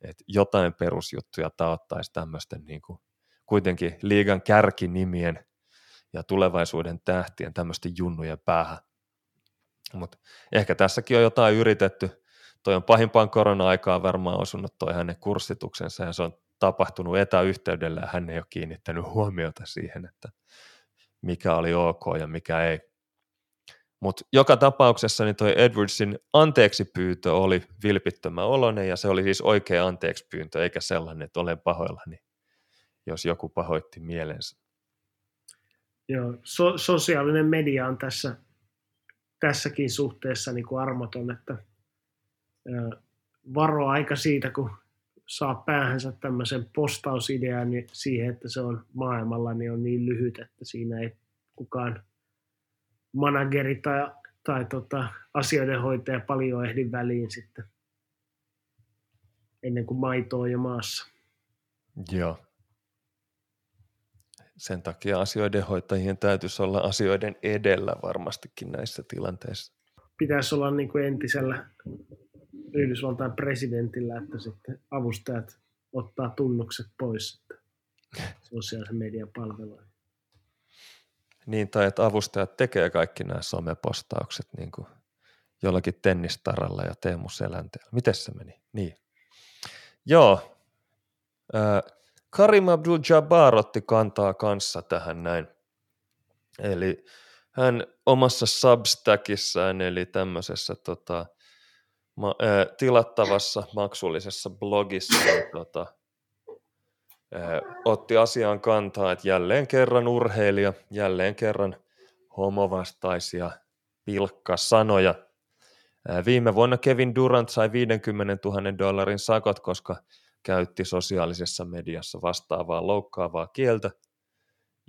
että jotain perusjuttuja taottaisi tämmöisten niin kuin kuitenkin liigan kärkinimien ja tulevaisuuden tähtien tämmöisten junnujen päähän. Mutta ehkä tässäkin on jotain yritetty – toi on pahimpaan korona-aikaan varmaan osunut toi hänen kurssituksensa ja se on tapahtunut etäyhteydellä ja hän ei ole kiinnittänyt huomiota siihen, että mikä oli ok ja mikä ei. Mutta joka tapauksessa niin toi Edwardsin anteeksi pyyntö oli vilpittömän oloinen ja se oli siis oikea anteeksi pyyntö eikä sellainen, että olen pahoillani, jos joku pahoitti mielensä. Joo, so- sosiaalinen media on tässä, tässäkin suhteessa niin kuin armoton, että varo aika siitä, kun saa päähänsä tämmöisen postausidean niin siihen, että se on maailmalla, niin on niin lyhyt, että siinä ei kukaan manageri tai, tai tota, asioiden hoitaja paljon ehdi väliin sitten ennen kuin maito on jo maassa. Joo. Sen takia asioiden hoitajien täytyisi olla asioiden edellä varmastikin näissä tilanteissa. Pitäisi olla niin kuin entisellä Yhdysvaltain presidentillä, että sitten avustajat ottaa tunnukset pois sosiaalisen median palveluihin. Niin, tai että avustajat tekee kaikki nämä somepostaukset niin kuin jollakin tennistaralla ja Teemu Selänteellä. Miten se meni? Niin. Joo. Karim Abdul-Jabbar otti kantaa kanssa tähän näin. Eli hän omassa Substackissään, eli tämmöisessä tota, ma- ää, tilattavassa maksullisessa blogissa niin, tota, ää, otti asiaan kantaa, että jälleen kerran urheilija, jälleen kerran homovastaisia pilkkasanoja. Ää, viime vuonna Kevin Durant sai 50 000 dollarin sakot, koska käytti sosiaalisessa mediassa vastaavaa loukkaavaa kieltä.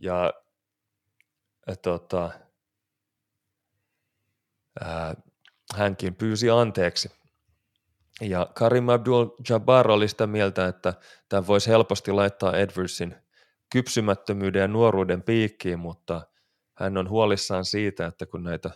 Ja tota, ää, hänkin pyysi anteeksi. Ja Karim Abdul-Jabbar oli sitä mieltä, että tämä voisi helposti laittaa Edwardsin kypsymättömyyden ja nuoruuden piikkiin, mutta hän on huolissaan siitä, että kun näitä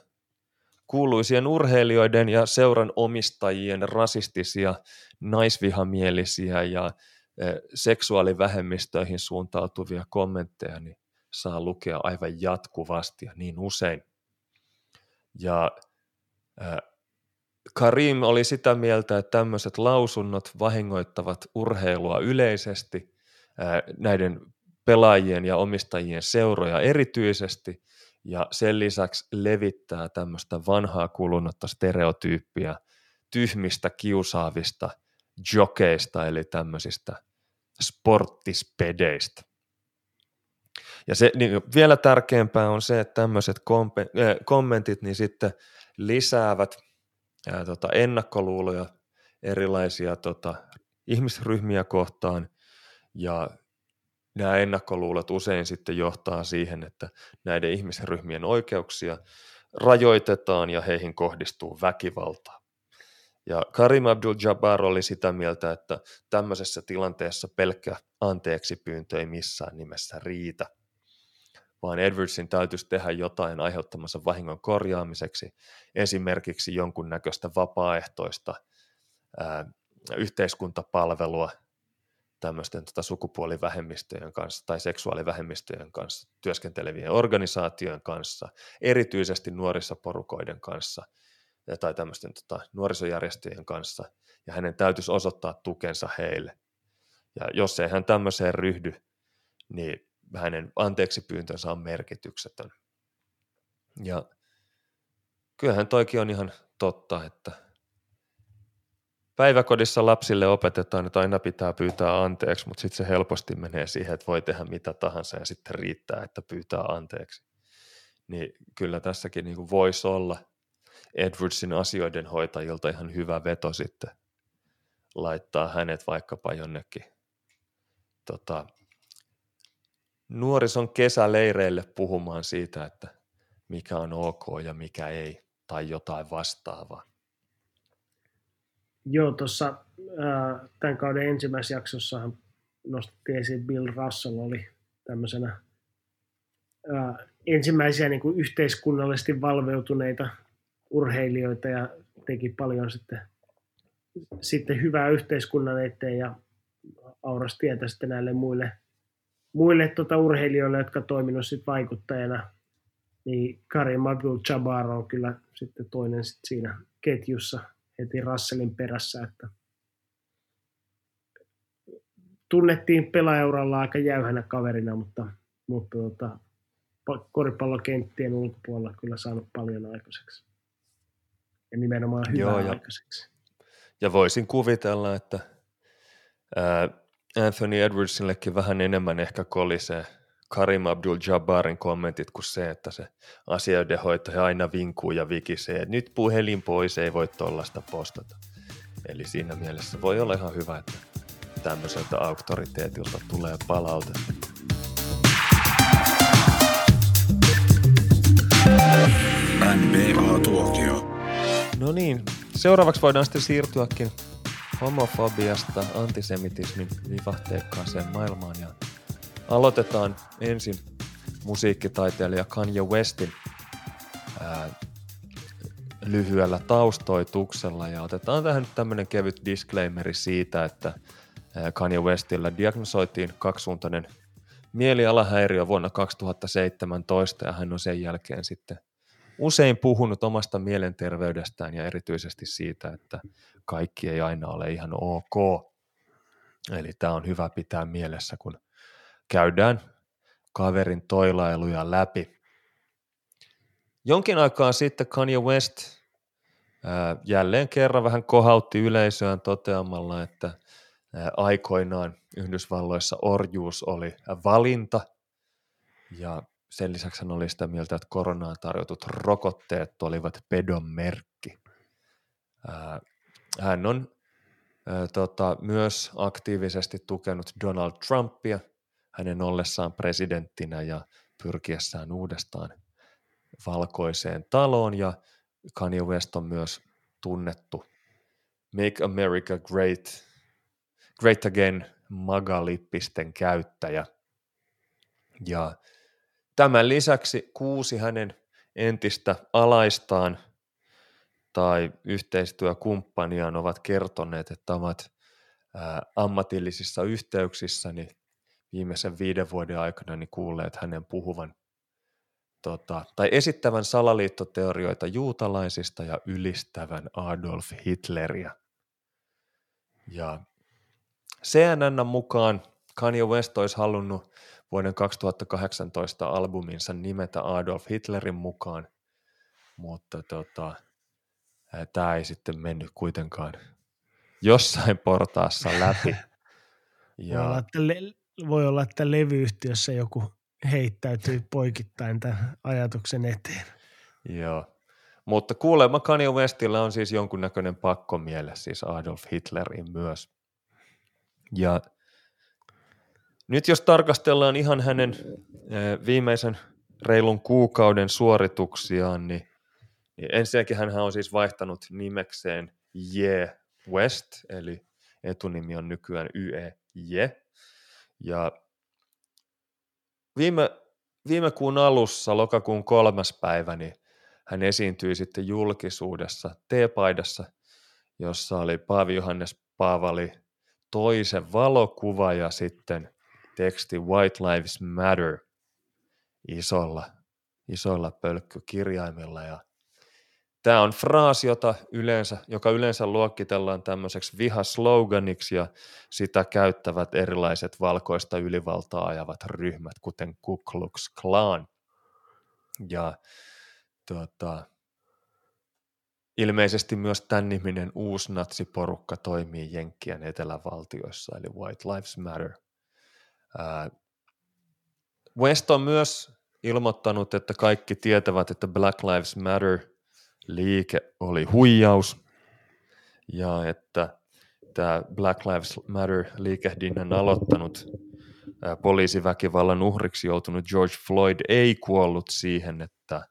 kuuluisien urheilijoiden ja seuran omistajien rasistisia, naisvihamielisiä ja e, seksuaalivähemmistöihin suuntautuvia kommentteja, niin saa lukea aivan jatkuvasti ja niin usein. Ja Karim oli sitä mieltä, että tämmöiset lausunnot vahingoittavat urheilua yleisesti, näiden pelaajien ja omistajien seuroja erityisesti, ja sen lisäksi levittää tämmöistä vanhaa kulunutta stereotyyppiä tyhmistä, kiusaavista jokeista, eli tämmöisistä sporttispedeistä. Ja se, niin vielä tärkeämpää on se, että tämmöiset kommentit niin sitten lisäävät ää, tota, ennakkoluuloja erilaisia tota, ihmisryhmiä kohtaan ja nämä ennakkoluulot usein sitten johtaa siihen, että näiden ihmisryhmien oikeuksia rajoitetaan ja heihin kohdistuu väkivaltaa. Ja Karim Abdul-Jabbar oli sitä mieltä, että tämmöisessä tilanteessa pelkkä anteeksi pyyntö ei missään nimessä riitä. Vaan Edwardsin täytyisi tehdä jotain aiheuttamansa vahingon korjaamiseksi, esimerkiksi jonkunnäköistä vapaaehtoista ää, yhteiskuntapalvelua tämmöisten tota, sukupuolivähemmistöjen kanssa tai seksuaalivähemmistöjen kanssa työskentelevien organisaatioiden kanssa, erityisesti nuorissa porukoiden kanssa tai tämmöisten tota, nuorisojärjestöjen kanssa, ja hänen täytyisi osoittaa tukensa heille. Ja jos ei hän tämmöiseen ryhdy, niin hänen anteeksi pyyntönsä on merkityksetön. Ja kyllähän toikin on ihan totta, että päiväkodissa lapsille opetetaan, että aina pitää pyytää anteeksi, mutta sitten se helposti menee siihen, että voi tehdä mitä tahansa ja sitten riittää, että pyytää anteeksi. Niin kyllä tässäkin niin voisi olla Edwardsin asioiden hoitajilta ihan hyvä veto sitten laittaa hänet vaikkapa jonnekin tota, nuorison kesäleireille puhumaan siitä, että mikä on ok ja mikä ei, tai jotain vastaavaa. Joo, tuossa tämän kauden ensimmäisessä jaksossahan nostettiin esiin Bill Russell oli tämmöisenä ää, ensimmäisiä niin kuin yhteiskunnallisesti valveutuneita urheilijoita ja teki paljon sitten, sitten hyvää yhteiskunnan eteen ja auras tietä sitten näille muille, muille tota urheilijoille, jotka toiminut sitten vaikuttajana. Niin Karim Abdul-Jabbar on kyllä sitten toinen sit siinä ketjussa heti Russellin perässä, että tunnettiin pelaajauralla aika jäyhänä kaverina, mutta, mutta tota, koripallokenttien ulkopuolella kyllä saanut paljon aikaiseksi. Ja nimenomaan hyvää Joo, ja, aikaiseksi. Ja voisin kuvitella, että ää, Anthony Edwardsillekin vähän enemmän ehkä kolisee Karim Abdul-Jabbarin kommentit kuin se, että se asioiden hoitaja aina vinkuu ja vikisee, että nyt puhelin pois, ei voi tollasta postata. Eli siinä mielessä voi olla ihan hyvä, että tämmöiseltä auktoriteetilta tulee palautetta. NBA-tuokio. No niin, seuraavaksi voidaan sitten siirtyäkin homofobiasta antisemitismin vivahteikkaaseen maailmaan ja aloitetaan ensin musiikkitaiteilija Kanye Westin ää, lyhyellä taustoituksella. Ja otetaan tähän nyt tämmöinen kevyt disclaimeri siitä, että Kanye Westillä diagnosoitiin kaksisuuntainen mielialahäiriö vuonna 2017 ja hän on sen jälkeen sitten usein puhunut omasta mielenterveydestään ja erityisesti siitä, että kaikki ei aina ole ihan ok. Eli tämä on hyvä pitää mielessä, kun käydään kaverin toilailuja läpi. Jonkin aikaa sitten Kanye West jälleen kerran vähän kohautti yleisöään toteamalla, että aikoinaan Yhdysvalloissa orjuus oli valinta ja sen lisäksi hän oli sitä mieltä, että koronaan tarjotut rokotteet olivat pedon merkki. Hän on tota, myös aktiivisesti tukenut Donald Trumpia hänen ollessaan presidenttinä ja pyrkiessään uudestaan valkoiseen taloon ja Kanye West on myös tunnettu Make America Great, Great Again magalippisten käyttäjä. Ja Tämän lisäksi kuusi hänen entistä alaistaan tai yhteistyökumppaniaan ovat kertoneet, että ovat ammatillisissa yhteyksissä niin viimeisen viiden vuoden aikana niin kuulleet hänen puhuvan tota, tai esittävän salaliittoteorioita juutalaisista ja ylistävän Adolf Hitleriä. Ja CNN mukaan Kanye West olisi halunnut vuoden 2018 albuminsa nimetä Adolf Hitlerin mukaan, mutta tota, tämä ei sitten mennyt kuitenkaan jossain portaassa läpi. Ja... Voi, olla, että le- voi olla, että levyyhtiössä joku heittäytyy poikittain tämän ajatuksen eteen. Joo, mutta kuulemma Kanye Westillä on siis jonkunnäköinen pakkomiele siis Adolf Hitlerin myös. Ja nyt jos tarkastellaan ihan hänen viimeisen reilun kuukauden suorituksiaan, niin, niin ensinnäkin hän on siis vaihtanut nimekseen Je West, eli etunimi on nykyään YE Je. Ja viime viime kuun alussa, lokakuun kolmas päivä, niin hän esiintyi sitten julkisuudessa T-paidassa, jossa oli Paavi Johannes Paavali toisen valokuva ja sitten teksti White Lives Matter isolla, isoilla pölkkykirjaimilla ja Tämä on fraasi, jota yleensä, joka yleensä luokitellaan tämmöiseksi vihasloganiksi ja sitä käyttävät erilaiset valkoista ylivaltaa ajavat ryhmät, kuten Ku Klux Klan. Ja tota, ilmeisesti myös tämän niminen uusi natsiporukka toimii Jenkkien etelävaltioissa, eli White Lives Matter. West on myös ilmoittanut, että kaikki tietävät, että Black Lives Matter – liike oli huijaus ja että tämä Black Lives Matter-liikehdinnän aloittanut poliisiväkivallan uhriksi joutunut George Floyd ei kuollut siihen, että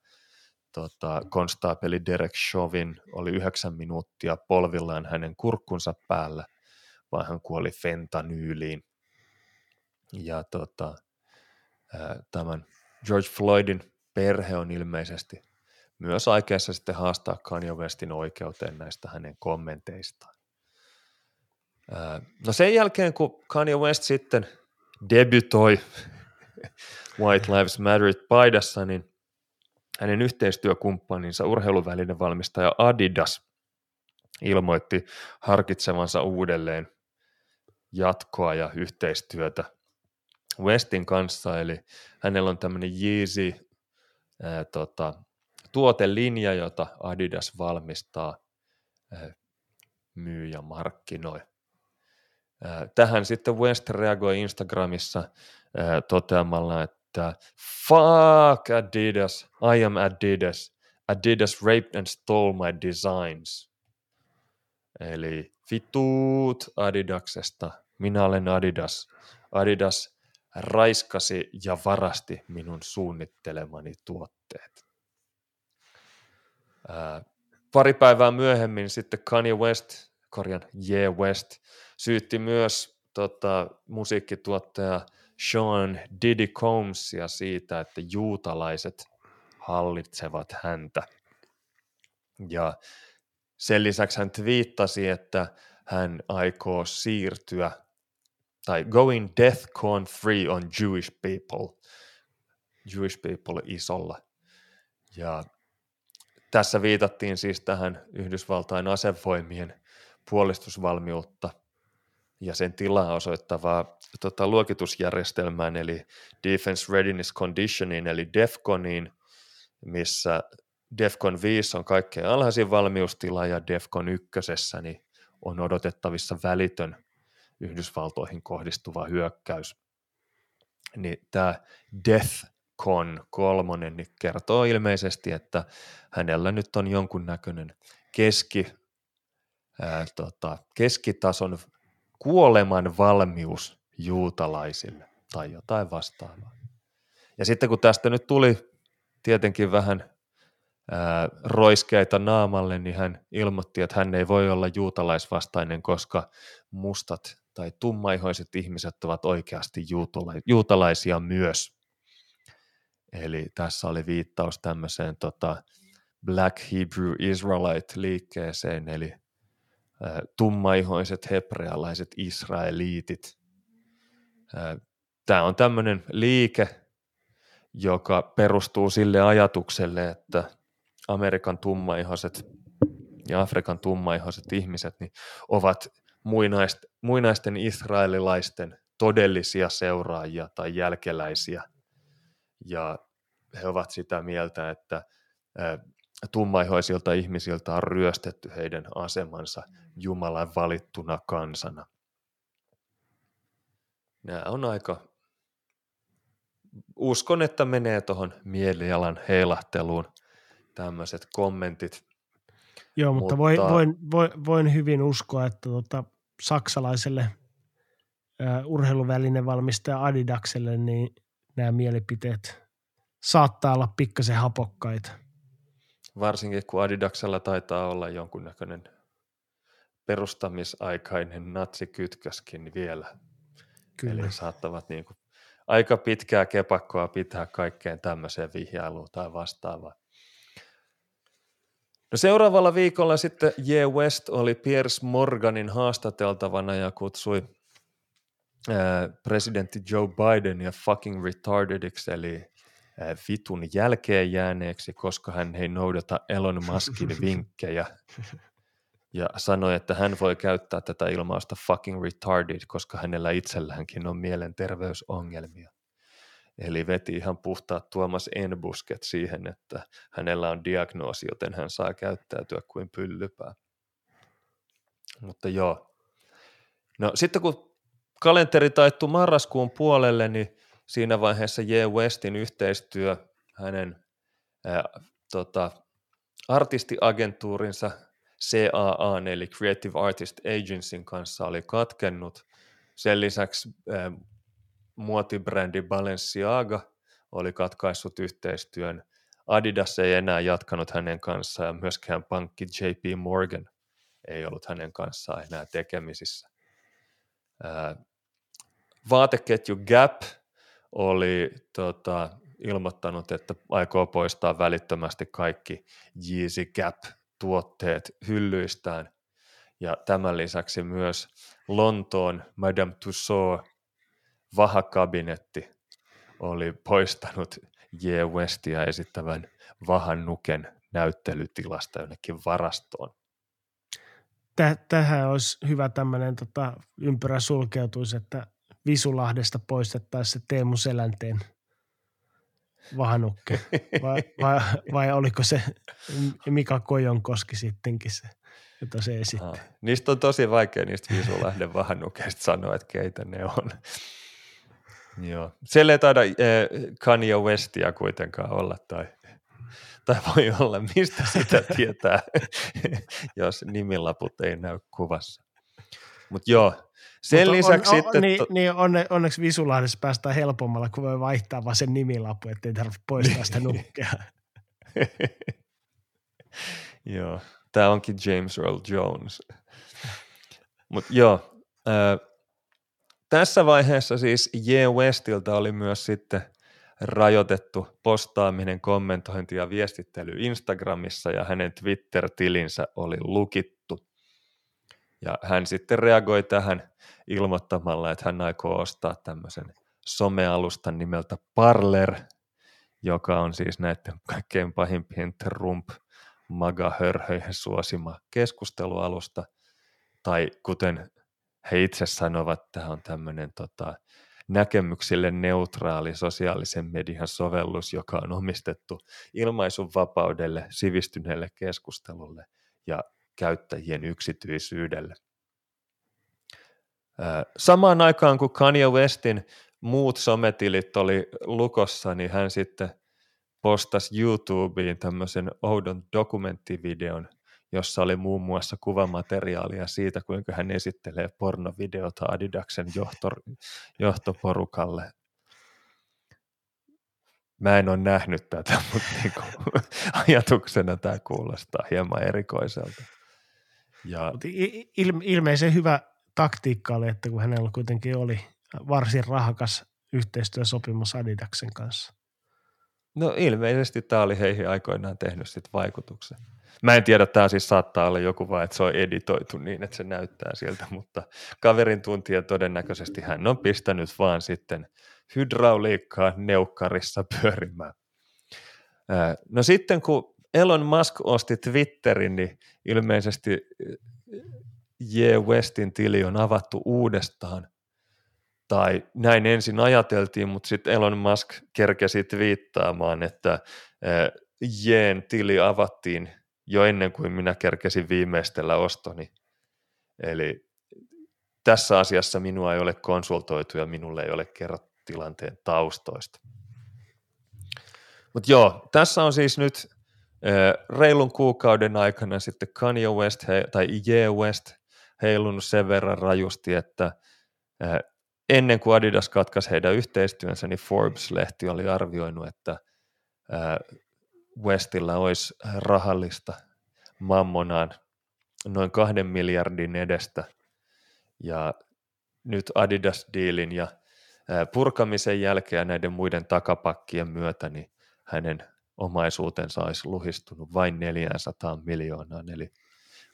tota, konstaapeli Derek Chauvin oli yhdeksän minuuttia polvillaan hänen kurkkunsa päällä, vaan hän kuoli fentanyyliin. Ja tota, tämän George Floydin perhe on ilmeisesti myös aikeessa sitten haastaa Kanye Westin oikeuteen näistä hänen kommenteistaan. No sen jälkeen, kun Kanye West sitten debytoi White Lives Matter paidassa, niin hänen yhteistyökumppaninsa urheiluvälinen valmistaja Adidas ilmoitti harkitsevansa uudelleen jatkoa ja yhteistyötä Westin kanssa, eli hänellä on tämmöinen Yeezy ää, tota, tuotelinja, jota Adidas valmistaa, eh, myy ja markkinoi. Eh, tähän sitten West reagoi Instagramissa eh, toteamalla, että fuck Adidas, I am Adidas, Adidas raped and stole my designs. Eli vituut Adidaksesta, minä olen Adidas. Adidas raiskasi ja varasti minun suunnittelemani tuotteet pari päivää myöhemmin sitten Kanye West, korjan Ye West, syytti myös tota, musiikkituottaja Sean Diddy Combsia siitä, että juutalaiset hallitsevat häntä. Ja sen lisäksi hän twiittasi, että hän aikoo siirtyä tai going con free on Jewish people, Jewish people isolla. Ja tässä viitattiin siis tähän Yhdysvaltain asevoimien puolustusvalmiutta ja sen tilaa osoittavaa tota, luokitusjärjestelmään, eli Defense Readiness Conditioning, eli DEFCONiin, missä DEFCON 5 on kaikkein alhaisin valmiustila ja DEFCON 1 niin on odotettavissa välitön Yhdysvaltoihin kohdistuva hyökkäys. Niin tämä Death Con kolmonen niin kertoo ilmeisesti, että hänellä nyt on jonkunnäköinen keski, ää, tota, keskitason kuoleman valmius juutalaisille tai jotain vastaavaa. Ja sitten kun tästä nyt tuli tietenkin vähän ää, roiskeita naamalle, niin hän ilmoitti, että hän ei voi olla juutalaisvastainen, koska mustat tai tummaihoiset ihmiset ovat oikeasti juutalaisia myös. Eli tässä oli viittaus tämmöiseen tota, Black Hebrew Israelite-liikkeeseen, eli äh, tummaihoiset hebrealaiset israeliitit. Tämä on tämmöinen liike, joka perustuu sille ajatukselle, että Amerikan tummaihoiset ja Afrikan tummaihoiset ihmiset niin ovat muinaist, muinaisten israelilaisten todellisia seuraajia tai jälkeläisiä – ja he ovat sitä mieltä, että tummaihoisilta ihmisiltä on ryöstetty heidän asemansa Jumalan valittuna kansana. Nämä on aika, uskon, että menee tuohon mielialan heilahteluun tämmöiset kommentit. Joo, mutta, mutta... Voin, voin, voin, voin hyvin uskoa, että tuota, saksalaiselle uh, urheiluvälinen valmistaja Adidakselle, niin nämä mielipiteet saattaa olla pikkasen hapokkaita. Varsinkin kun Adidaksella taitaa olla jonkunnäköinen perustamisaikainen natsikytköskin vielä. Kyllä. Eli saattavat niin kuin aika pitkää kepakkoa pitää kaikkeen tämmöiseen vihjailuun tai vastaavaan. No seuraavalla viikolla sitten J. West oli Piers Morganin haastateltavana ja kutsui presidentti Joe Bidenia fucking retardediksi, eli ää, vitun jälkeen jääneeksi, koska hän ei noudata Elon Muskin vinkkejä. Ja sanoi, että hän voi käyttää tätä ilmausta fucking retarded, koska hänellä itselläänkin on mielenterveysongelmia. Eli veti ihan puhtaat Tuomas Enbusket siihen, että hänellä on diagnoosi, joten hän saa käyttäytyä kuin pyllypää. Mutta joo. No sitten kun kalenteri taittui marraskuun puolelle, niin siinä vaiheessa J. Westin yhteistyö hänen ää, tota, artistiagentuurinsa CAA, eli Creative Artist Agencyn kanssa oli katkennut. Sen lisäksi ää, muotibrändi Balenciaga oli katkaissut yhteistyön. Adidas ei enää jatkanut hänen kanssaan ja myöskään pankki JP Morgan ei ollut hänen kanssaan enää tekemisissä. Ää, vaateketju Gap oli tota, ilmoittanut, että aikoo poistaa välittömästi kaikki Yeezy Gap-tuotteet hyllyistään. Ja tämän lisäksi myös Lontoon Madame Tussauds vahakabinetti oli poistanut J. Westia esittävän vahan nuken näyttelytilasta jonnekin varastoon. Tähän olisi hyvä tämmöinen tota, ympyrä sulkeutuisi, että Visulahdesta poistettaisiin se Teemu Selänteen vahanukke. Vai, vai, vai oliko se Mika Kojonkoski sittenkin se, jota se esitti? Ah, niistä on tosi vaikea niistä Visulahden vahannukeista sanoa, että keitä ne on. Joo. Siellä ei taida äh, Kanye Westia kuitenkaan olla tai, tai voi olla, mistä sitä tietää, jos nimilaput ei näy kuvassa. Mutta joo, sen Mut lisäksi on, sitten... Niin, to... niin onne, onneksi Visulahdessa päästään helpommalla, kun voi vaihtaa vaan sen nimilapu, ettei tarvitse poistaa sitä nukkea. joo, tämä onkin James Earl Jones. Mutta joo, äh, tässä vaiheessa siis J. Westiltä oli myös sitten rajoitettu postaaminen, kommentointi ja viestittely Instagramissa ja hänen Twitter-tilinsä oli lukittu. Ja hän sitten reagoi tähän ilmoittamalla, että hän aikoo ostaa tämmöisen somealustan nimeltä Parler, joka on siis näiden kaikkein pahimpien Trump maga suosima keskustelualusta, tai kuten he itse sanovat, tämä on tämmöinen tota, näkemyksille neutraali sosiaalisen median sovellus, joka on omistettu ilmaisun vapaudelle, sivistyneelle keskustelulle. Ja käyttäjien yksityisyydelle. Samaan aikaan kun Kanye Westin muut sometilit oli lukossa, niin hän sitten postasi YouTubeen tämmöisen oudon dokumenttivideon, jossa oli muun muassa kuvamateriaalia siitä, kuinka hän esittelee pornovideota Adidaksen johtor, johtoporukalle. Mä en ole nähnyt tätä, mutta niin kuin, ajatuksena tämä kuulostaa hieman erikoiselta. Ja... ilmeisen hyvä taktiikka oli, että kun hänellä kuitenkin oli varsin rahakas yhteistyösopimus Adidaksen kanssa. No ilmeisesti tämä oli heihin aikoinaan tehnyt sit vaikutuksen. Mä en tiedä, tämä siis saattaa olla joku vaan, että se on editoitu niin, että se näyttää sieltä, mutta kaverin tuntien todennäköisesti hän on pistänyt vaan sitten hydrauliikkaa neukkarissa pyörimään. No sitten kun Elon Musk osti Twitterin, niin ilmeisesti J. Westin tili on avattu uudestaan, tai näin ensin ajateltiin, mutta sitten Elon Musk kerkesi viittaamaan, että Jeen tili avattiin jo ennen kuin minä kerkesin viimeistellä ostoni. Eli tässä asiassa minua ei ole konsultoitu ja minulle ei ole kerrottu tilanteen taustoista. Mutta joo, tässä on siis nyt reilun kuukauden aikana sitten Kanye West he, tai J. West heilunut sen verran rajusti, että ennen kuin Adidas katkaisi heidän yhteistyönsä, niin Forbes-lehti oli arvioinut, että Westillä olisi rahallista mammonaan noin kahden miljardin edestä. Ja nyt Adidas-diilin ja purkamisen jälkeen näiden muiden takapakkien myötä, niin hänen omaisuutensa olisi luhistunut vain 400 miljoonaa, eli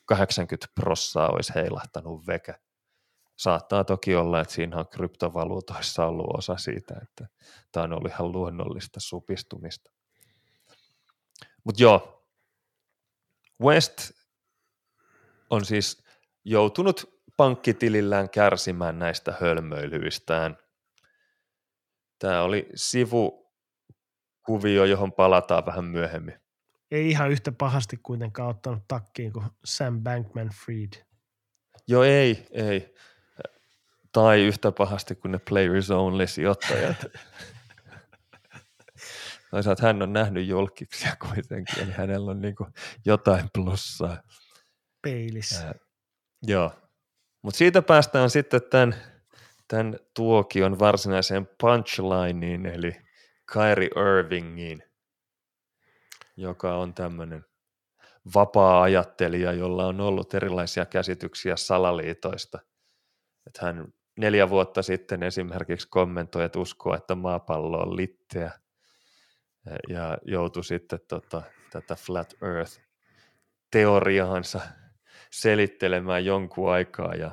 80 prossaa olisi heilahtanut veke. Saattaa toki olla, että siinä on kryptovaluutoissa ollut osa siitä, että tämä on ollut ihan luonnollista supistumista. Mutta joo, West on siis joutunut pankkitilillään kärsimään näistä hölmöilyistään. Tämä oli sivukuvio, johon palataan vähän myöhemmin. Ei ihan yhtä pahasti kuitenkaan ottanut takkiin kuin Sam Bankman-Fried. Joo, ei, ei. Tai yhtä pahasti kuin ne players only sijoittajat. Toisaalta hän on nähnyt julkiksia kuitenkin, eli hänellä on niin jotain plussaa. Peilissä. Ää, joo, mutta siitä päästään sitten tämän, tämän tuokion varsinaiseen punchlineen, eli Kyrie Irvingiin, joka on tämmöinen vapaa-ajattelija, jolla on ollut erilaisia käsityksiä salaliitoista. Että hän neljä vuotta sitten esimerkiksi kommentoi, että uskoo, että maapallo on litteä ja joutui sitten tota, tätä flat earth teoriaansa selittelemään jonkun aikaa ja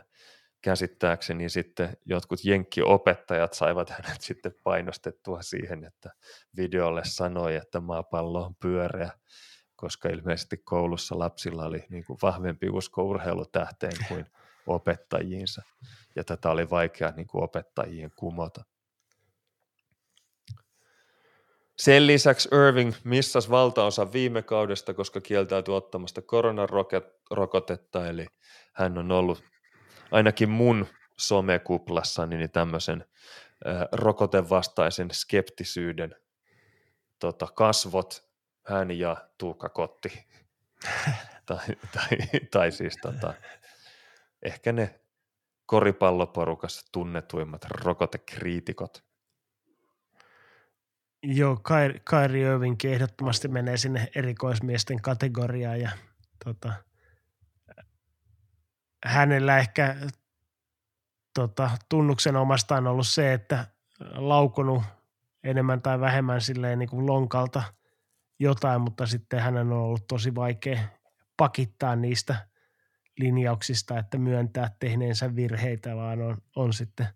käsittääkseni sitten jotkut jenkkiopettajat saivat hänet sitten painostettua siihen, että videolle sanoi, että maapallo on pyöreä, koska ilmeisesti koulussa lapsilla oli niin kuin vahvempi usko urheilutähteen kuin opettajiinsa, ja tätä oli vaikea niin kuin opettajien kumota. Sen lisäksi Irving missasi valtaosa viime kaudesta, koska kieltäytyi ottamasta koronarokotetta, eli hän on ollut ainakin mun somekuplassani niin tämmöisen äh, rokotevastaisen skeptisyyden tota, kasvot, hän ja Tuukka Kotti. tai, tai, tai siis tota, ehkä ne koripalloporukassa tunnetuimmat rokotekriitikot. Joo, Kyrie Irvingkin ehdottomasti menee sinne erikoismiesten kategoriaan ja tota, hänellä ehkä tota, tunnuksen omasta on ollut se, että laukunut enemmän tai vähemmän silleen niin kuin lonkalta jotain, mutta sitten hänen on ollut tosi vaikea pakittaa niistä linjauksista, että myöntää tehneensä virheitä, vaan on, on sitten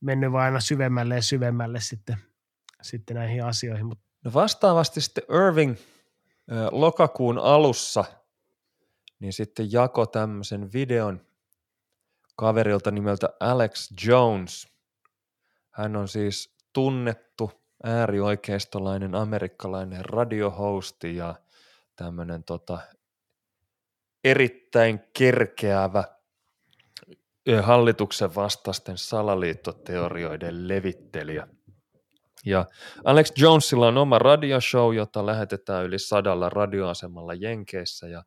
mennyt vain aina syvemmälle ja syvemmälle sitten – sitten näihin asioihin. No vastaavasti sitten Irving lokakuun alussa niin sitten jako tämmöisen videon kaverilta nimeltä Alex Jones. Hän on siis tunnettu äärioikeistolainen amerikkalainen radiohosti ja tämmöinen tota, erittäin kerkeävä hallituksen vastaisten salaliittoteorioiden levittelijä. Ja Alex Jonesilla on oma radioshow, jota lähetetään yli sadalla radioasemalla Jenkeissä ja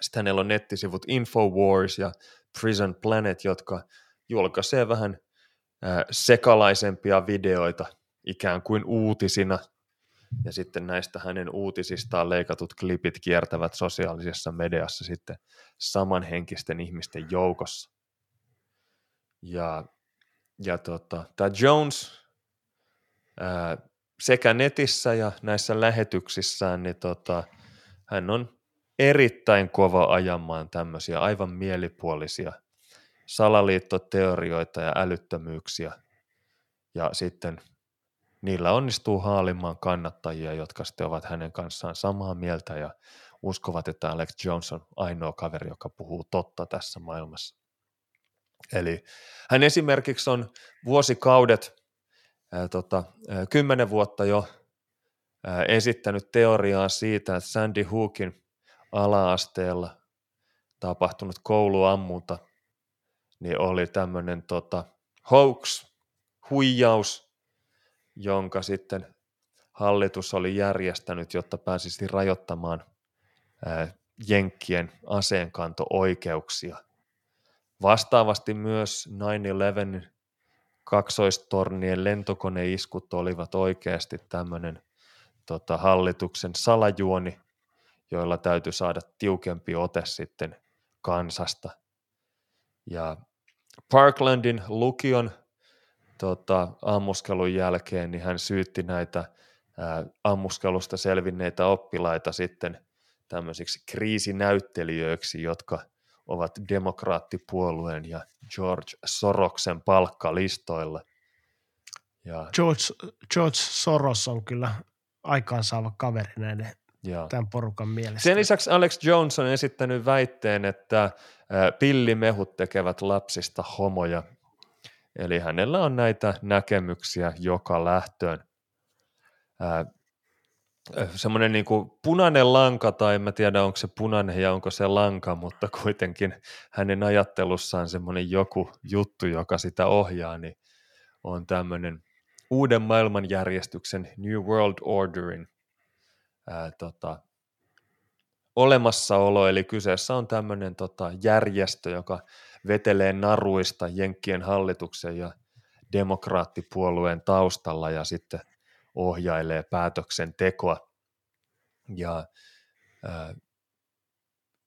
sitten hänellä on nettisivut Infowars ja Prison Planet, jotka julkaisee vähän äh, sekalaisempia videoita ikään kuin uutisina. Ja sitten näistä hänen uutisistaan leikatut klipit kiertävät sosiaalisessa mediassa sitten samanhenkisten ihmisten joukossa. Ja, ja tota, tämä Jones sekä netissä ja näissä lähetyksissään, niin tota, hän on erittäin kova ajamaan tämmöisiä aivan mielipuolisia salaliittoteorioita ja älyttömyyksiä. Ja sitten niillä onnistuu haalimaan kannattajia, jotka sitten ovat hänen kanssaan samaa mieltä ja uskovat, että Alex Jones on ainoa kaveri, joka puhuu totta tässä maailmassa. Eli hän esimerkiksi on vuosikaudet ää, tota, ää, kymmenen vuotta jo ää, esittänyt teoriaa siitä, että Sandy Hookin ala-asteella tapahtunut kouluammunta niin oli tämmöinen tota, hoax, huijaus, jonka sitten hallitus oli järjestänyt, jotta pääsisi rajoittamaan ää, Jenkkien aseenkanto-oikeuksia. Vastaavasti myös 9-11 kaksoistornien lentokoneiskut olivat oikeasti tämmöinen tota, hallituksen salajuoni, joilla täytyy saada tiukempi ote sitten kansasta. Ja Parklandin lukion tota, ammuskelun jälkeen, niin hän syytti näitä ää, ammuskelusta selvinneitä oppilaita sitten tämmöisiksi kriisinäyttelijöiksi, jotka ovat demokraattipuolueen ja George Soroksen palkkalistoilla. Ja, George, George Soros on kyllä aikaansaava kaveri näiden ja. tämän porukan mielestä. Sen lisäksi Alex Jones on esittänyt väitteen, että pillimehut tekevät lapsista homoja. Eli hänellä on näitä näkemyksiä joka lähtöön. Semmoinen niin kuin punainen lanka, tai en mä tiedä onko se punainen ja onko se lanka, mutta kuitenkin hänen ajattelussaan semmoinen joku juttu, joka sitä ohjaa, niin on tämmöinen uuden maailmanjärjestyksen New World Orderin ää, tota, olemassaolo, eli kyseessä on tämmöinen tota, järjestö, joka vetelee naruista Jenkkien hallituksen ja demokraattipuolueen taustalla ja sitten ohjailee päätöksentekoa. Ja ää,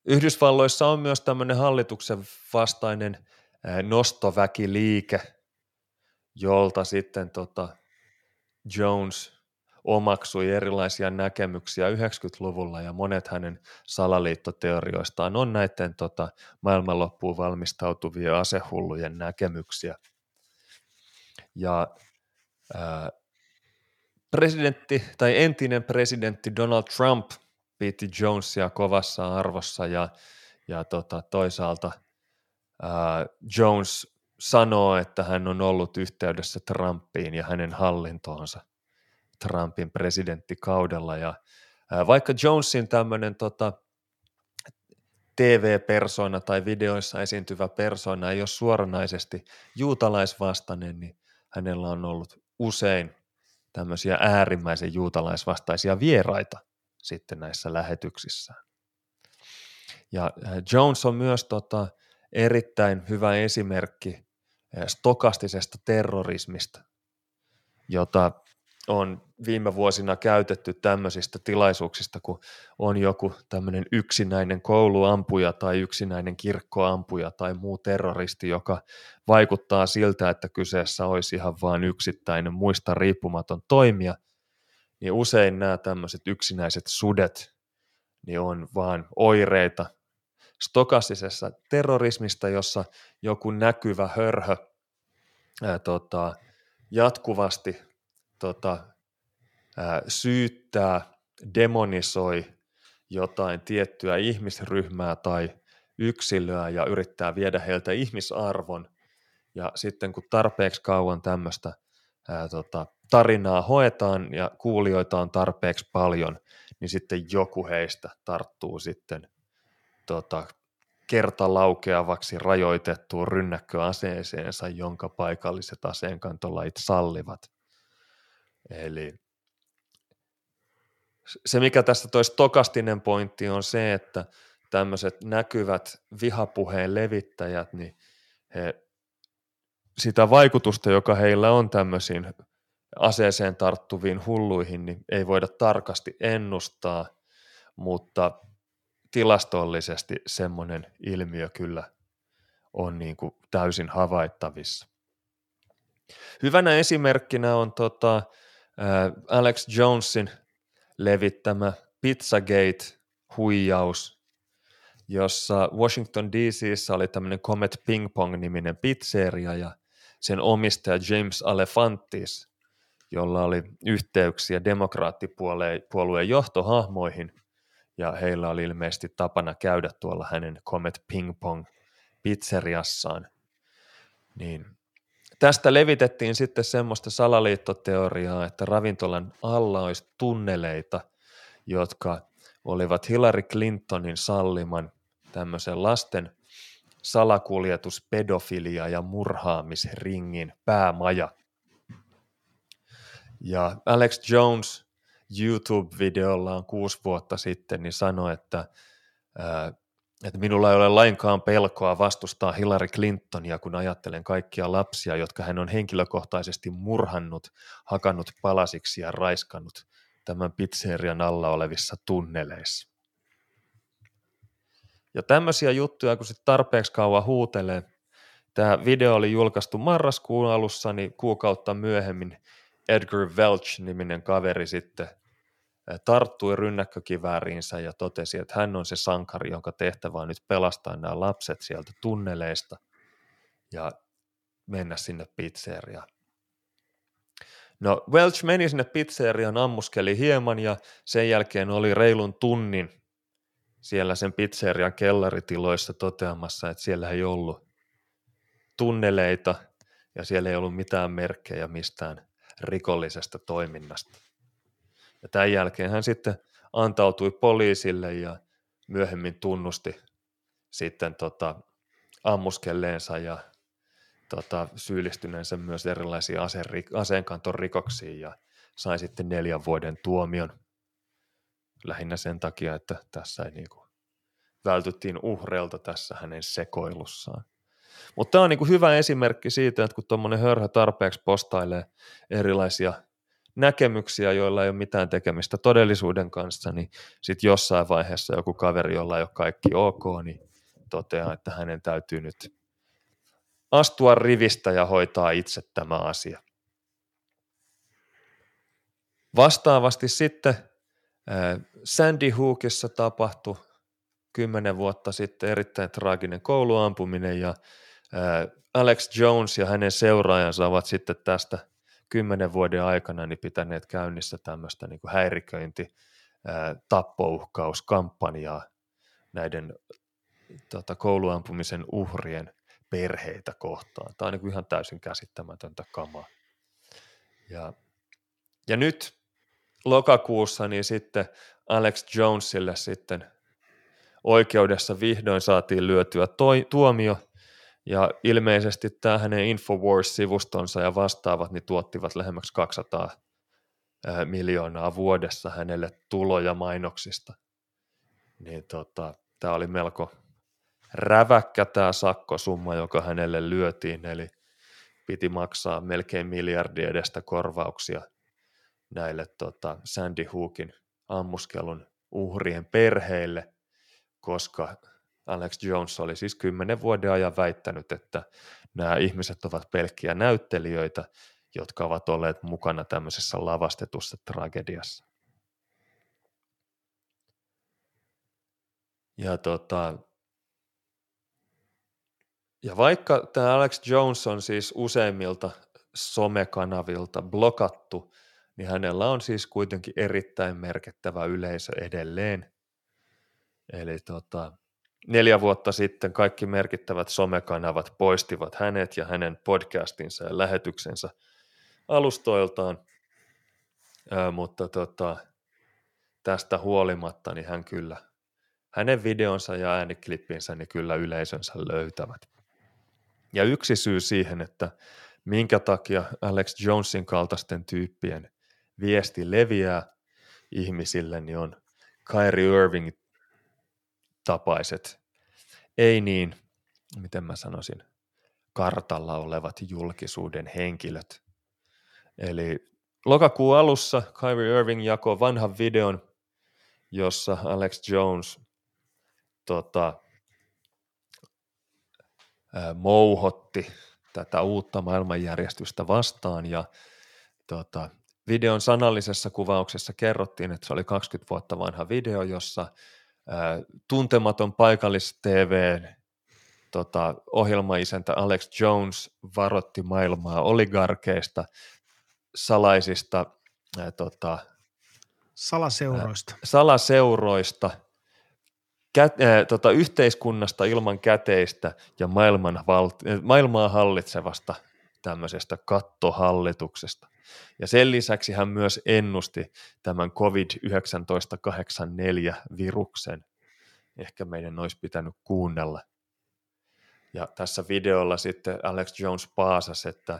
Yhdysvalloissa on myös tämmöinen hallituksen vastainen ää, nostoväkiliike, jolta sitten tota Jones omaksui erilaisia näkemyksiä 90-luvulla ja monet hänen salaliittoteorioistaan on näiden tota, maailmanloppuun valmistautuvien asehullujen näkemyksiä. Ja ää, presidentti tai entinen presidentti Donald Trump piti Jonesia kovassa arvossa ja, ja tota, toisaalta ää, Jones sanoo, että hän on ollut yhteydessä Trumpiin ja hänen hallintoonsa Trumpin presidenttikaudella. Ja vaikka Jonesin tämmöinen tota, TV-persona tai videoissa esiintyvä persona ei ole suoranaisesti juutalaisvastainen, niin hänellä on ollut usein tämmöisiä äärimmäisen juutalaisvastaisia vieraita sitten näissä lähetyksissään. Ja Jones on myös tota, erittäin hyvä esimerkki stokastisesta terrorismista, jota on viime vuosina käytetty tämmöisistä tilaisuuksista, kun on joku tämmöinen yksinäinen kouluampuja tai yksinäinen kirkkoampuja tai muu terroristi, joka vaikuttaa siltä, että kyseessä olisi ihan vain yksittäinen muista riippumaton toimija, niin usein nämä tämmöiset yksinäiset sudet niin on vaan oireita stokastisessa terrorismista, jossa joku näkyvä hörhö ää, tota, jatkuvasti tota, ää, syyttää, demonisoi jotain tiettyä ihmisryhmää tai yksilöä ja yrittää viedä heiltä ihmisarvon. Ja sitten kun tarpeeksi kauan tämmöistä tota, tarinaa hoetaan ja kuulijoita on tarpeeksi paljon, niin sitten joku heistä tarttuu sitten tota, kertalaukeavaksi rajoitettuun rynnäkköaseeseensa, jonka paikalliset aseenkantolait sallivat. Eli se, mikä tässä toisi tokastinen pointti, on se, että tämmöiset näkyvät vihapuheen levittäjät, niin he, sitä vaikutusta, joka heillä on tämmöisiin aseeseen tarttuviin hulluihin, niin ei voida tarkasti ennustaa, mutta tilastollisesti semmoinen ilmiö kyllä on niin kuin täysin havaittavissa. Hyvänä esimerkkinä on tota, Alex Jonesin levittämä Pizzagate-huijaus, jossa Washington DCissä oli tämmöinen Comet Ping Pong-niminen pizzeria ja sen omistaja James Alefantis, jolla oli yhteyksiä demokraattipuolueen johtohahmoihin – ja heillä oli ilmeisesti tapana käydä tuolla hänen Comet Ping Pong pizzeriassaan. Niin tästä levitettiin sitten semmoista salaliittoteoriaa, että ravintolan alla olisi tunneleita, jotka olivat Hillary Clintonin salliman tämmöisen lasten salakuljetus, pedofilia ja murhaamisringin päämaja. Ja Alex Jones YouTube-videollaan kuusi vuotta sitten, niin sanoi, että, että minulla ei ole lainkaan pelkoa vastustaa Hillary Clintonia, kun ajattelen kaikkia lapsia, jotka hän on henkilökohtaisesti murhannut, hakannut palasiksi ja raiskannut tämän pizzerian alla olevissa tunneleissa. Ja tämmöisiä juttuja, kun sitten tarpeeksi kauan huutelee, Tämä video oli julkaistu marraskuun alussa, niin kuukautta myöhemmin Edgar Welch-niminen kaveri sitten tarttui rynnäkkökivääriinsä ja totesi, että hän on se sankari, jonka tehtävä on nyt pelastaa nämä lapset sieltä tunneleista ja mennä sinne pizzeriaan. No Welch meni sinne pizzeriaan, ammuskeli hieman ja sen jälkeen oli reilun tunnin siellä sen pizzerian kellaritiloissa toteamassa, että siellä ei ollut tunneleita ja siellä ei ollut mitään merkkejä mistään rikollisesta toiminnasta. Ja tämän jälkeen hän sitten antautui poliisille ja myöhemmin tunnusti sitten tota, ammuskelleensa ja tota, syyllistyneensä myös erilaisiin aseenkanton rikoksiin ja sai sitten neljän vuoden tuomion lähinnä sen takia, että tässä ei niinku vältyttiin uhreilta tässä hänen sekoilussaan. Mutta tämä on niinku hyvä esimerkki siitä, että kun tuommoinen hörhä tarpeeksi postailee erilaisia näkemyksiä, joilla ei ole mitään tekemistä todellisuuden kanssa, niin sitten jossain vaiheessa joku kaveri, jolla ei ole kaikki ok, niin toteaa, että hänen täytyy nyt astua rivistä ja hoitaa itse tämä asia. Vastaavasti sitten Sandy Hookissa tapahtui kymmenen vuotta sitten erittäin traaginen kouluampuminen ja Alex Jones ja hänen seuraajansa ovat sitten tästä kymmenen vuoden aikana niin pitäneet käynnissä tämmöistä niin häiriköinti, tappouhkauskampanjaa näiden tota, kouluampumisen uhrien perheitä kohtaan. Tämä on niin ihan täysin käsittämätöntä kamaa. Ja, ja nyt lokakuussa niin sitten Alex Jonesille sitten oikeudessa vihdoin saatiin lyötyä toi, tuomio, ja ilmeisesti tämä hänen Infowars-sivustonsa ja vastaavat niin tuottivat lähemmäksi 200 miljoonaa vuodessa hänelle tuloja mainoksista. Niin tota, tämä oli melko räväkkä tämä sakkosumma, joka hänelle lyötiin, eli piti maksaa melkein miljardi edestä korvauksia näille tota, Sandy Hookin ammuskelun uhrien perheille, koska Alex Jones oli siis kymmenen vuoden ajan väittänyt, että nämä ihmiset ovat pelkkiä näyttelijöitä, jotka ovat olleet mukana tämmöisessä lavastetussa tragediassa. Ja, tota, ja vaikka tämä Alex Jones on siis useimmilta somekanavilta blokattu, niin hänellä on siis kuitenkin erittäin merkittävä yleisö edelleen. Eli tota, neljä vuotta sitten kaikki merkittävät somekanavat poistivat hänet ja hänen podcastinsa ja lähetyksensä alustoiltaan, Ö, mutta tota, tästä huolimatta niin hän kyllä, hänen videonsa ja ääniklippinsä niin kyllä yleisönsä löytävät. Ja yksi syy siihen, että minkä takia Alex Jonesin kaltaisten tyyppien viesti leviää ihmisille, niin on Kyrie Irving tapaiset, ei niin, miten mä sanoisin, kartalla olevat julkisuuden henkilöt. Eli lokakuun alussa Kyrie Irving jakoi vanhan videon, jossa Alex Jones tota, mouhotti tätä uutta maailmanjärjestystä vastaan ja tota, videon sanallisessa kuvauksessa kerrottiin, että se oli 20 vuotta vanha video, jossa tuntematon paikallis-TV tota, ohjelmaisäntä Alex Jones varotti maailmaa oligarkeista, salaisista ää, tota, salaseuroista, ää, salaseuroista kä, ää, tota, yhteiskunnasta ilman käteistä ja maailman val, maailmaa hallitsevasta tämmöisestä kattohallituksesta. Ja sen lisäksi hän myös ennusti tämän COVID-1984-viruksen. Ehkä meidän olisi pitänyt kuunnella. Ja tässä videolla sitten Alex Jones paasasi, että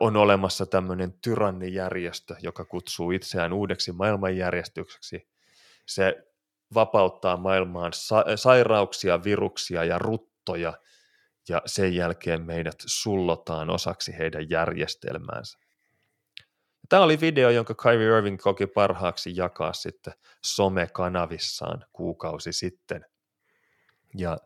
on olemassa tämmöinen tyrannijärjestö, joka kutsuu itseään uudeksi maailmanjärjestykseksi. Se vapauttaa maailmaan sa- sairauksia, viruksia ja ruttoja, ja sen jälkeen meidät sullotaan osaksi heidän järjestelmäänsä. Tämä oli video, jonka Kyrie Irving koki parhaaksi jakaa sitten somekanavissaan kuukausi sitten. Ja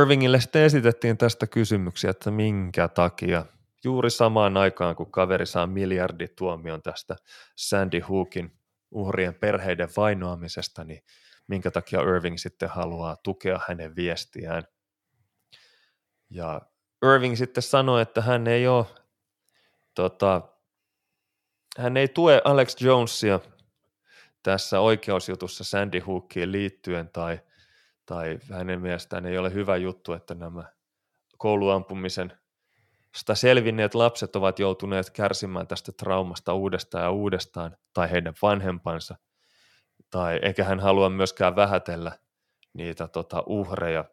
Irvingille sitten esitettiin tästä kysymyksiä, että minkä takia juuri samaan aikaan, kun kaveri saa miljardituomion tästä Sandy Hookin uhrien perheiden vainoamisesta, niin minkä takia Irving sitten haluaa tukea hänen viestiään. Ja Irving sitten sanoi, että hän ei ole, tota, hän ei tue Alex Jonesia tässä oikeusjutussa Sandy Hookiin liittyen tai, tai hänen mielestään ei ole hyvä juttu, että nämä kouluampumisen sitä selvinneet lapset ovat joutuneet kärsimään tästä traumasta uudestaan ja uudestaan, tai heidän vanhempansa, tai eikä hän halua myöskään vähätellä niitä tota, uhreja,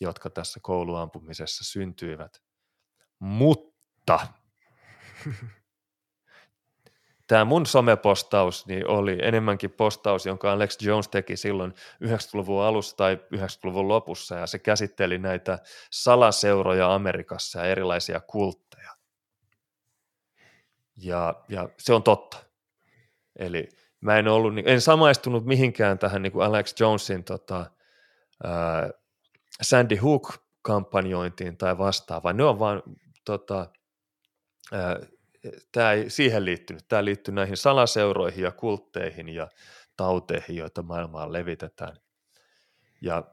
jotka tässä kouluampumisessa syntyivät. Mutta tämä mun somepostaus niin oli enemmänkin postaus, jonka Alex Jones teki silloin 90-luvun alussa tai 90-luvun lopussa, ja se käsitteli näitä salaseuroja Amerikassa ja erilaisia kultteja. Ja, ja se on totta. Eli mä en ollut, en samaistunut mihinkään tähän niin kuin Alex Jonesin tota, ää, Sandy Hook-kampanjointiin tai vastaavaan. Ne on vaan tota, tämä ei siihen liittynyt. Tämä liittyy näihin salaseuroihin ja kultteihin ja tauteihin, joita maailmaan levitetään. Ja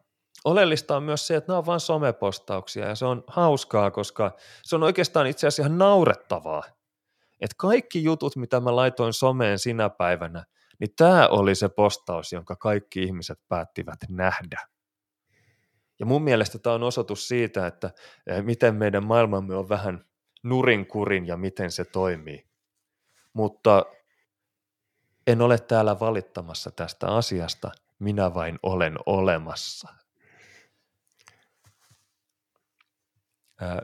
oleellista on myös se, että nämä on vain somepostauksia ja se on hauskaa, koska se on oikeastaan itse asiassa ihan naurettavaa, että kaikki jutut, mitä mä laitoin someen sinä päivänä, niin tämä oli se postaus, jonka kaikki ihmiset päättivät nähdä. Ja mun mielestä tämä on osoitus siitä, että eh, miten meidän maailmamme on vähän nurinkurin ja miten se toimii. Mutta en ole täällä valittamassa tästä asiasta, minä vain olen olemassa. Ää,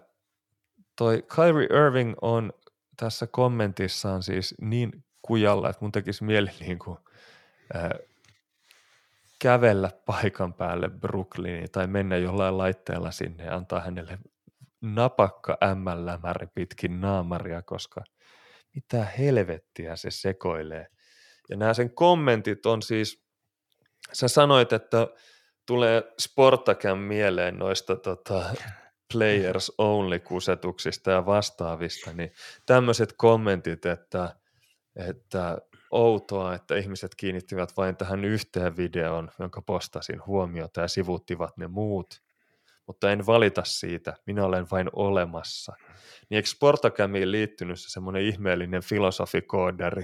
toi Kyrie Irving on tässä kommentissaan siis niin kujalla, että mun tekisi mieli niin kuin, ää, kävellä paikan päälle Brooklyniin tai mennä jollain laitteella sinne ja antaa hänelle napakka ämmänlämäri pitkin naamaria, koska mitä helvettiä se sekoilee. Ja nämä sen kommentit on siis, sä sanoit, että tulee Sportacan mieleen noista tota, players only kusetuksista ja vastaavista, niin tämmöiset kommentit, että, että outoa, että ihmiset kiinnittivät vain tähän yhteen videoon, jonka postasin huomiota ja sivuttivat ne muut – mutta en valita siitä, minä olen vain olemassa. Niin eikö Sportacamiin liittynyt se semmoinen ihmeellinen filosofikoodari,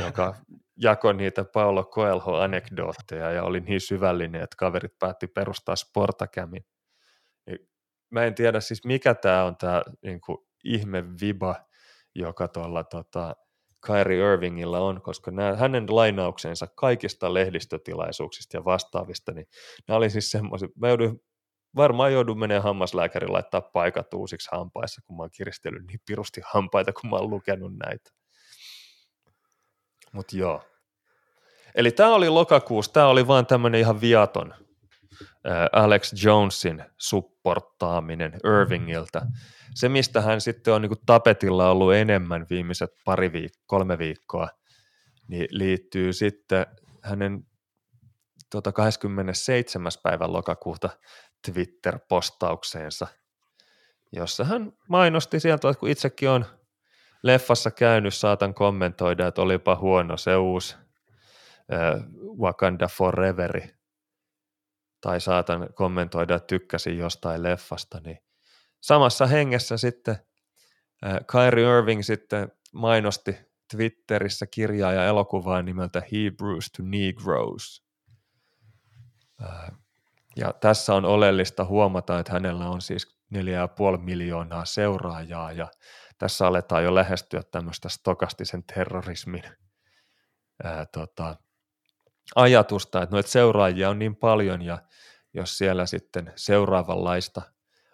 joka jakoi niitä Paolo Coelho-anekdootteja ja oli niin syvällinen, että kaverit päätti perustaa Sportacamin. Niin mä en tiedä siis mikä tämä on tämä niin ihme viba, joka tuolla tota, Kyrie Irvingillä on, koska nämä, hänen lainauksensa kaikista lehdistötilaisuuksista ja vastaavista, niin nämä oli siis semmoisia, mä jouduin varmaan joudun menemään hammaslääkärin laittaa paikat uusiksi hampaissa, kun mä oon kiristellyt niin pirusti hampaita, kun mä oon lukenut näitä. Mutta joo. Eli tämä oli lokakuussa, tämä oli vaan tämmöinen ihan viaton Alex Jonesin supportaaminen Irvingiltä. Se, mistä hän sitten on niin tapetilla ollut enemmän viimeiset pari viik- kolme viikkoa, niin liittyy sitten hänen tota 27. päivän lokakuuta Twitter-postaukseensa, jossa hän mainosti sieltä, että kun itsekin on leffassa käynyt, saatan kommentoida, että olipa huono se uusi äh, Wakanda Foreveri, tai saatan kommentoida, että tykkäsin jostain leffasta, niin samassa hengessä sitten äh, Kyrie Irving sitten mainosti Twitterissä kirjaa ja elokuvaa nimeltä Hebrews to Negroes. Äh, ja tässä on oleellista huomata, että hänellä on siis 4,5 miljoonaa seuraajaa ja tässä aletaan jo lähestyä tämmöistä stokastisen terrorismin ää, tota, ajatusta, että noita seuraajia on niin paljon ja jos siellä sitten seuraavanlaista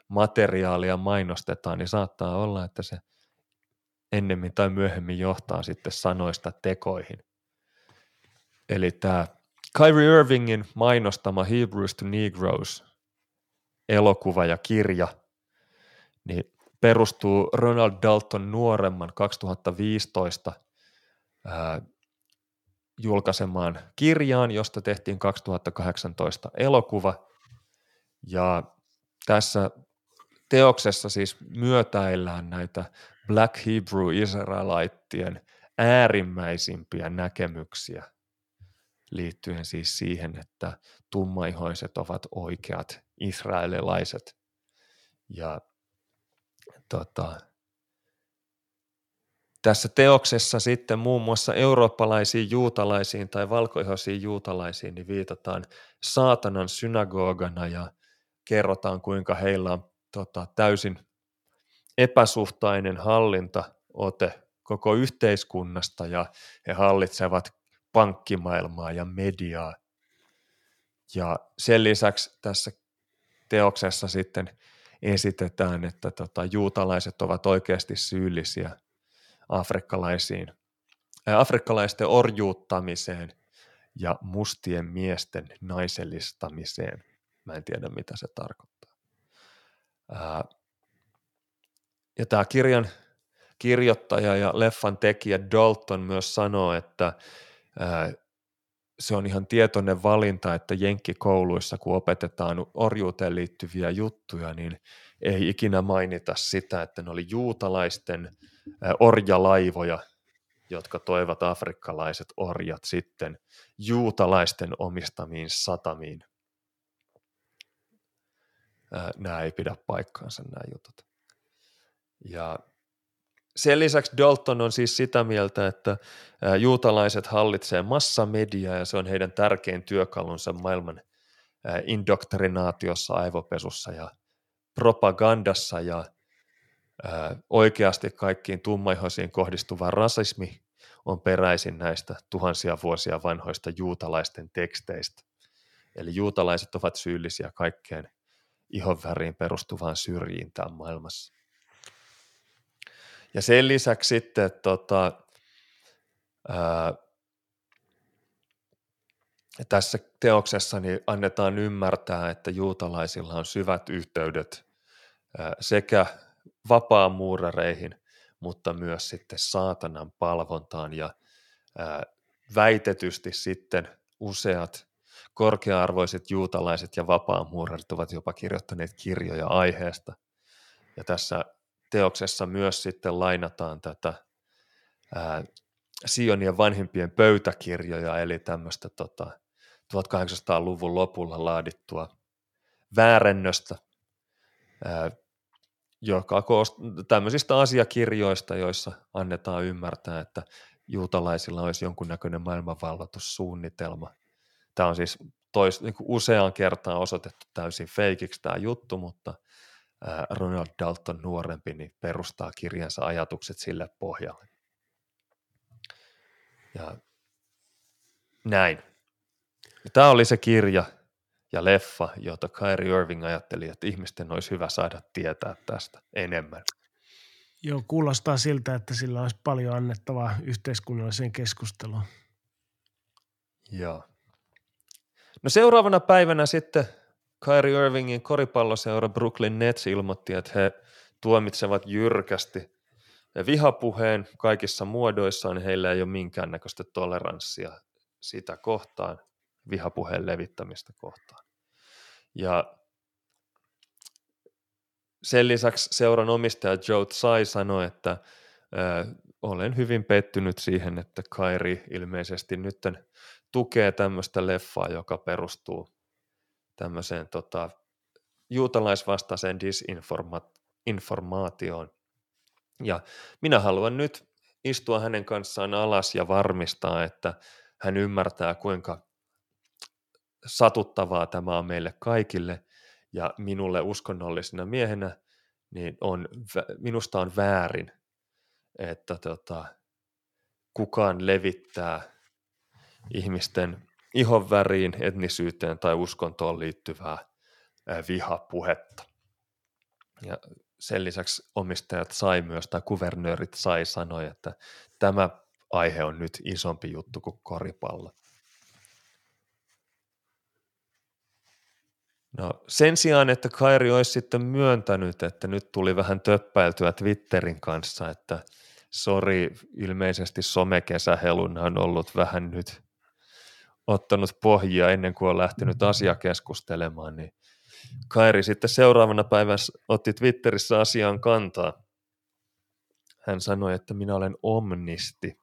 materiaalia mainostetaan, niin saattaa olla, että se ennemmin tai myöhemmin johtaa sitten sanoista tekoihin. Eli tämä Kyrie Irvingin mainostama Hebrews to Negroes elokuva ja kirja niin perustuu Ronald Dalton nuoremman 2015 ää, julkaisemaan kirjaan, josta tehtiin 2018 elokuva. Ja tässä teoksessa siis myötäillään näitä Black Hebrew Israelitien äärimmäisimpiä näkemyksiä liittyen siis siihen, että tummaihoiset ovat oikeat israelilaiset. Ja tota, tässä teoksessa sitten muun muassa eurooppalaisiin juutalaisiin tai valkoihoisiin juutalaisiin niin viitataan saatanan synagogana ja kerrotaan, kuinka heillä on tota, täysin epäsuhtainen hallintaote koko yhteiskunnasta ja he hallitsevat pankkimaailmaa ja mediaa. Ja sen lisäksi tässä teoksessa sitten esitetään, että tota, juutalaiset ovat oikeasti syyllisiä afrikkalaisiin, ää, afrikkalaisten orjuuttamiseen ja mustien miesten naisellistamiseen. Mä en tiedä, mitä se tarkoittaa. Ja tämä kirjan kirjoittaja ja leffan tekijä Dalton myös sanoo, että se on ihan tietoinen valinta, että jenkkikouluissa, kun opetetaan orjuuteen liittyviä juttuja, niin ei ikinä mainita sitä, että ne oli juutalaisten orjalaivoja, jotka toivat afrikkalaiset orjat sitten juutalaisten omistamiin satamiin. Nämä ei pidä paikkaansa nämä jutut. Ja sen lisäksi Dalton on siis sitä mieltä, että juutalaiset hallitsee massamediaa ja se on heidän tärkein työkalunsa maailman indoktrinaatiossa, aivopesussa ja propagandassa ja oikeasti kaikkiin tummaihoisiin kohdistuva rasismi on peräisin näistä tuhansia vuosia vanhoista juutalaisten teksteistä. Eli juutalaiset ovat syyllisiä kaikkeen ihonväriin perustuvaan syrjintään maailmassa. Ja sen lisäksi sitten tota, ää, tässä teoksessa niin annetaan ymmärtää, että juutalaisilla on syvät yhteydet ää, sekä vapaamuurareihin, mutta myös sitten saatanan palvontaan ja ää, väitetysti sitten useat korkea-arvoiset juutalaiset ja vapaamuurarit ovat jopa kirjoittaneet kirjoja aiheesta. Ja tässä teoksessa myös sitten lainataan tätä ää, Sionien vanhimpien pöytäkirjoja, eli tämmöistä tota, 1800-luvun lopulla laadittua väärennöstä, ää, joka koost, tämmöisistä asiakirjoista, joissa annetaan ymmärtää, että juutalaisilla olisi jonkunnäköinen maailmanvalloitussuunnitelma. Tämä on siis tois, niin kuin useaan kertaan osoitettu täysin feikiksi tämä juttu, mutta Ronald Dalton nuorempi niin perustaa kirjansa ajatukset sille pohjalle. Ja näin. Tämä oli se kirja ja leffa, jota Kyrie Irving ajatteli, että ihmisten olisi hyvä saada tietää tästä enemmän. Joo, kuulostaa siltä, että sillä olisi paljon annettavaa yhteiskunnalliseen keskusteluun. Joo. No seuraavana päivänä sitten Kyrie Irvingin koripalloseura Brooklyn Nets ilmoitti, että he tuomitsevat jyrkästi vihapuheen kaikissa muodoissaan, heillä ei ole minkäännäköistä toleranssia sitä kohtaan, vihapuheen levittämistä kohtaan. Ja sen lisäksi seuran omistaja Joe Tsai sanoi, että ö, olen hyvin pettynyt siihen, että Kairi ilmeisesti nyt tukee tämmöistä leffaa, joka perustuu tämmöiseen tota, juutalaisvastaiseen disinformaatioon. Ja minä haluan nyt istua hänen kanssaan alas ja varmistaa, että hän ymmärtää, kuinka satuttavaa tämä on meille kaikille. Ja minulle uskonnollisena miehenä niin on, minusta on väärin, että tota, kukaan levittää ihmisten ihonväriin, etnisyyteen tai uskontoon liittyvää vihapuhetta. Ja sen lisäksi omistajat sai myös, tai kuvernöörit sai sanoi, että tämä aihe on nyt isompi juttu kuin koripallo. No sen sijaan, että Kairi olisi sitten myöntänyt, että nyt tuli vähän töppäiltyä Twitterin kanssa, että sori, ilmeisesti somekesäheluna on ollut vähän nyt ottanut pohjia ennen kuin on lähtenyt asia keskustelemaan, niin Kairi sitten seuraavana päivänä otti Twitterissä asiaan kantaa. Hän sanoi, että minä olen omnisti,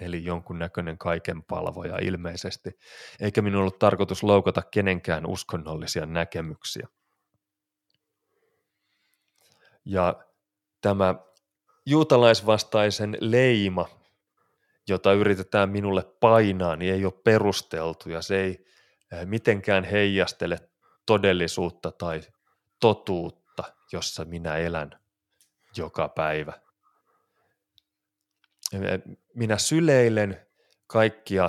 eli jonkunnäköinen kaiken palvoja ilmeisesti, eikä minun ollut tarkoitus loukata kenenkään uskonnollisia näkemyksiä. Ja tämä juutalaisvastaisen leima, jota yritetään minulle painaa, niin ei ole perusteltu ja se ei eh, mitenkään heijastele todellisuutta tai totuutta, jossa minä elän joka päivä. Minä syleilen kaikkia,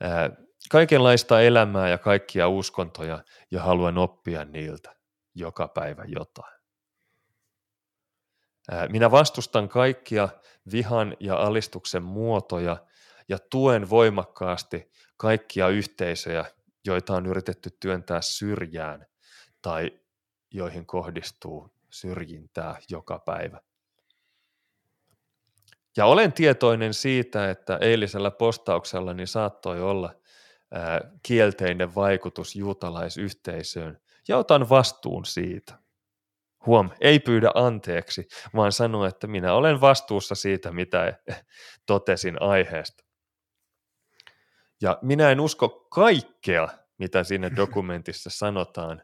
eh, kaikenlaista elämää ja kaikkia uskontoja ja haluan oppia niiltä joka päivä jotain. Minä vastustan kaikkia vihan ja alistuksen muotoja ja tuen voimakkaasti kaikkia yhteisöjä, joita on yritetty työntää syrjään tai joihin kohdistuu syrjintää joka päivä. Ja olen tietoinen siitä, että eilisellä postauksellani saattoi olla kielteinen vaikutus juutalaisyhteisöön, ja otan vastuun siitä. Huom, ei pyydä anteeksi, vaan sanoo, että minä olen vastuussa siitä, mitä totesin aiheesta. Ja minä en usko kaikkea, mitä siinä dokumentissa sanotaan,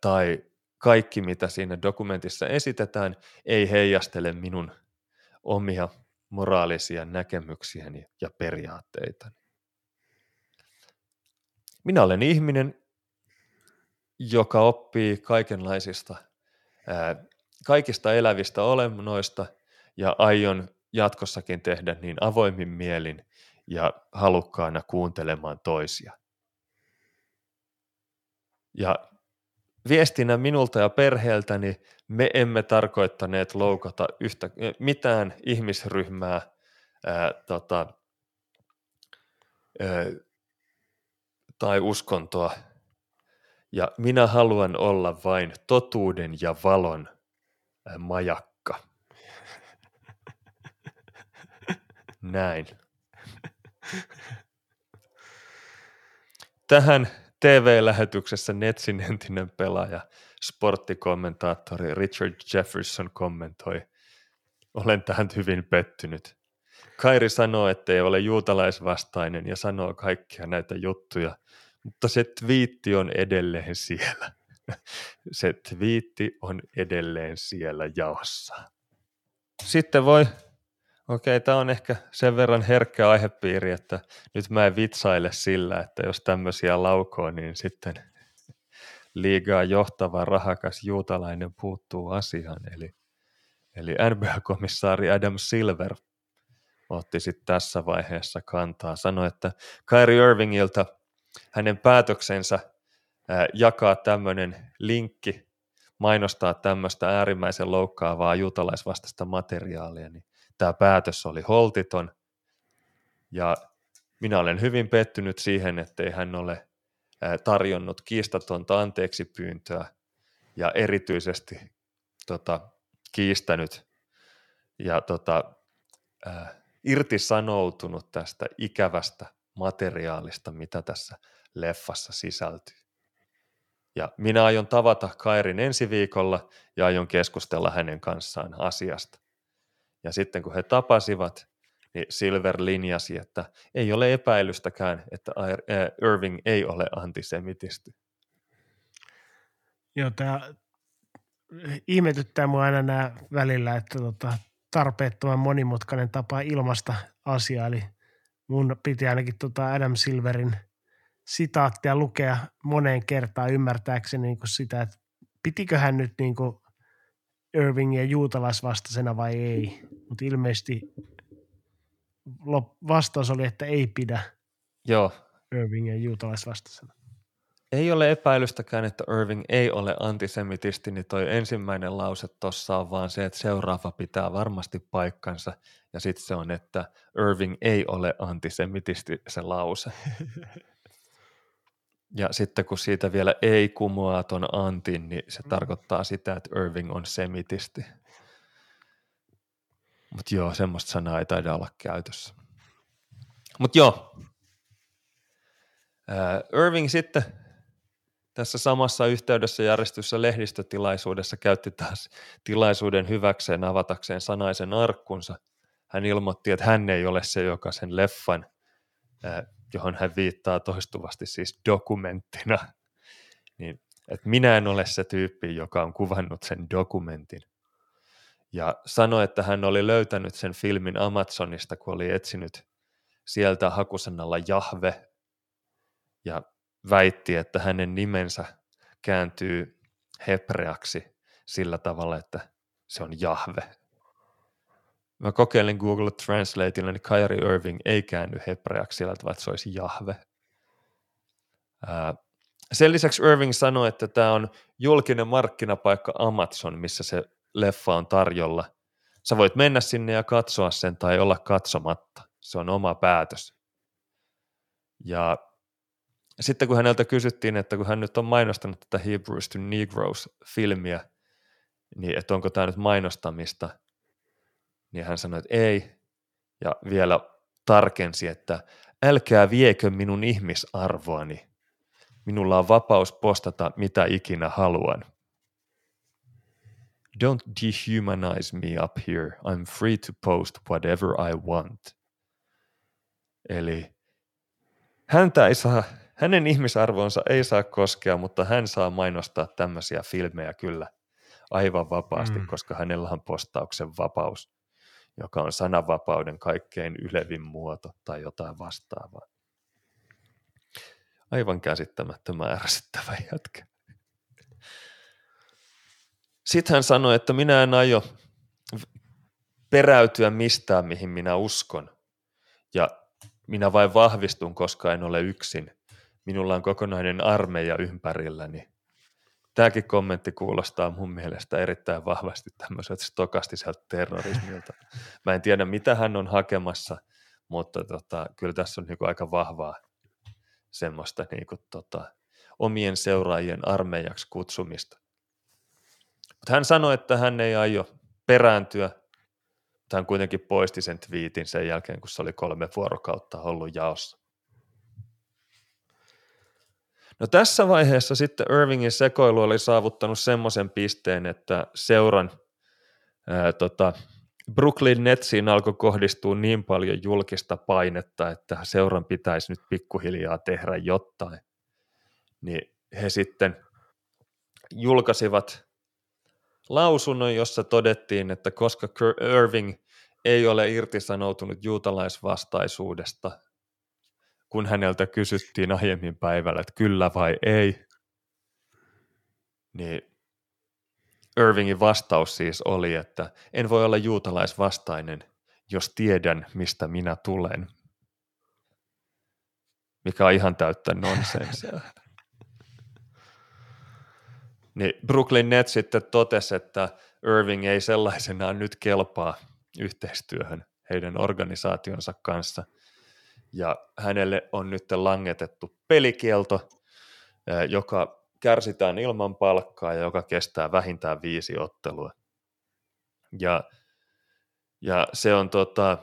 tai kaikki, mitä siinä dokumentissa esitetään, ei heijastele minun omia moraalisia näkemyksiäni ja periaatteitani. Minä olen ihminen, joka oppii kaikenlaisista, ää, kaikista elävistä olennoista ja aion jatkossakin tehdä niin avoimin mielin ja halukkaana kuuntelemaan toisia. Ja viestinä minulta ja perheeltäni me emme tarkoittaneet loukata yhtä, mitään ihmisryhmää ää, tota, ää, tai uskontoa ja minä haluan olla vain totuuden ja valon majakka. Näin. Tähän TV-lähetyksessä Netsin entinen pelaaja, sporttikommentaattori Richard Jefferson kommentoi, olen tähän hyvin pettynyt. Kairi sanoo, että ei ole juutalaisvastainen ja sanoo kaikkia näitä juttuja, mutta se twiitti on edelleen siellä. Se twiitti on edelleen siellä jaossa. Sitten voi, okei, tämä on ehkä sen verran herkkä aihepiiri, että nyt mä en vitsaile sillä, että jos tämmöisiä laukoo, niin sitten liigaa johtava rahakas juutalainen puuttuu asiaan. Eli, eli NBA-komissaari Adam Silver otti sitten tässä vaiheessa kantaa. Sanoi, että Kyrie Irvingilta – hänen päätöksensä jakaa tämmöinen linkki, mainostaa tämmöistä äärimmäisen loukkaavaa juutalaisvastaista materiaalia, niin tämä päätös oli holtiton. Ja minä olen hyvin pettynyt siihen, ettei hän ole tarjonnut kiistatonta anteeksi pyyntöä ja erityisesti tota, kiistänyt ja tota, äh, irtisanoutunut tästä ikävästä materiaalista, mitä tässä leffassa sisältyy. Ja minä aion tavata Kairin ensi viikolla ja aion keskustella hänen kanssaan asiasta. Ja sitten kun he tapasivat, niin Silver linjasi, että ei ole epäilystäkään, että Irving ei ole antisemitisti. Joo, tämä ihmetyttää mua aina nämä välillä, että tota, tarpeettoman monimutkainen tapa ilmasta asiaa, eli mun piti ainakin tota Adam Silverin sitaattia lukea moneen kertaan ymmärtääkseni niin kuin sitä, että pitikö hän nyt niin kuin Irvingia juutalaisvastaisena vai ei. Mutta ilmeisesti vastaus oli, että ei pidä Joo. Irvingia juutalaisvastaisena. Ei ole epäilystäkään, että Irving ei ole antisemitisti, niin toi ensimmäinen lause tuossa on vaan se, että seuraava pitää varmasti paikkansa, ja sitten se on, että Irving ei ole antisemitisti se lause. ja sitten kun siitä vielä ei kumoaa ton antin, niin se tarkoittaa sitä, että Irving on semitisti. Mutta joo, semmoista sanaa ei taida olla käytössä. Mutta joo, Irving sitten tässä samassa yhteydessä järjestyssä lehdistötilaisuudessa käytti taas tilaisuuden hyväkseen avatakseen sanaisen arkkunsa. Hän ilmoitti, että hän ei ole se, joka sen leffan, johon hän viittaa toistuvasti siis dokumenttina, niin että minä en ole se tyyppi, joka on kuvannut sen dokumentin. Ja sanoi, että hän oli löytänyt sen filmin Amazonista, kun oli etsinyt sieltä hakusanalla Jahve ja väitti, että hänen nimensä kääntyy hebreaksi sillä tavalla, että se on Jahve. Mä kokeilin Google Translateilla, niin Kyrie Irving ei käänny hebreaksi sillä tavalla, että se olisi Jahve. sen lisäksi Irving sanoi, että tämä on julkinen markkinapaikka Amazon, missä se leffa on tarjolla. Sä voit mennä sinne ja katsoa sen tai olla katsomatta. Se on oma päätös. Ja sitten kun häneltä kysyttiin, että kun hän nyt on mainostanut tätä Hebrews to Negroes-filmiä, niin että onko tämä nyt mainostamista, niin hän sanoi, että ei, ja vielä tarkensi, että älkää viekö minun ihmisarvoani. Minulla on vapaus postata mitä ikinä haluan. Don't dehumanize me up here. I'm free to post whatever I want. Eli häntä ei saa, hänen ihmisarvonsa ei saa koskea, mutta hän saa mainostaa tämmöisiä filmejä kyllä aivan vapaasti, mm. koska hänellä on postauksen vapaus, joka on sananvapauden kaikkein ylevin muoto tai jotain vastaavaa. Aivan käsittämättömän ärsyttävä jätkä. Sitten hän sanoi, että minä en aio peräytyä mistään, mihin minä uskon. Ja minä vain vahvistun, koska en ole yksin. Minulla on kokonainen armeija ympärilläni. Tämäkin kommentti kuulostaa mun mielestä erittäin vahvasti tämmöiseltä stokastiselta terrorismilta. Mä en tiedä, mitä hän on hakemassa, mutta tota, kyllä tässä on niinku aika vahvaa semmoista niinku tota, omien seuraajien armeijaksi kutsumista. Mutta hän sanoi, että hän ei aio perääntyä. Hän kuitenkin poisti sen twiitin sen jälkeen, kun se oli kolme vuorokautta ollut jaossa. No tässä vaiheessa sitten Irvingin sekoilu oli saavuttanut semmoisen pisteen, että seuran ää, tota, Brooklyn Netsiin alkoi kohdistua niin paljon julkista painetta, että seuran pitäisi nyt pikkuhiljaa tehdä jotain. Niin he sitten julkaisivat lausunnon, jossa todettiin, että koska Irving ei ole irtisanoutunut juutalaisvastaisuudesta, kun häneltä kysyttiin aiemmin päivällä, että kyllä vai ei, niin Irvingin vastaus siis oli, että en voi olla juutalaisvastainen, jos tiedän, mistä minä tulen. Mikä on ihan täyttä nonsensia. Niin Brooklyn Nets sitten totesi, että Irving ei sellaisenaan nyt kelpaa yhteistyöhön heidän organisaationsa kanssa. Ja hänelle on nyt langetettu pelikielto, joka kärsitään ilman palkkaa ja joka kestää vähintään viisi ottelua. Ja, ja se on tota,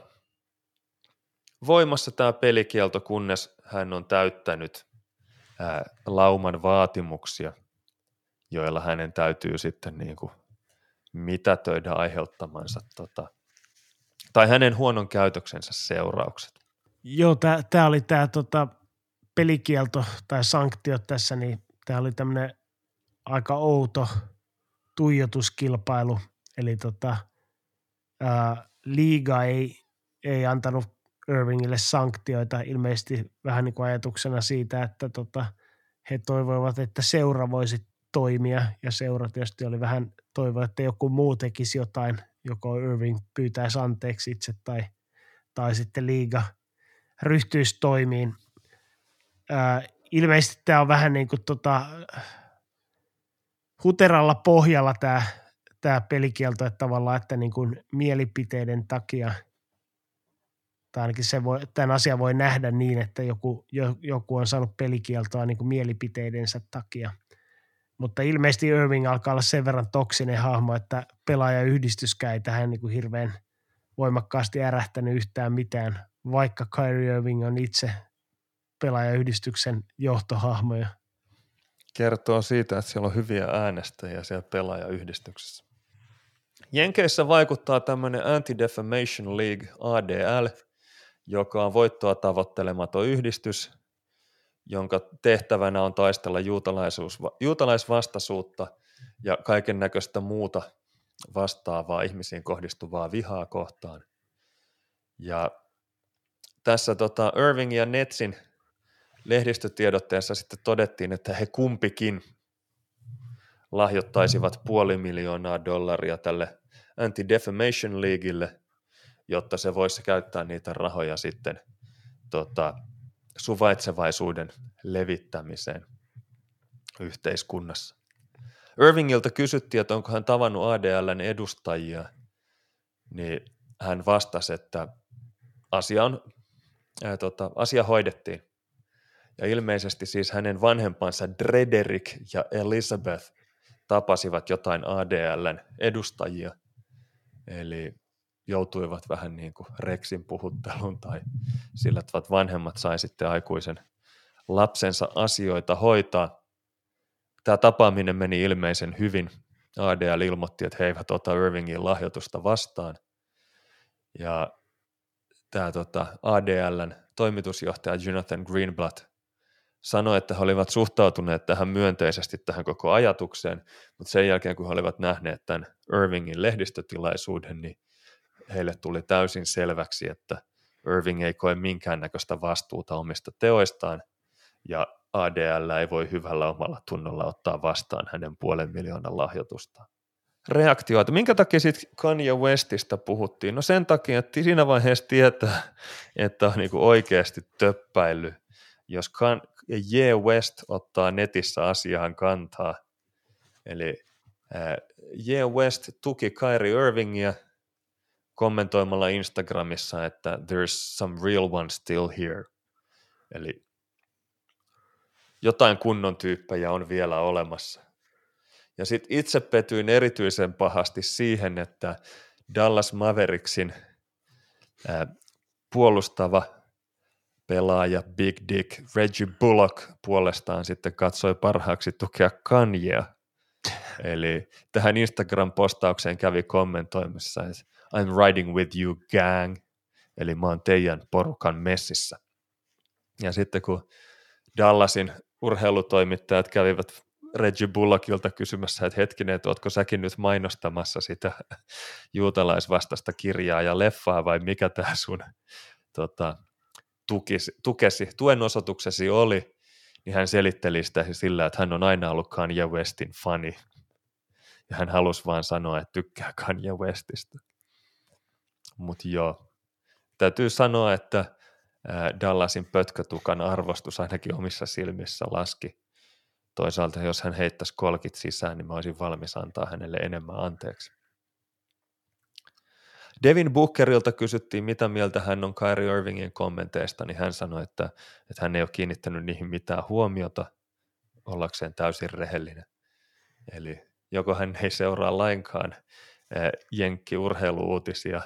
voimassa tämä pelikielto, kunnes hän on täyttänyt ää, lauman vaatimuksia – joilla hänen täytyy sitten niin kuin mitätöidä aiheuttamansa tota, tai hänen huonon käytöksensä seuraukset. Joo, tämä oli tämä tota, pelikielto tai sanktiot tässä, niin tämä oli tämmöinen aika outo tuijotuskilpailu, eli tota, ää, liiga ei, ei antanut Irvingille sanktioita, ilmeisesti vähän niin kuin ajatuksena siitä, että tota, he toivoivat, että seura voisi toimia. Ja seura tietysti oli vähän toivoa, että joku muu tekisi jotain, joko Irving pyytäisi anteeksi itse tai, tai sitten liiga ryhtyisi toimiin. Ää, ilmeisesti tämä on vähän niin kuin tota, huteralla pohjalla tämä, tämä pelikielto, että tavallaan, että niin kuin mielipiteiden takia tai ainakin se voi, tämän asian voi nähdä niin, että joku, joku on saanut pelikieltoa niin kuin mielipiteidensä takia – mutta ilmeisesti Irving alkaa olla sen verran toksinen hahmo, että pelaajayhdistyskään ei tähän niin kuin hirveän voimakkaasti ärähtänyt yhtään mitään, vaikka Kyrie Irving on itse pelaajayhdistyksen johtohahmoja. kertoo siitä, että siellä on hyviä äänestäjiä siellä pelaajayhdistyksessä. Jenkeissä vaikuttaa tämmöinen Anti-Defamation League, ADL, joka on voittoa tavoittelematon yhdistys, jonka tehtävänä on taistella juutalaisuus, juutalaisvastaisuutta ja kaiken näköistä muuta vastaavaa ihmisiin kohdistuvaa vihaa kohtaan. Ja tässä tota Irving ja Netsin lehdistötiedotteessa sitten todettiin, että he kumpikin lahjoittaisivat puoli miljoonaa dollaria tälle Anti-Defamation Leagueille, jotta se voisi käyttää niitä rahoja sitten tota, suvaitsevaisuuden levittämiseen yhteiskunnassa. Irvingiltä kysyttiin, että onko hän tavannut ADLn edustajia, niin hän vastasi, että asia, on, ää, tota, asia hoidettiin. Ja ilmeisesti siis hänen vanhempansa Drederick ja Elizabeth tapasivat jotain ADLn edustajia, eli joutuivat vähän niin kuin Rexin puhutteluun tai sillä, että vanhemmat sai sitten aikuisen lapsensa asioita hoitaa. Tämä tapaaminen meni ilmeisen hyvin. ADL ilmoitti, että he eivät ota Irvingin lahjoitusta vastaan. Ja tämä tota, ADLn toimitusjohtaja Jonathan Greenblatt sanoi, että he olivat suhtautuneet tähän myönteisesti tähän koko ajatukseen, mutta sen jälkeen kun he olivat nähneet tämän Irvingin lehdistötilaisuuden, niin heille tuli täysin selväksi, että Irving ei koe minkäännäköistä vastuuta omista teoistaan, ja ADL ei voi hyvällä omalla tunnolla ottaa vastaan hänen puolen miljoonan lahjoitustaan. Reaktioita. Minkä takia sitten Kanye Westistä puhuttiin? No sen takia, että siinä vaiheessa tietää, että on niinku oikeasti töppäily. Jos Ye West ottaa netissä asiaan kantaa, eli Ye West tuki Kyrie Irvingia kommentoimalla Instagramissa, että there's some real one still here. Eli jotain kunnon tyyppejä on vielä olemassa. Ja sitten itse petyin erityisen pahasti siihen, että Dallas Mavericksin ää, puolustava pelaaja Big Dick Reggie Bullock puolestaan sitten katsoi parhaaksi tukea Kanyea. Eli tähän Instagram-postaukseen kävi kommentoimassa, että I'm riding with you gang, eli mä oon teidän porukan messissä. Ja sitten kun Dallasin urheilutoimittajat kävivät Reggie Bullockilta kysymässä, että hetkinen, että ootko säkin nyt mainostamassa sitä juutalaisvastasta kirjaa ja leffaa vai mikä tämä sun tota, tukisi, tukesi, tuen osoituksesi oli, niin hän selitteli sitä sillä, että hän on aina ollut Kanye Westin fani. Ja hän halusi vaan sanoa, että tykkää Kanye Westistä. Mutta joo, täytyy sanoa, että Dallasin pötkötukan arvostus ainakin omissa silmissä laski. Toisaalta jos hän heittäisi kolkit sisään, niin mä olisin valmis antaa hänelle enemmän anteeksi. Devin Bookerilta kysyttiin, mitä mieltä hän on Kyrie Irvingin kommenteista, niin hän sanoi, että, että hän ei ole kiinnittänyt niihin mitään huomiota ollakseen täysin rehellinen. Eli joko hän ei seuraa lainkaan jenkki-urheiluuutisia,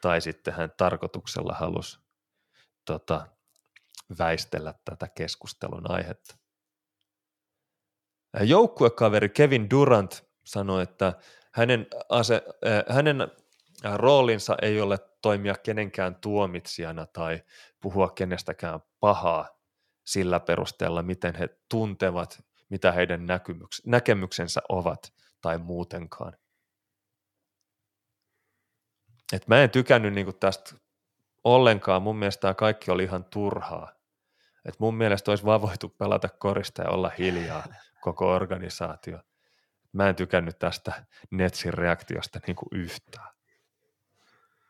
tai sitten hän tarkoituksella halusi tota, väistellä tätä keskustelun aihetta. Joukkuekaveri Kevin Durant sanoi, että hänen, ase, äh, hänen roolinsa ei ole toimia kenenkään tuomitsijana tai puhua kenestäkään pahaa sillä perusteella, miten he tuntevat, mitä heidän näkemyksensä ovat tai muutenkaan. Et mä en tykännyt niinku tästä ollenkaan. Mun mielestä tämä kaikki oli ihan turhaa. Et mun mielestä olisi vaan voitu pelata korista ja olla hiljaa koko organisaatio. Mä en tykännyt tästä Netsin reaktiosta niinku yhtään.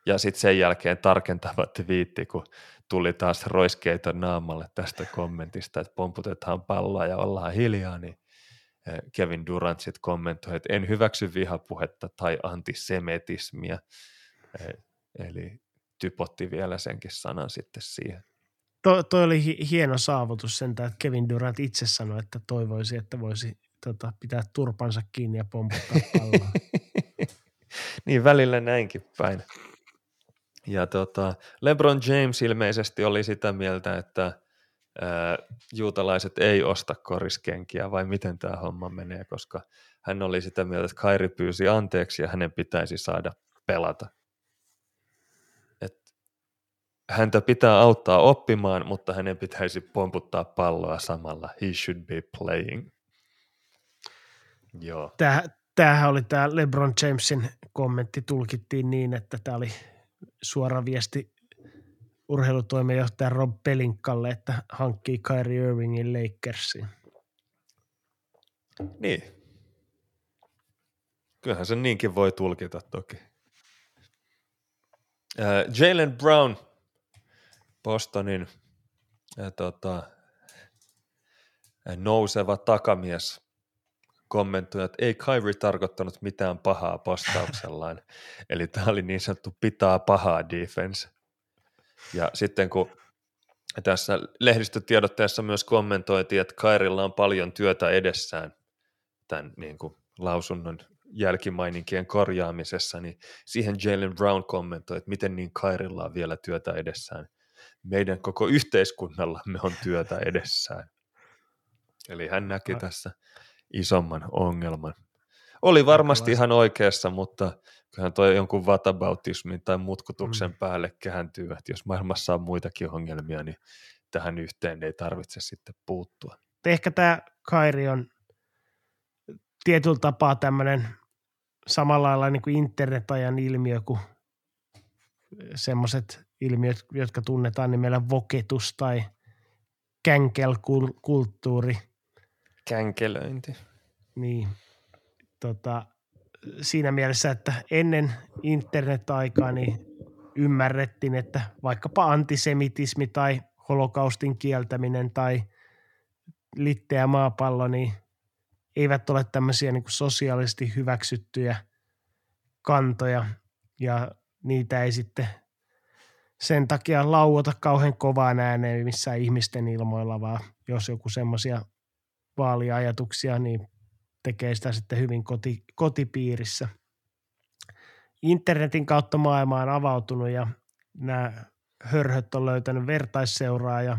Ja sitten sen jälkeen tarkentava twiitti, kun tuli taas roiskeita naamalle tästä kommentista, että pomputetaan palloa ja ollaan hiljaa, niin eh, Kevin Durant sitten kommentoi, että en hyväksy vihapuhetta tai antisemetismia. Eh, eli typotti vielä senkin sanan sitten siihen. To, toi oli hieno saavutus sen, että Kevin Durant itse sanoi, että toivoisi, että voisi tota, pitää turpansa kiinni ja pomputtaa palloa. niin välillä näinkin päin. Ja tota, LeBron James ilmeisesti oli sitä mieltä, että ää, juutalaiset ei osta koriskenkiä vai miten tämä homma menee, koska hän oli sitä mieltä, että Kairi pyysi anteeksi ja hänen pitäisi saada pelata. Häntä pitää auttaa oppimaan, mutta hänen pitäisi pomputtaa palloa samalla. He should be playing. Joo. Tää, tämähän oli tämä LeBron Jamesin kommentti, tulkittiin niin, että tämä oli suora viesti urheilutoimenjohtaja Rob Pelinkalle, että hankkii Kyrie Irvingin Lakersiin. Niin. Kyllähän se niinkin voi tulkita toki. Äh, Jalen Brown, Bostonin äh, tota, äh, nouseva takamies, kommentoi, että ei Kyrie tarkoittanut mitään pahaa postauksellaan. Eli tämä oli niin sanottu pitää pahaa defense. Ja sitten kun tässä lehdistötiedotteessa myös kommentoitiin, että Kairilla on paljon työtä edessään tämän niin kuin, lausunnon jälkimaininkien korjaamisessa, niin siihen Jalen Brown kommentoi, että miten niin Kairilla on vielä työtä edessään. Meidän koko yhteiskunnallamme on työtä edessään. Eli hän näki tässä isomman ongelman. Oli varmasti ihan oikeassa, mutta kyllähän tuo jonkun vatabautismin tai mutkutuksen mm. päälle kääntyy, että jos maailmassa on muitakin ongelmia, niin tähän yhteen ei tarvitse sitten puuttua. Ehkä tämä Kairi on tietyllä tapaa tämmöinen samalla lailla niin kuin internetajan ilmiö kuin semmoiset ilmiöt, jotka tunnetaan nimellä voketus tai känkelkulttuuri. Känkelöinti. Niin, tota, siinä mielessä, että ennen internet-aikaa niin ymmärrettiin, että vaikkapa antisemitismi tai holokaustin kieltäminen tai litteä maapallo, niin eivät ole tämmöisiä niin kuin sosiaalisesti hyväksyttyjä kantoja ja niitä ei sitten sen takia lauota kauhean kovaan ääneen missään ihmisten ilmoilla, vaan jos joku semmoisia vaaliajatuksia, niin tekee sitä sitten hyvin koti, kotipiirissä. Internetin kautta maailma on avautunut ja nämä hörhöt on löytänyt vertaisseuraa ja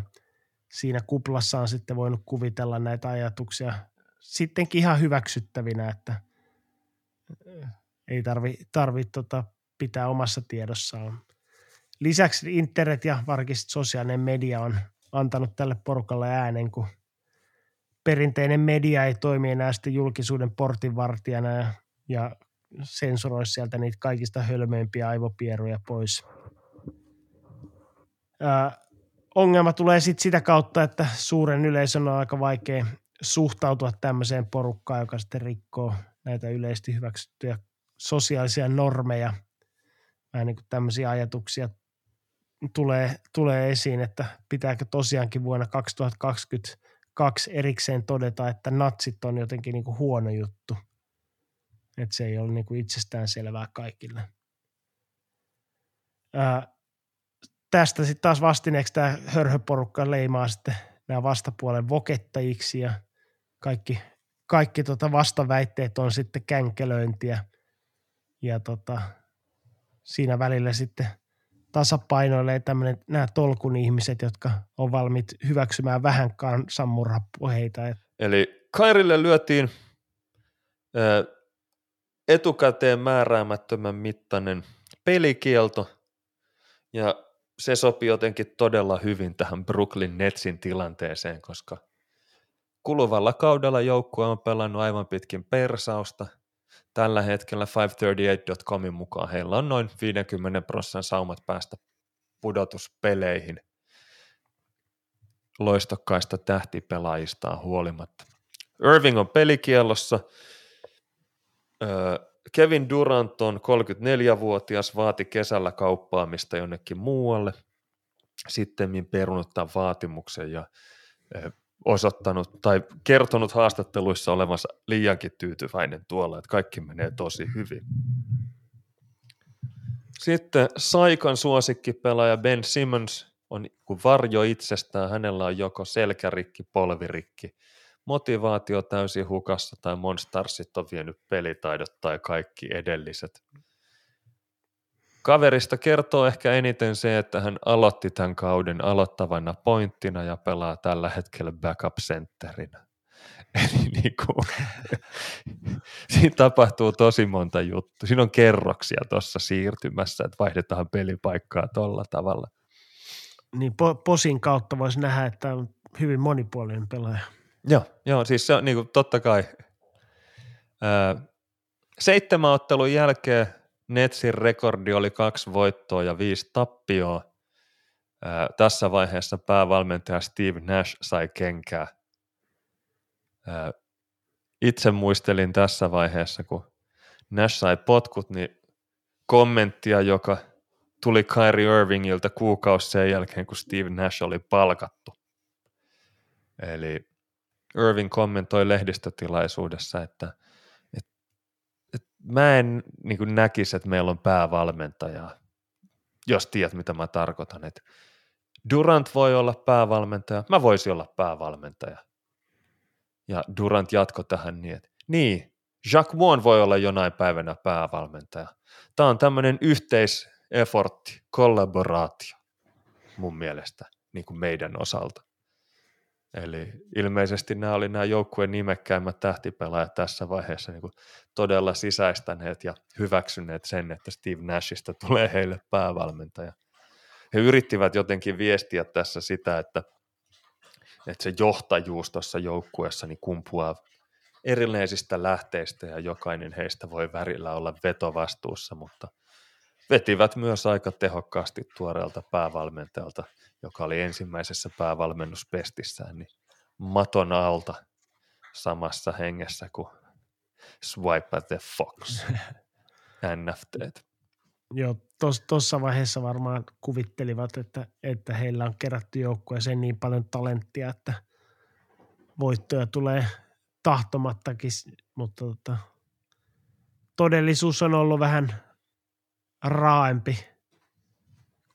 siinä kuplassa on sitten voinut kuvitella näitä ajatuksia sittenkin ihan hyväksyttävinä, että ei tarvi, tarvi tota pitää omassa tiedossaan. Lisäksi internet ja varsinkin sosiaalinen media on antanut tälle porukalle äänen, kun perinteinen media ei toimi enää sitten julkisuuden portinvartijana ja, ja sensuroi sieltä niitä kaikista hölmöimpiä aivopieruja pois. Ää, ongelma tulee sitten sitä kautta, että suuren yleisön on aika vaikea suhtautua tämmöiseen porukkaan, joka sitten rikkoo näitä yleisesti hyväksyttyjä sosiaalisia normeja. Vähän niin kuin tämmöisiä ajatuksia tulee, tulee esiin, että pitääkö tosiaankin vuonna 2022 erikseen todeta, että natsit on jotenkin niin kuin huono juttu. Että se ei ole niin kuin itsestään selvää kaikille. Ää, tästä sitten taas vastineeksi tämä hörhöporukka leimaa sitten nämä vastapuolen vokettajiksi ja kaikki, kaikki tota vastaväitteet on sitten känkelöintiä ja tota, siinä välillä sitten tasapainoilee tämmöinen, nämä tolkun ihmiset, jotka on valmiit hyväksymään vähän kansanmurhapuheita. Eli Kairille lyötiin ää, etukäteen määräämättömän mittainen pelikielto ja se sopii jotenkin todella hyvin tähän Brooklyn Netsin tilanteeseen, koska kuluvalla kaudella joukkue on pelannut aivan pitkin persausta. Tällä hetkellä 538.comin mukaan heillä on noin 50 prosentin saumat päästä pudotuspeleihin loistokkaista tähtipelaajistaan huolimatta. Irving on pelikielossa. Kevin Durant on 34-vuotias, vaati kesällä kauppaamista jonnekin muualle. Sitten perunut tämän vaatimuksen ja osoittanut tai kertonut haastatteluissa olevansa liiankin tyytyväinen tuolla, että kaikki menee tosi hyvin. Sitten Saikan suosikkipelaaja Ben Simmons on kuin varjo itsestään. Hänellä on joko selkärikki, polvirikki, motivaatio täysin hukassa tai Monstarsit on vienyt pelitaidot tai kaikki edelliset. Kaverista kertoo ehkä eniten se, että hän aloitti tämän kauden aloittavana pointtina ja pelaa tällä hetkellä backup centerinä. Eli niin kuin, siinä tapahtuu tosi monta juttua. Siinä on kerroksia tuossa siirtymässä, että vaihdetaan pelipaikkaa tuolla tavalla. Niin po- posin kautta voisi nähdä, että on hyvin monipuolinen pelaaja. Joo, joo siis se on niin kuin, totta kai. Ää, seitsemän ottelun jälkeen Netsin rekordi oli kaksi voittoa ja viisi tappioa. Tässä vaiheessa päävalmentaja Steve Nash sai kenkää. Ää, itse muistelin tässä vaiheessa, kun Nash sai potkut, niin kommenttia, joka tuli Kyrie Irvingiltä kuukausi sen jälkeen, kun Steve Nash oli palkattu. Eli Irving kommentoi lehdistötilaisuudessa, että mä en niin näkisi, että meillä on päävalmentaja, jos tiedät, mitä mä tarkoitan. Että Durant voi olla päävalmentaja, mä voisin olla päävalmentaja. Ja Durant jatko tähän niin, että niin, Jacques Vaughn voi olla jonain päivänä päävalmentaja. Tämä on tämmöinen yhteisefortti, kollaboraatio mun mielestä niin kuin meidän osalta. Eli ilmeisesti nämä oli nämä joukkueen nimekkäimmät tähtipelaajat tässä vaiheessa niin kuin todella sisäistäneet ja hyväksyneet sen, että Steve Nashista tulee heille päävalmentaja. He yrittivät jotenkin viestiä tässä sitä, että, että se johtajuus tuossa joukkueessa niin kumpuaa erilaisista lähteistä ja jokainen heistä voi värillä olla vetovastuussa, mutta vetivät myös aika tehokkaasti tuoreelta päävalmentajalta, joka oli ensimmäisessä päävalmennuspestissään, niin maton alta samassa hengessä kuin Swipe at the Fox, NFT. Joo, tuossa vaiheessa varmaan kuvittelivat, että, että heillä on kerätty joukkueeseen niin paljon talenttia, että voittoja tulee tahtomattakin, mutta tota, todellisuus on ollut vähän raaempi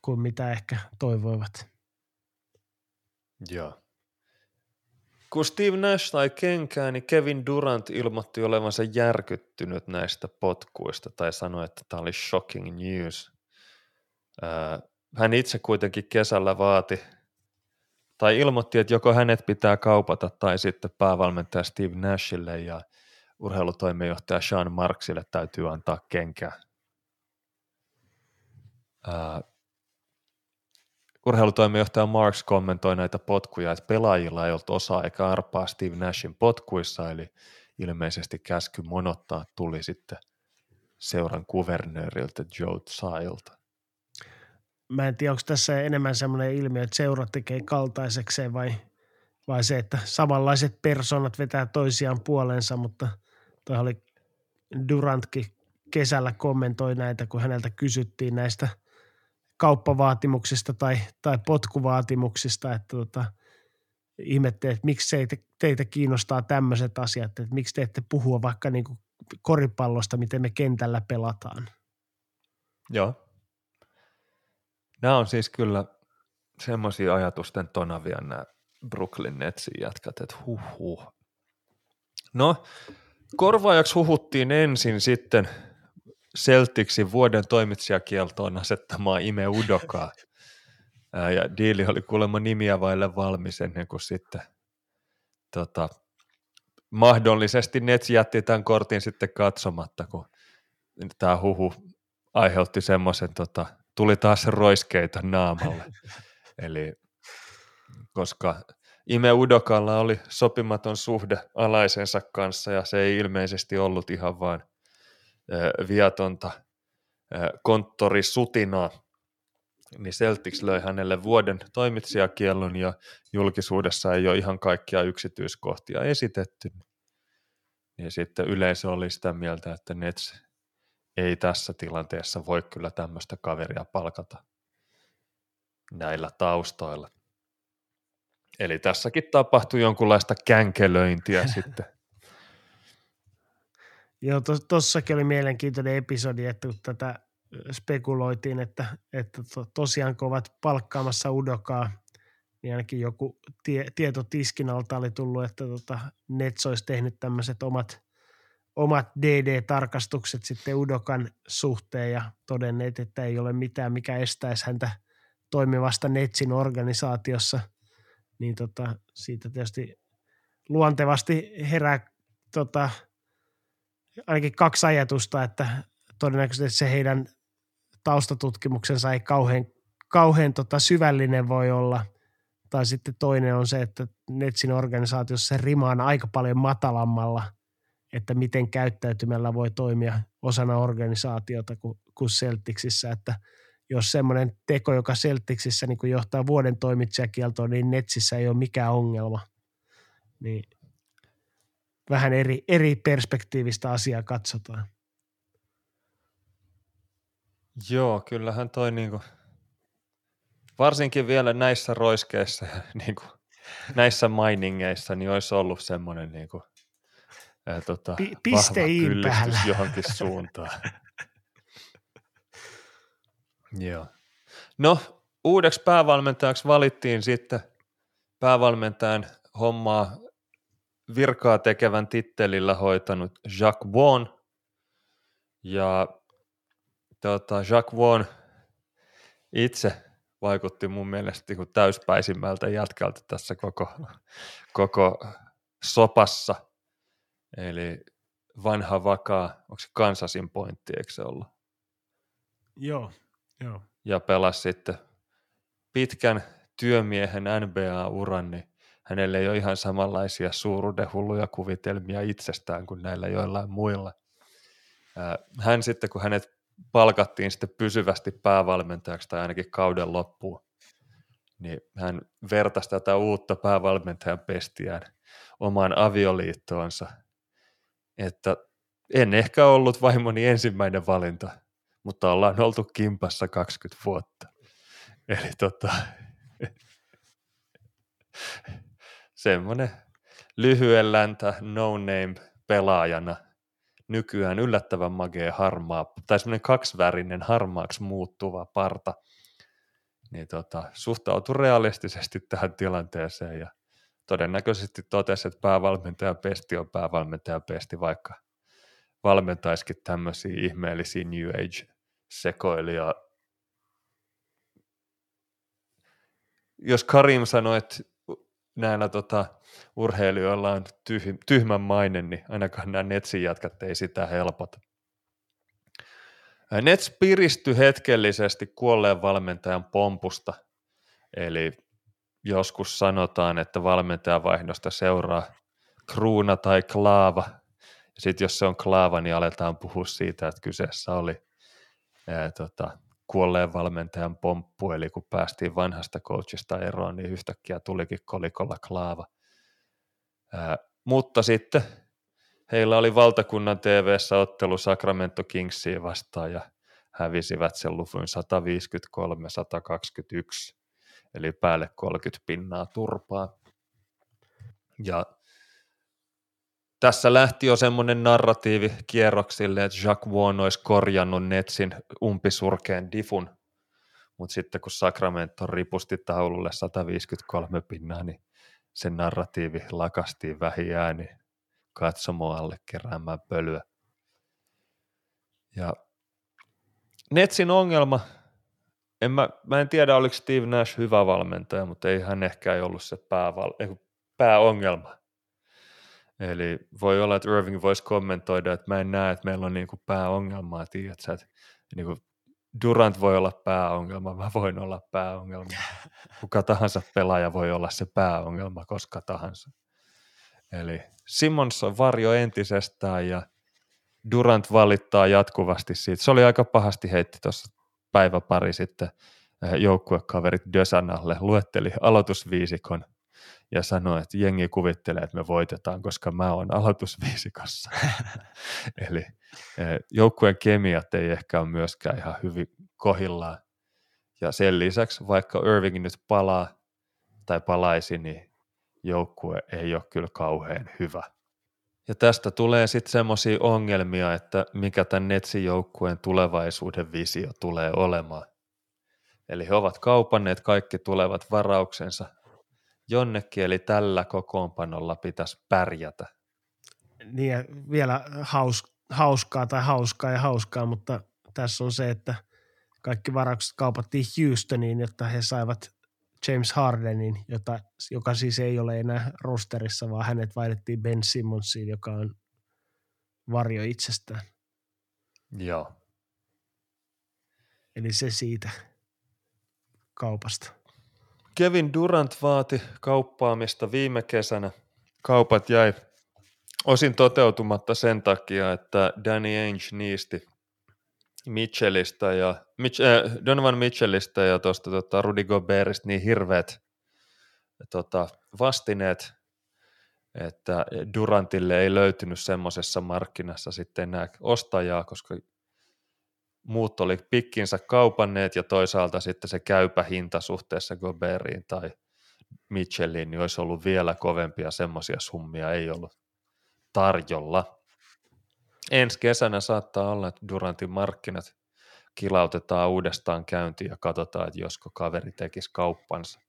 kuin mitä ehkä toivoivat. Joo. Kun Steve Nash sai kenkään, niin Kevin Durant ilmoitti olevansa järkyttynyt näistä potkuista tai sanoi, että tämä oli shocking news. Hän itse kuitenkin kesällä vaati tai ilmoitti, että joko hänet pitää kaupata tai sitten päävalmentaja Steve Nashille ja urheilutoimenjohtaja Sean Marksille täytyy antaa kenkää. Urheilutoimenjohtaja Marks kommentoi näitä potkuja, että pelaajilla ei ollut osaa eikä arpaa Steve Nashin potkuissa, eli ilmeisesti käsky monottaa tuli sitten seuran kuvernööriltä Joe Tsailta. Mä en tiedä, onko tässä enemmän semmoinen ilmiö, että seura tekee kaltaisekseen vai, vai se, että samanlaiset persoonat vetää toisiaan puolensa, mutta toi oli Durantkin kesällä kommentoi näitä, kun häneltä kysyttiin näistä – kauppavaatimuksista tai, tai potkuvaatimuksista, että tota, ihmettelee, että miksi teitä, teitä kiinnostaa tämmöiset asiat, että miksi te ette puhua vaikka niin kuin koripallosta, miten me kentällä pelataan. Joo. Nämä on siis kyllä semmoisia ajatusten tonavia nämä Brooklyn Netsin jätkät, että huh huh. No, korvaajaksi huhuttiin ensin sitten – Celticsin vuoden toimitsijakieltoon asettamaa Ime Udokaa. Ja diili oli kuulemma nimiä vaille valmis ennen kuin sitten tota, mahdollisesti Nets jätti tämän kortin sitten katsomatta, kun tämä huhu aiheutti semmoisen, tota, tuli taas roiskeita naamalle. Eli koska Ime Udokalla oli sopimaton suhde alaisensa kanssa ja se ei ilmeisesti ollut ihan vain viatonta konttorisutinaa, niin Celtics löi hänelle vuoden toimitsijakiellon ja julkisuudessa ei ole ihan kaikkia yksityiskohtia esitetty. Ja sitten yleisö oli sitä mieltä, että Nets ei tässä tilanteessa voi kyllä tämmöistä kaveria palkata näillä taustoilla. Eli tässäkin tapahtui jonkunlaista känkelöintiä sitten Joo, tossakin oli mielenkiintoinen episodi, että kun tätä spekuloitiin, että, että to, tosiaan kun ovat palkkaamassa Udokaa, niin ainakin joku tie, tieto tiskin alta oli tullut, että tota, Nets olisi tehnyt tämmöiset omat, omat DD-tarkastukset sitten Udokan suhteen ja todenneet, että ei ole mitään, mikä estäisi häntä toimivasta Netsin organisaatiossa. Niin tota, siitä tietysti luontevasti herää tota, ainakin kaksi ajatusta, että todennäköisesti se heidän taustatutkimuksensa ei kauhean, kauhean tota syvällinen voi olla. Tai sitten toinen on se, että Netsin organisaatiossa se rima on aika paljon matalammalla, että miten käyttäytymällä voi toimia osana organisaatiota kuin, kuin Celticsissä, että jos semmoinen teko, joka Celticsissä niin johtaa vuoden toimitsijakieltoon, niin Netsissä ei ole mikään ongelma. Niin vähän eri, eri perspektiivistä asiaa katsotaan. Joo, kyllähän toi niinku, varsinkin vielä näissä roiskeissa ja niinku, näissä miningeissa, niin olisi ollut semmoinen niinku, ää, tota, Pi- pisteen päällä. johonkin suuntaan. Joo. No, uudeksi päävalmentajaksi valittiin sitten päävalmentajan hommaa virkaa tekevän tittelillä hoitanut Jacques Vaughan. Ja tota, Jacques Vaughan itse vaikutti mun mielestä niin täyspäisimmältä jätkältä tässä koko, koko sopassa. Eli vanha vakaa, onko se Kansasin pointti, eikö se ollut? Joo, joo. Ja pelasi sitten pitkän työmiehen NBA-uran, niin hänelle ei ole ihan samanlaisia suuruudenhulluja kuvitelmia itsestään kuin näillä joillain muilla. Hän sitten, kun hänet palkattiin sitten pysyvästi päävalmentajaksi tai ainakin kauden loppuun, niin hän vertasi tätä uutta päävalmentajan pestiään omaan avioliittoonsa, että en ehkä ollut vaimoni ensimmäinen valinta, mutta ollaan oltu kimpassa 20 vuotta. Eli tota, semmoinen lyhyen läntä no name pelaajana nykyään yllättävän magea harmaa, tai semmoinen kaksivärinen harmaaksi muuttuva parta, niin tota, suhtautui realistisesti tähän tilanteeseen ja todennäköisesti totesi, että päävalmentaja pesti on päävalmentaja pesti, vaikka valmentaisikin tämmöisiä ihmeellisiä New Age-sekoilia. Jos Karim sanoi, että näillä tota, urheilijoilla on tyh, tyhmän maine, niin ainakaan nämä Netsin jätkät ei sitä helpota. Nets piristyi hetkellisesti kuolleen valmentajan pompusta, eli joskus sanotaan, että valmentajan vaihdosta seuraa kruuna tai klaava. Sitten jos se on klaava, niin aletaan puhua siitä, että kyseessä oli ää, tota, kuolleen valmentajan pomppu, eli kun päästiin vanhasta coachista eroon, niin yhtäkkiä tulikin kolikolla klaava. Ää, mutta sitten heillä oli valtakunnan TV-ssä ottelu Sacramento Kingsia vastaan ja hävisivät sen luvun 153-121, eli päälle 30 pinnaa turpaa. Ja tässä lähti jo semmoinen narratiivi kierroksille, että Jacques Vaughn olisi korjannut Netsin umpisurkeen difun, mutta sitten kun Sacramento ripusti taululle 153 pinnaa, niin se narratiivi lakastiin vähin ääni katsomoalle keräämään pölyä. Ja Netsin ongelma, en mä, mä en tiedä oliko Steve Nash hyvä valmentaja, mutta ei hän ehkä ei ollut se pääval, pääongelma. Eli voi olla, että Irving voisi kommentoida, että mä en näe, että meillä on niinku pääongelmaa, tiedätkö, että niinku Durant voi olla pääongelma, mä voin olla pääongelma. Kuka tahansa pelaaja voi olla se pääongelma koska tahansa. Eli Simmons on varjo entisestään ja Durant valittaa jatkuvasti siitä. Se oli aika pahasti heitti tuossa päivä pari sitten eh, joukkuekaverit Dösanalle, luetteli aloitusviisikon ja sanoi, että jengi kuvittelee, että me voitetaan, koska mä oon aloitusviisikossa. Eli eh, joukkueen kemiat ei ehkä ole myöskään ihan hyvin kohillaan. Ja sen lisäksi, vaikka Irving nyt palaa tai palaisi, niin joukkue ei ole kyllä kauhean hyvä. Ja tästä tulee sitten semmoisia ongelmia, että mikä tämän Netsin joukkueen tulevaisuuden visio tulee olemaan. Eli he ovat kaupanneet kaikki tulevat varauksensa jonnekin, eli tällä kokoonpanolla pitäisi pärjätä. Niin ja vielä haus, hauskaa tai hauskaa ja hauskaa, mutta tässä on se, että kaikki varaukset kaupattiin Houstoniin, jotta he saivat James Hardenin, jota, joka siis ei ole enää rosterissa, vaan hänet vaihdettiin Ben Simmonsiin, joka on varjo itsestään. Joo. Eli se siitä kaupasta. Kevin Durant vaati kauppaamista viime kesänä. Kaupat jäi osin toteutumatta sen takia, että Danny Ainge niisti Mitchellistä ja Mitch, äh, Donovan Mitchellistä ja tuosta tota, Rudy Gobertista niin hirveät tota, vastineet, että Durantille ei löytynyt semmoisessa markkinassa sitten enää ostajaa, koska muut oli pikkinsä kaupanneet ja toisaalta sitten se käypä hinta suhteessa Goberiin tai Mitchelliin niin olisi ollut vielä kovempia semmoisia summia, ei ollut tarjolla. Ensi kesänä saattaa olla, että Durantin markkinat kilautetaan uudestaan käyntiin ja katsotaan, että josko kaveri tekisi kauppansa.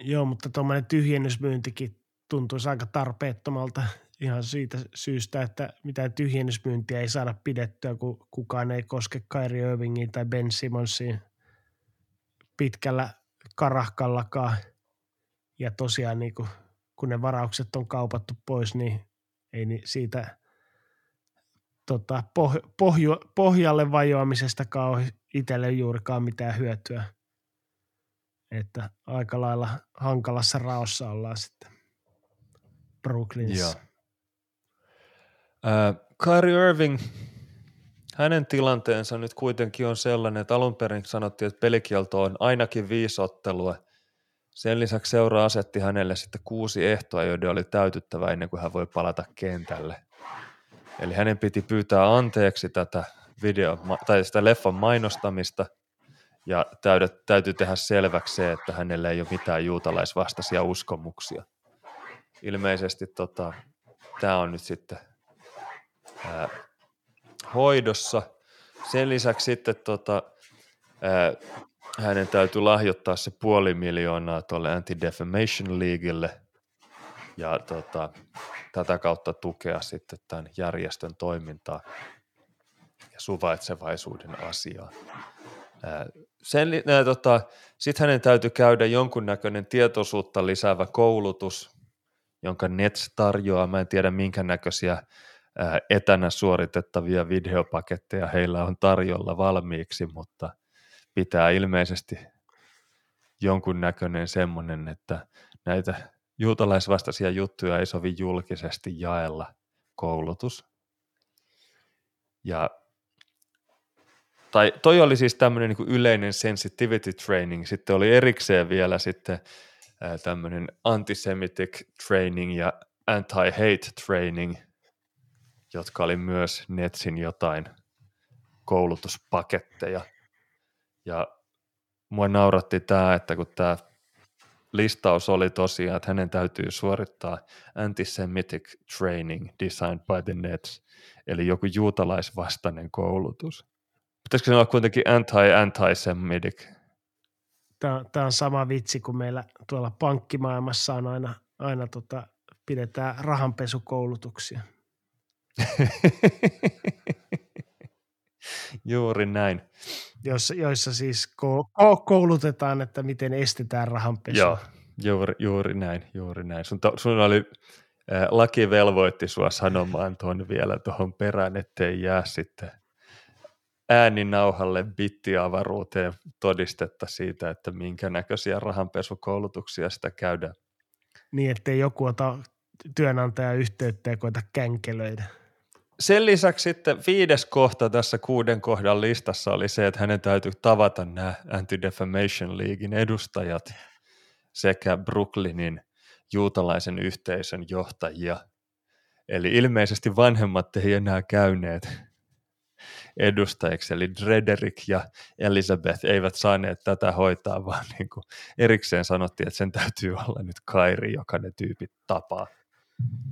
Joo, mutta tuommoinen tyhjennysmyyntikin tuntuisi aika tarpeettomalta ihan siitä syystä, että mitään tyhjennysmyyntiä ei saada pidettyä, kun kukaan ei koske Kyrie Irvingiin tai Ben Simonsiin pitkällä karahkallakaan. Ja tosiaan niin kun, kun ne varaukset on kaupattu pois, niin ei siitä tota, poh, pohjo, pohjalle vajoamisestakaan ole itselle juurikaan mitään hyötyä. Että aika lailla hankalassa raossa ollaan sitten Brooklynissa. Joo. Äh, Kyrie Irving, hänen tilanteensa nyt kuitenkin on sellainen, että alun perin sanottiin, että pelikielto on ainakin viisi ottelua. Sen lisäksi seuraa asetti hänelle sitten kuusi ehtoa, joiden oli täytyttävä ennen kuin hän voi palata kentälle. Eli hänen piti pyytää anteeksi tätä video, tai sitä leffan mainostamista, ja täydet, täytyy tehdä selväksi se, että hänellä ei ole mitään juutalaisvastaisia uskomuksia. Ilmeisesti tota, tämä on nyt sitten ää, hoidossa. Sen lisäksi sitten tota, ää, hänen täytyy lahjoittaa se puoli miljoonaa tuolle Anti-Defamation Leaguelle ja tota, tätä kautta tukea sitten tämän järjestön toimintaa ja suvaitsevaisuuden asiaa. Sen, tota, sitten hänen täytyy käydä jonkunnäköinen tietoisuutta lisäävä koulutus, jonka Nets tarjoaa. Mä en tiedä minkä näköisiä etänä suoritettavia videopaketteja heillä on tarjolla valmiiksi, mutta pitää ilmeisesti jonkunnäköinen semmoinen, että näitä juutalaisvastaisia juttuja ei sovi julkisesti jaella koulutus. Ja tai toi oli siis tämmöinen niin yleinen sensitivity training, sitten oli erikseen vielä sitten tämmöinen antisemitic training ja anti-hate training, jotka oli myös Netsin jotain koulutuspaketteja. Ja mua nauratti tämä, että kun tämä listaus oli tosiaan, että hänen täytyy suorittaa antisemitic training designed by the Nets, eli joku juutalaisvastainen koulutus. Pitäisikö se olla kuitenkin anti-antisemitic? Tämä, tämä on sama vitsi kuin meillä tuolla pankkimaailmassa on aina, aina tota, pidetään rahanpesukoulutuksia. Juuri näin. Joissa, joissa siis ko- koulutetaan, että miten estetään rahanpesu. Joo, juuri, juuri näin, juuri näin. Sun, to, sun oli, äh, laki velvoitti sua sanomaan tuon vielä tuohon perään, ettei jää sitten ääninauhalle bittiavaruuteen todistetta siitä, että minkä näköisiä rahanpesukoulutuksia sitä käydään. Niin, ettei joku ota työnantaja yhteyttä ja koeta känkelöidä. Sen lisäksi sitten viides kohta tässä kuuden kohdan listassa oli se, että hänen täytyy tavata nämä Anti-Defamation Leaguein edustajat sekä Brooklynin juutalaisen yhteisön johtajia. Eli ilmeisesti vanhemmat ei enää käyneet edustajiksi, eli Drederick ja Elizabeth eivät saaneet tätä hoitaa, vaan niin kuin erikseen sanottiin, että sen täytyy olla nyt Kairi, joka ne tyypit tapaa.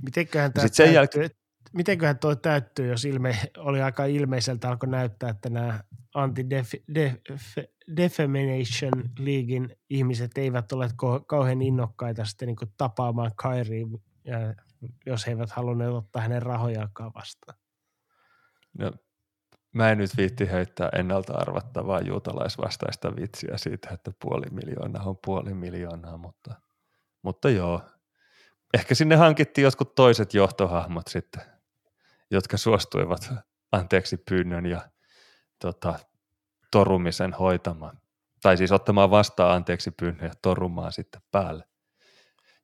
Mitenköhän, tämä sen täyttyy, jäl... mitenköhän tuo täyttyy, jos ilme, oli aika ilmeiseltä alkoi näyttää, että nämä anti-defamation leaguein ihmiset eivät ole kauhean innokkaita sitten niin tapaamaan Kairia ja jos he eivät halunneet ottaa hänen rahojaakaan vastaan. No, mä en nyt viitti heittää ennalta arvattavaa juutalaisvastaista vitsiä siitä, että puoli miljoonaa on puoli miljoonaa, mutta, mutta joo. Ehkä sinne hankittiin jotkut toiset johtohahmot sitten, jotka suostuivat anteeksi pyynnön ja tota, torumisen hoitamaan. Tai siis ottamaan vastaan anteeksi pyynnön ja torumaan sitten päälle.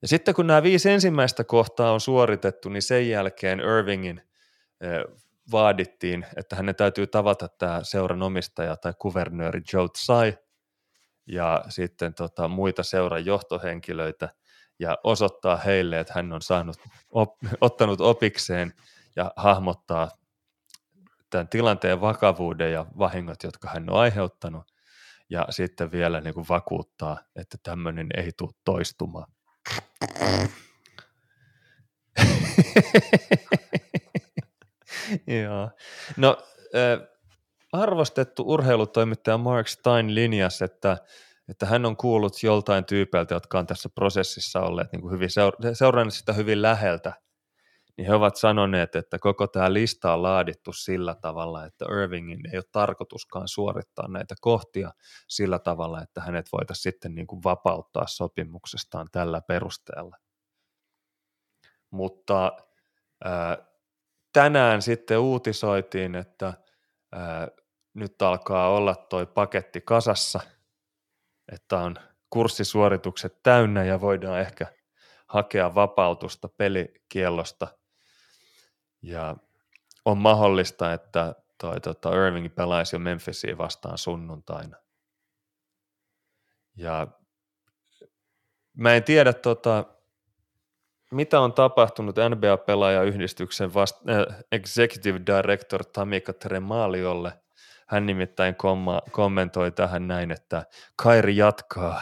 Ja sitten kun nämä viisi ensimmäistä kohtaa on suoritettu, niin sen jälkeen Irvingin vaadittiin, että hänen täytyy tavata tämä seuran omistaja tai kuvernööri Joe Tsai ja sitten tota, muita seuran johtohenkilöitä ja osoittaa heille, että hän on saanut, op, ottanut opikseen ja hahmottaa tämän tilanteen vakavuuden ja vahingot, jotka hän on aiheuttanut ja sitten vielä niin kuin vakuuttaa, että tämmöinen ei tule toistumaan. Joo. No, äh, arvostettu urheilutoimittaja Mark Stein linjasi, että, että hän on kuullut joltain tyypeiltä, jotka on tässä prosessissa olleet niin kuin hyvin seura- seuranneet sitä hyvin läheltä, niin he ovat sanoneet, että koko tämä lista on laadittu sillä tavalla, että Irvingin ei ole tarkoituskaan suorittaa näitä kohtia sillä tavalla, että hänet voitaisiin sitten niin kuin vapauttaa sopimuksestaan tällä perusteella. Mutta ää, tänään sitten uutisoitiin, että ää, nyt alkaa olla toi paketti kasassa, että on kurssisuoritukset täynnä ja voidaan ehkä hakea vapautusta pelikiellosta. Ja on mahdollista, että toi tota, Irving pelaisi jo Memphisiin vastaan sunnuntaina. Ja mä en tiedä, tota, mitä on tapahtunut NBA-pelaajayhdistyksen vast- äh, executive director Tamika Tremaliolle. Hän nimittäin komma- kommentoi tähän näin, että Kairi jatkaa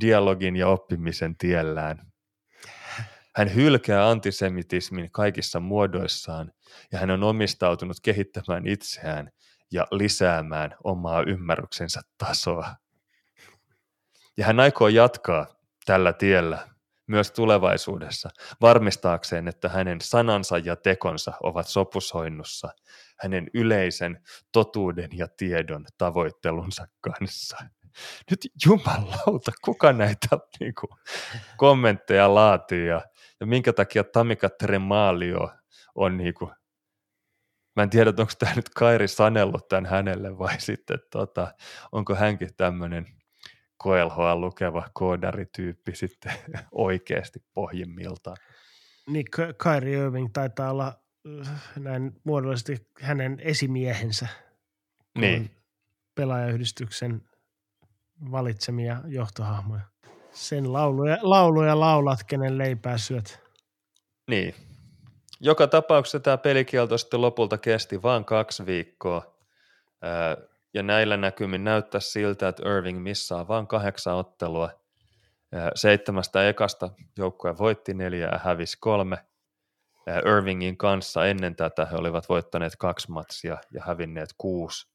dialogin ja oppimisen tiellään. Hän hylkää antisemitismin kaikissa muodoissaan ja hän on omistautunut kehittämään itseään ja lisäämään omaa ymmärryksensä tasoa. Ja hän aikoo jatkaa tällä tiellä myös tulevaisuudessa varmistaakseen, että hänen sanansa ja tekonsa ovat sopusoinnussa hänen yleisen totuuden ja tiedon tavoittelunsa kanssa. Nyt jumalauta, kuka näitä niin kuin, kommentteja laatii ja, ja minkä takia Tamika Tremalio on niin kuin, mä en tiedä, onko tämä nyt Kairi sanellut tämän hänelle vai sitten tota, onko hänkin tämmöinen koelhoa lukeva koodarityyppi sitten oikeasti pohjimmiltaan. Niin Kyrie Irving taitaa olla äh, näin muodollisesti hänen esimiehensä. Niin. Pelaajayhdistyksen valitsemia johtohahmoja. Sen lauluja, lauluja laulat, kenen leipää syöt. Niin. Joka tapauksessa tämä pelikielto sitten lopulta kesti vain kaksi viikkoa ja näillä näkymin näyttää siltä, että Irving missaa vain kahdeksan ottelua. Seitsemästä ekasta joukkue voitti neljä ja hävisi kolme. Irvingin kanssa ennen tätä he olivat voittaneet kaksi matsia ja hävinneet kuusi.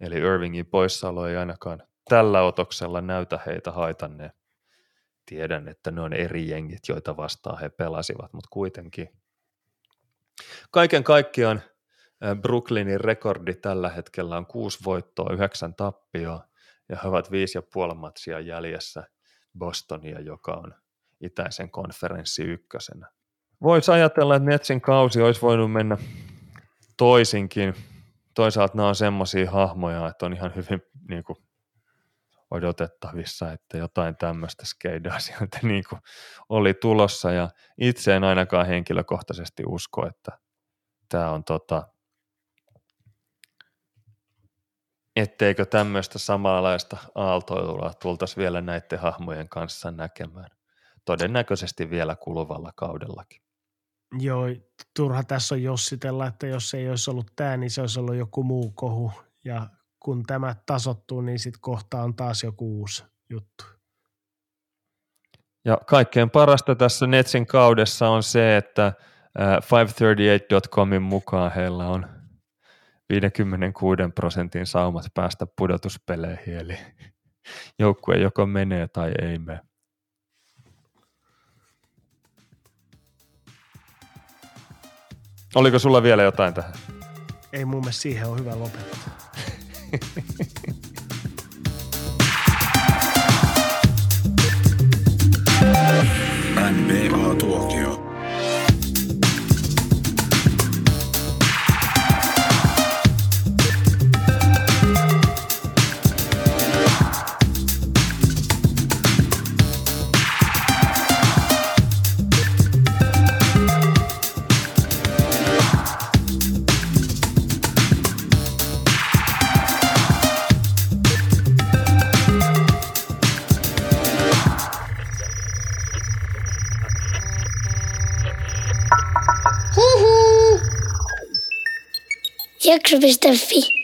Eli Irvingin poissaolo ei ainakaan tällä otoksella näytä heitä haitanneen. Tiedän, että ne on eri jengit, joita vastaan he pelasivat, mutta kuitenkin. Kaiken kaikkiaan Brooklynin rekordi tällä hetkellä on kuusi voittoa, yhdeksän tappioa, ja he ovat viisi ja puoli matsia jäljessä Bostonia, joka on itäisen konferenssi ykkösenä. Voisi ajatella, että Netsin kausi olisi voinut mennä toisinkin. Toisaalta nämä on semmoisia hahmoja, että on ihan hyvin niin kuin, odotettavissa, että jotain tämmöistä skeidaa sieltä niin kuin, oli tulossa. Ja itse en ainakaan henkilökohtaisesti usko, että tämä on tota, etteikö tämmöistä samanlaista aaltoilua tultaisi vielä näiden hahmojen kanssa näkemään. Todennäköisesti vielä kuluvalla kaudellakin. Joo, turha tässä on jossitella, että jos ei olisi ollut tämä, niin se olisi ollut joku muu kohu. Ja kun tämä tasottuu, niin sitten kohta on taas joku uusi juttu. Ja kaikkein parasta tässä Netsin kaudessa on se, että 538.comin mukaan heillä on – 56 prosentin saumat päästä pudotuspeleihin, eli joukkue joko menee tai ei mene. Oliko sulla vielä jotain tähän? Ei mun mielestä siihen on hyvä lopettaa. NBA Tuokio. Jakso.fi